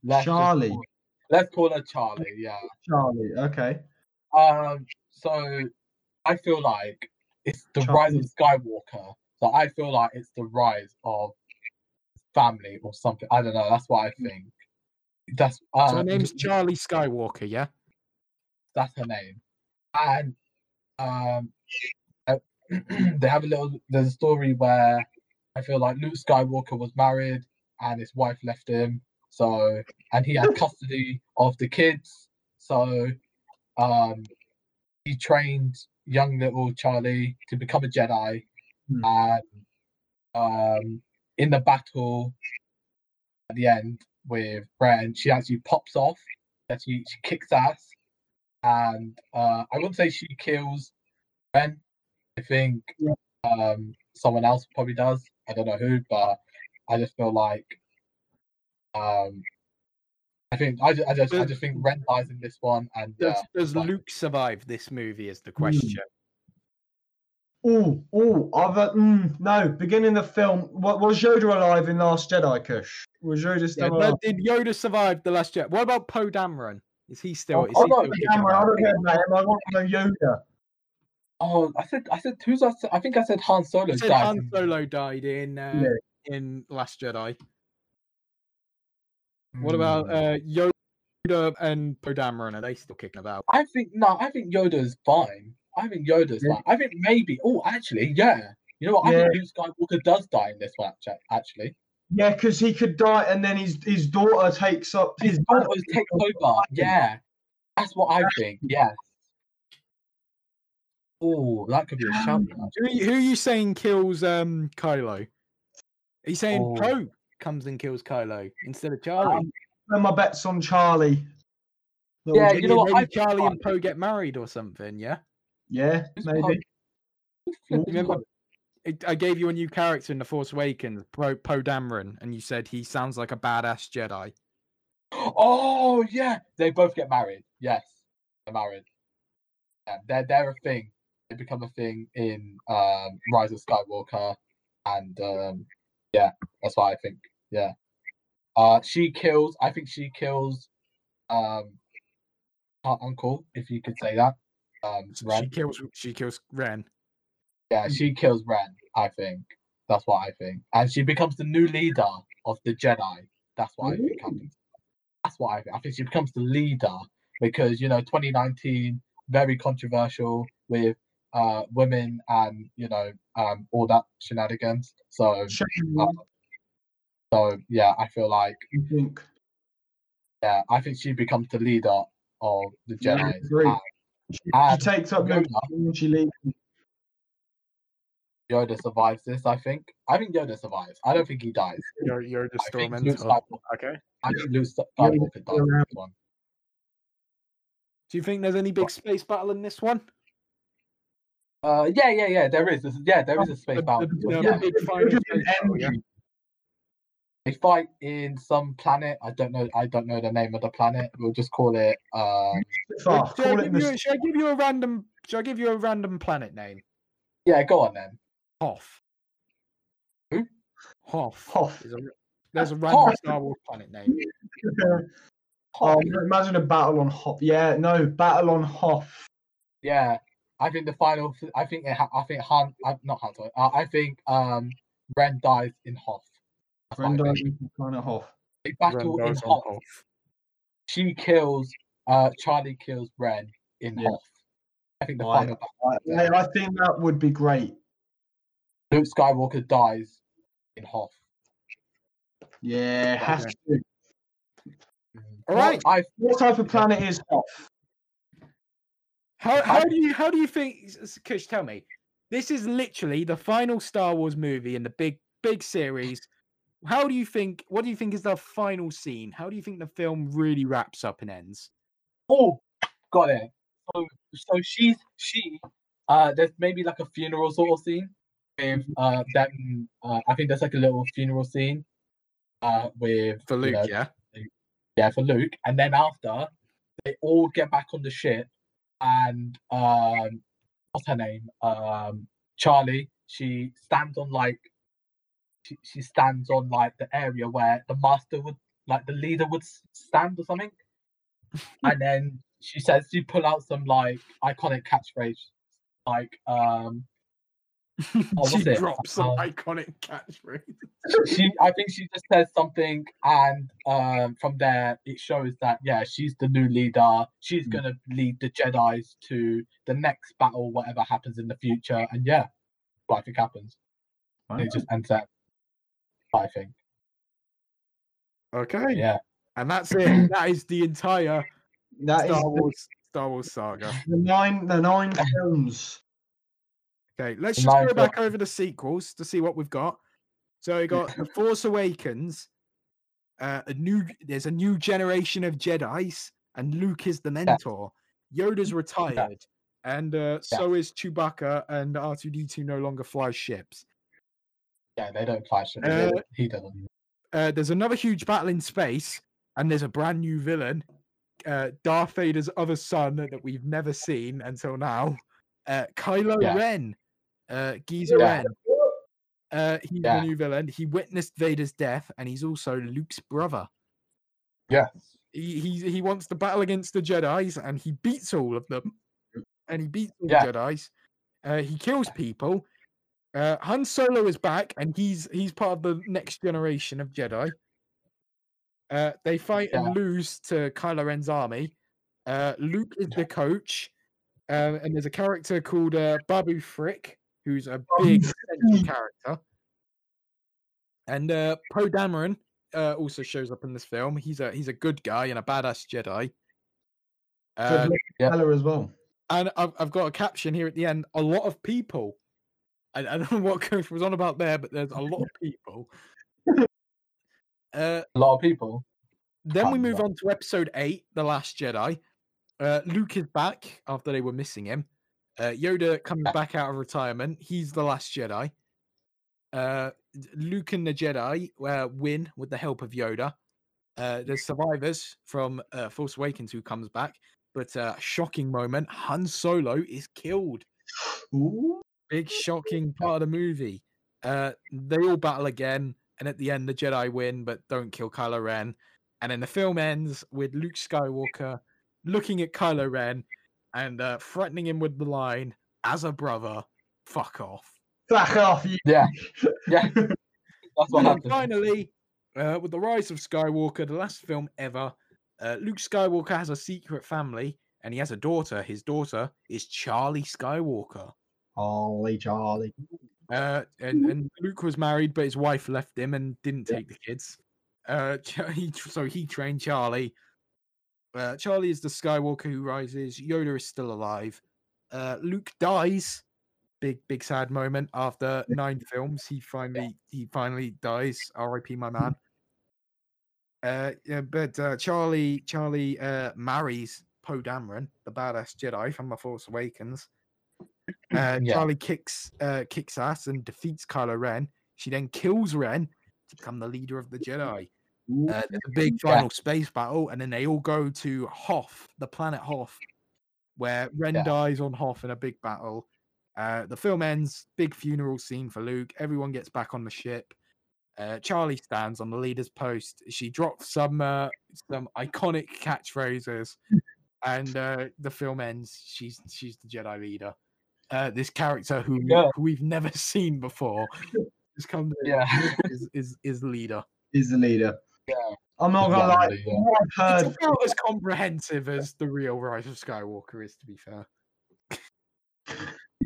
Let's Charlie. call- let's call her Charlie, yeah. Charlie. Okay. Um so I feel like it's the rise of Skywalker. So I feel like it's the rise of family or something. I don't know, that's what I think. That's uh, So her name's Charlie Skywalker. Yeah. that's her name. And um, they have a little. There's a story where I feel like Luke Skywalker was married and his wife left him. So and he had custody of the kids. So um, he trained young little Charlie to become a Jedi, Hmm. and um, in the battle at the end with Ren, she actually pops off. That she, she kicks ass, and uh, I wouldn't say she kills Ren. I think Yeah. um, someone else probably does. I don't know who, but I just feel like um, I think I just, I just I just think Ren dies in this one, and Does, uh, does like- Luke survive this movie? Is the question. Oh, oh, I've mm, no. Beginning of film. What was Yoda alive in Last Jedi? Kush was Yoda still but alive? did Yoda survive the last Jedi? What about Poe Dameron? Is he still? Oh, is oh, he no, still kicking Dameron, I don't care about him. I want to know Yoda. Oh, I said, I said, who's I? Said, I think I said Han Solo You said died. Han Solo died in uh, in Last Jedi. What about Hmm. uh, Yoda and Poe Are they still kicking about? I think no. I think Yoda's fine. I think Yoda's Yeah. fine. I think maybe. Oh, actually, yeah. You know what? I Yeah. think Luke Skywalker does die in this one. Actually, Yeah, because he could die, and then his his daughter takes up his his. daughter takes over. Yeah, that's what I think. Yes. Oh, that could be a shout. Who, are you- who are you saying kills um Kylo? Are you saying Oh. Poe comes and kills Kylo instead of Charlie? Um, Put my bets on Charlie. Little Yeah, Jimmy. you know what, Maybe I- Charlie and Poe get married or something. Yeah. Yeah, maybe. Poe? Who flipping Remember- I- I gave you a new character in The Force Awakens, Poe, Poe Dameron, and you said he sounds like a badass Jedi. Oh yeah, they both get married. Yes, they're married. Yeah, they're they're a thing. They become a thing in um, Rise of Skywalker, and um, yeah, That's why I think. Yeah. Uh, she kills. I think she kills. Um, her uncle, if you could say that. Um, She kills. She kills Ren. Yeah, she kills Ren. I think that's what I think, and she becomes the new leader of the Jedi. That's what I think happens. That's what I think. I think she becomes the leader because you know 2019 very controversial with uh women and you know um all that shenanigans. So uh, so yeah, I feel like I think. yeah, I think she becomes the leader of the Yeah, I Jedi. agree. and She, she takes up Yoda. Luke she leaves. Yoda survives this. I think. I think Yoda survives. I don't think he dies. You're you're the I think Stormenter. Okay. I think Luke Yoda Skywalker dies in this one. Do you think there's any big space battle in this one? Uh, yeah, yeah, yeah. There is. This- Yeah, there is a space battle. the- Well, the yeah, big final space battle, yeah. Engine. they fight in some planet. I don't know. I don't know the name of the planet. We'll just call it. Um, Far. should, I it give you, a- should I give you a random? Should I give you a random planet name? yeah, go on then. Hoth. Who? Hoth. Hoth. is a- There's a random Hoth. Star Wars planet name. Oh, imagine a battle on Hoth. Yeah, no, battle on Hoth. Yeah, I think the final. I think. It, ha- I think Han. I, not Han. Sorry. Uh, I think um, Ren dies in Hoth. That's what Brenda think. kind of Hoth. They battle in Randos on Hoth. Hoth. She kills. Uh, Charlie kills Ren in Yeah. Hoth. I think the Right. final battle. I, I think that would be great. Luke Skywalker dies in Hoth. Yeah, has Okay. to. All Well, What type of planet is Hoth? How how do you how do you think? s- s- Kush, tell me. This is literally the final Star Wars movie in the big big series. How do you think? What do you think is the final scene? How do you think the film really wraps up and ends? Oh, got it. So, so she's she. Uh, there's maybe like a funeral sort of scene with uh them. Uh, I think there's like a little funeral scene. Uh, with For you Luke, know, yeah. yeah, for Luke, and then after they all get back on the ship, and um, what's her name? Um, Charlie. She stands on like. She, she stands on like the area where the master would like the leader would stand or something and then she says she pull out some like iconic catchphrase like um she what's it? drops some Um, iconic catchphrase. she i think she just says something and um from there it shows that yeah she's the new leader she's Mm. gonna lead the jedis to the next battle whatever happens in the future and yeah what i think happens and it just ends there i think Okay. yeah And that's it. that is the entire That is Star the, Wars Star Wars saga. the nine the nine films. Okay, let's The just nine go back over the sequels to see what we've got. So we got The Force Awakens. Uh, a new there's a new generation of Jedi's, and Luke is the mentor. Yoda's retired, and uh, Yeah. so is Chewbacca, and R2D2 no longer flies ships. Yeah they don't clash Uh, he doesn't Uh, there's another huge battle in space, and there's a brand new villain, uh, Darth Vader's other son that we've never seen until now, uh, Kylo Yeah. Ren, uh, Geezer Yeah. Ren. Uh, he's Yeah. the new villain. He witnessed Vader's death, and he's also Luke's brother. Yeah. He he, he wants to battle against the Jedi's, and he beats all of them. And he beats all Yeah. the Jedi's. Uh, he kills people. Uh, Han Solo is back, and he's he's part of the next generation of Jedi. Uh, they fight Yeah. and lose to Kylo Ren's army. Uh, Luke is the coach, uh, and there's a character called uh, Babu Frick, who's a big central character. And uh, Poe Dameron uh, also shows up in this film. He's a he's a good guy and a badass Jedi. Uh, yeah. As well. and I've, I've got a caption here at the end. A lot of people. I, I don't know what Coach was on about there, but there's a lot of people. Uh, a lot of people then we Can't move on to episode eight, The Last Jedi. Uh, Luke is back after they were missing him. Uh, Yoda comes back out of retirement. He's the last Jedi. Uh, Luke and the Jedi uh, win with the help of Yoda. Uh, there's survivors from uh, Force Awakens who comes back, but uh, shocking moment: Han Solo is killed. Ooh. Big shocking part of the movie. Uh, they all battle again. and at the end the Jedi win, but don't kill Kylo Ren. And then the film ends with Luke Skywalker looking at Kylo Ren and uh, threatening him with the line, "As a brother, fuck off." Back off, you. Yeah. Yeah. That's what And happened. finally, uh, with the rise of Skywalker, the last film ever, uh, Luke Skywalker has a secret family and he has a daughter. His daughter is Charlie Skywalker. Holy Charlie. Uh, and, and Luke was married, but his wife left him and didn't take the kids. Uh, he, so he trained Charlie. Uh, Charlie is the Skywalker who rises. Yoda is still alive. Uh, Luke dies. Big, big sad moment after nine films. He finally, he finally dies. R.I.P. My man. Uh, yeah, but uh, Charlie, Charlie uh, marries Poe Dameron, the badass Jedi from The Force Awakens. Uh, Yeah. Charlie kicks uh, kicks ass and defeats Kylo Ren. She then kills Ren to become the leader of the Jedi. Uh, there's a big Yeah. final space battle, and then they all go to Hoth, the planet Hoth, where Ren Yeah. dies on Hoth in a big battle. Uh, the film ends, big funeral scene for Luke. Everyone gets back on the ship. Uh, Charlie stands on the leader's post. She drops some uh, some iconic catchphrases, and uh, the film ends. She's she's the Jedi leader. Uh, this character who, Yeah. who we've never seen before has come to Yeah. is, is is leader. Is the leader. Yeah. I'm not gonna lie. Exactly, yeah. I've It's about as comprehensive as the real Rise of Skywalker is, to be fair.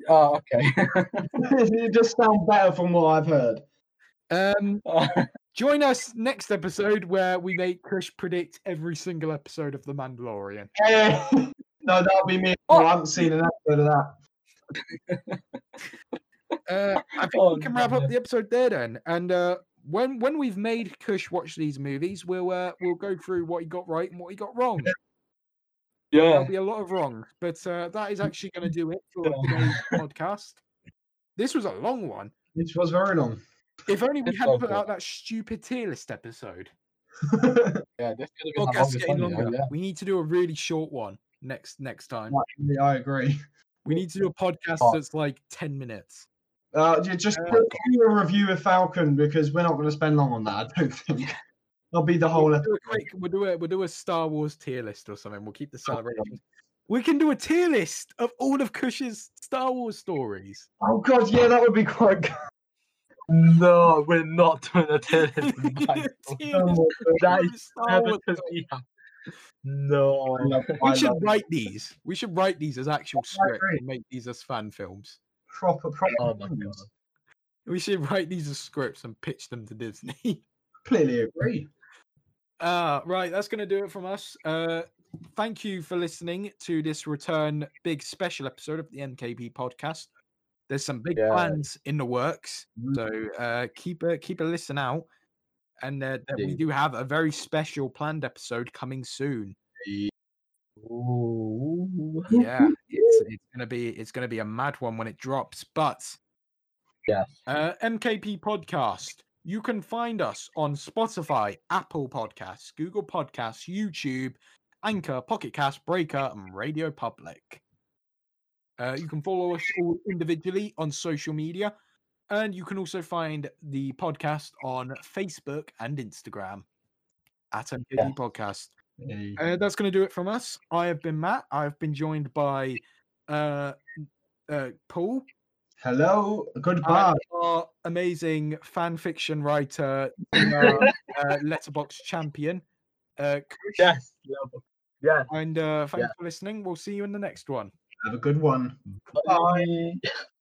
Oh, okay. it just sounds better from what I've heard. Um, join us next episode where we make Kush predict every single episode of The Mandalorian. No, that'll be me. Oh, I haven't seen an episode of that. Uh, I think Oh, we can wrap up the episode there then. And uh, when when we've made Kush watch these movies, we'll uh, we'll go through what he got right and what he got wrong. yeah. There'll be a lot of wrong, but uh, that is actually going to do it for Yeah. today's podcast. This was a long one. This was very long. If only we hadn't put out that stupid tier list episode. Yeah, this could have been our Podcast's getting one, you longer. yeah. We need to do a really short one next next time. Actually, I agree. We need to do a podcast Oh. that's like ten minutes. Uh, ju- just Uh, put do a review of Falcon because we're not going to spend long on that. I don't think. That'll be the whole We'll do, a episode. quick, we'll do a we'll do a Star Wars tier list or something. We'll keep the celebration. We can do a tier list of all of Kush's Star Wars stories. Oh god, yeah, that would be quite good. No, we're not doing a tier list. Tier list that of Star never Wars to be hap- No. I love- I We should write these. We should write these as actual scripts and make these as fan films. proper, proper. Oh my god. We should write these as scripts and pitch them to Disney. Clearly agree. Uh, right, that's going to do it from us. Uh, thank you for listening to this return big special episode of the MKP podcast. There's some big Yeah. plans in the works, Mhm. so uh, keep a keep a listen out. And uh, that we do have a very special planned episode coming soon. Ooh. Yeah, it's, it's gonna be it's gonna be a mad one when it drops. But Yes. Uh, MKP Podcast. You can find us on Spotify, Apple Podcasts, Google Podcasts, YouTube, Anchor, Pocket Cast, Breaker, and Radio Public. Uh, you can follow us all individually on social media, and you can also find the podcast on Facebook and Instagram at MKP Yeah. Podcast. Hey. Uh, that's going to do it from us. I have been Matt. I've been joined by uh, uh, Paul. Hello, and goodbye. our amazing fan fiction writer, uh, uh, letterbox champion. Uh, Yes. love it. Yes. And uh, thanks Yeah. for listening. We'll see you in the next one. Have a good one. Bye.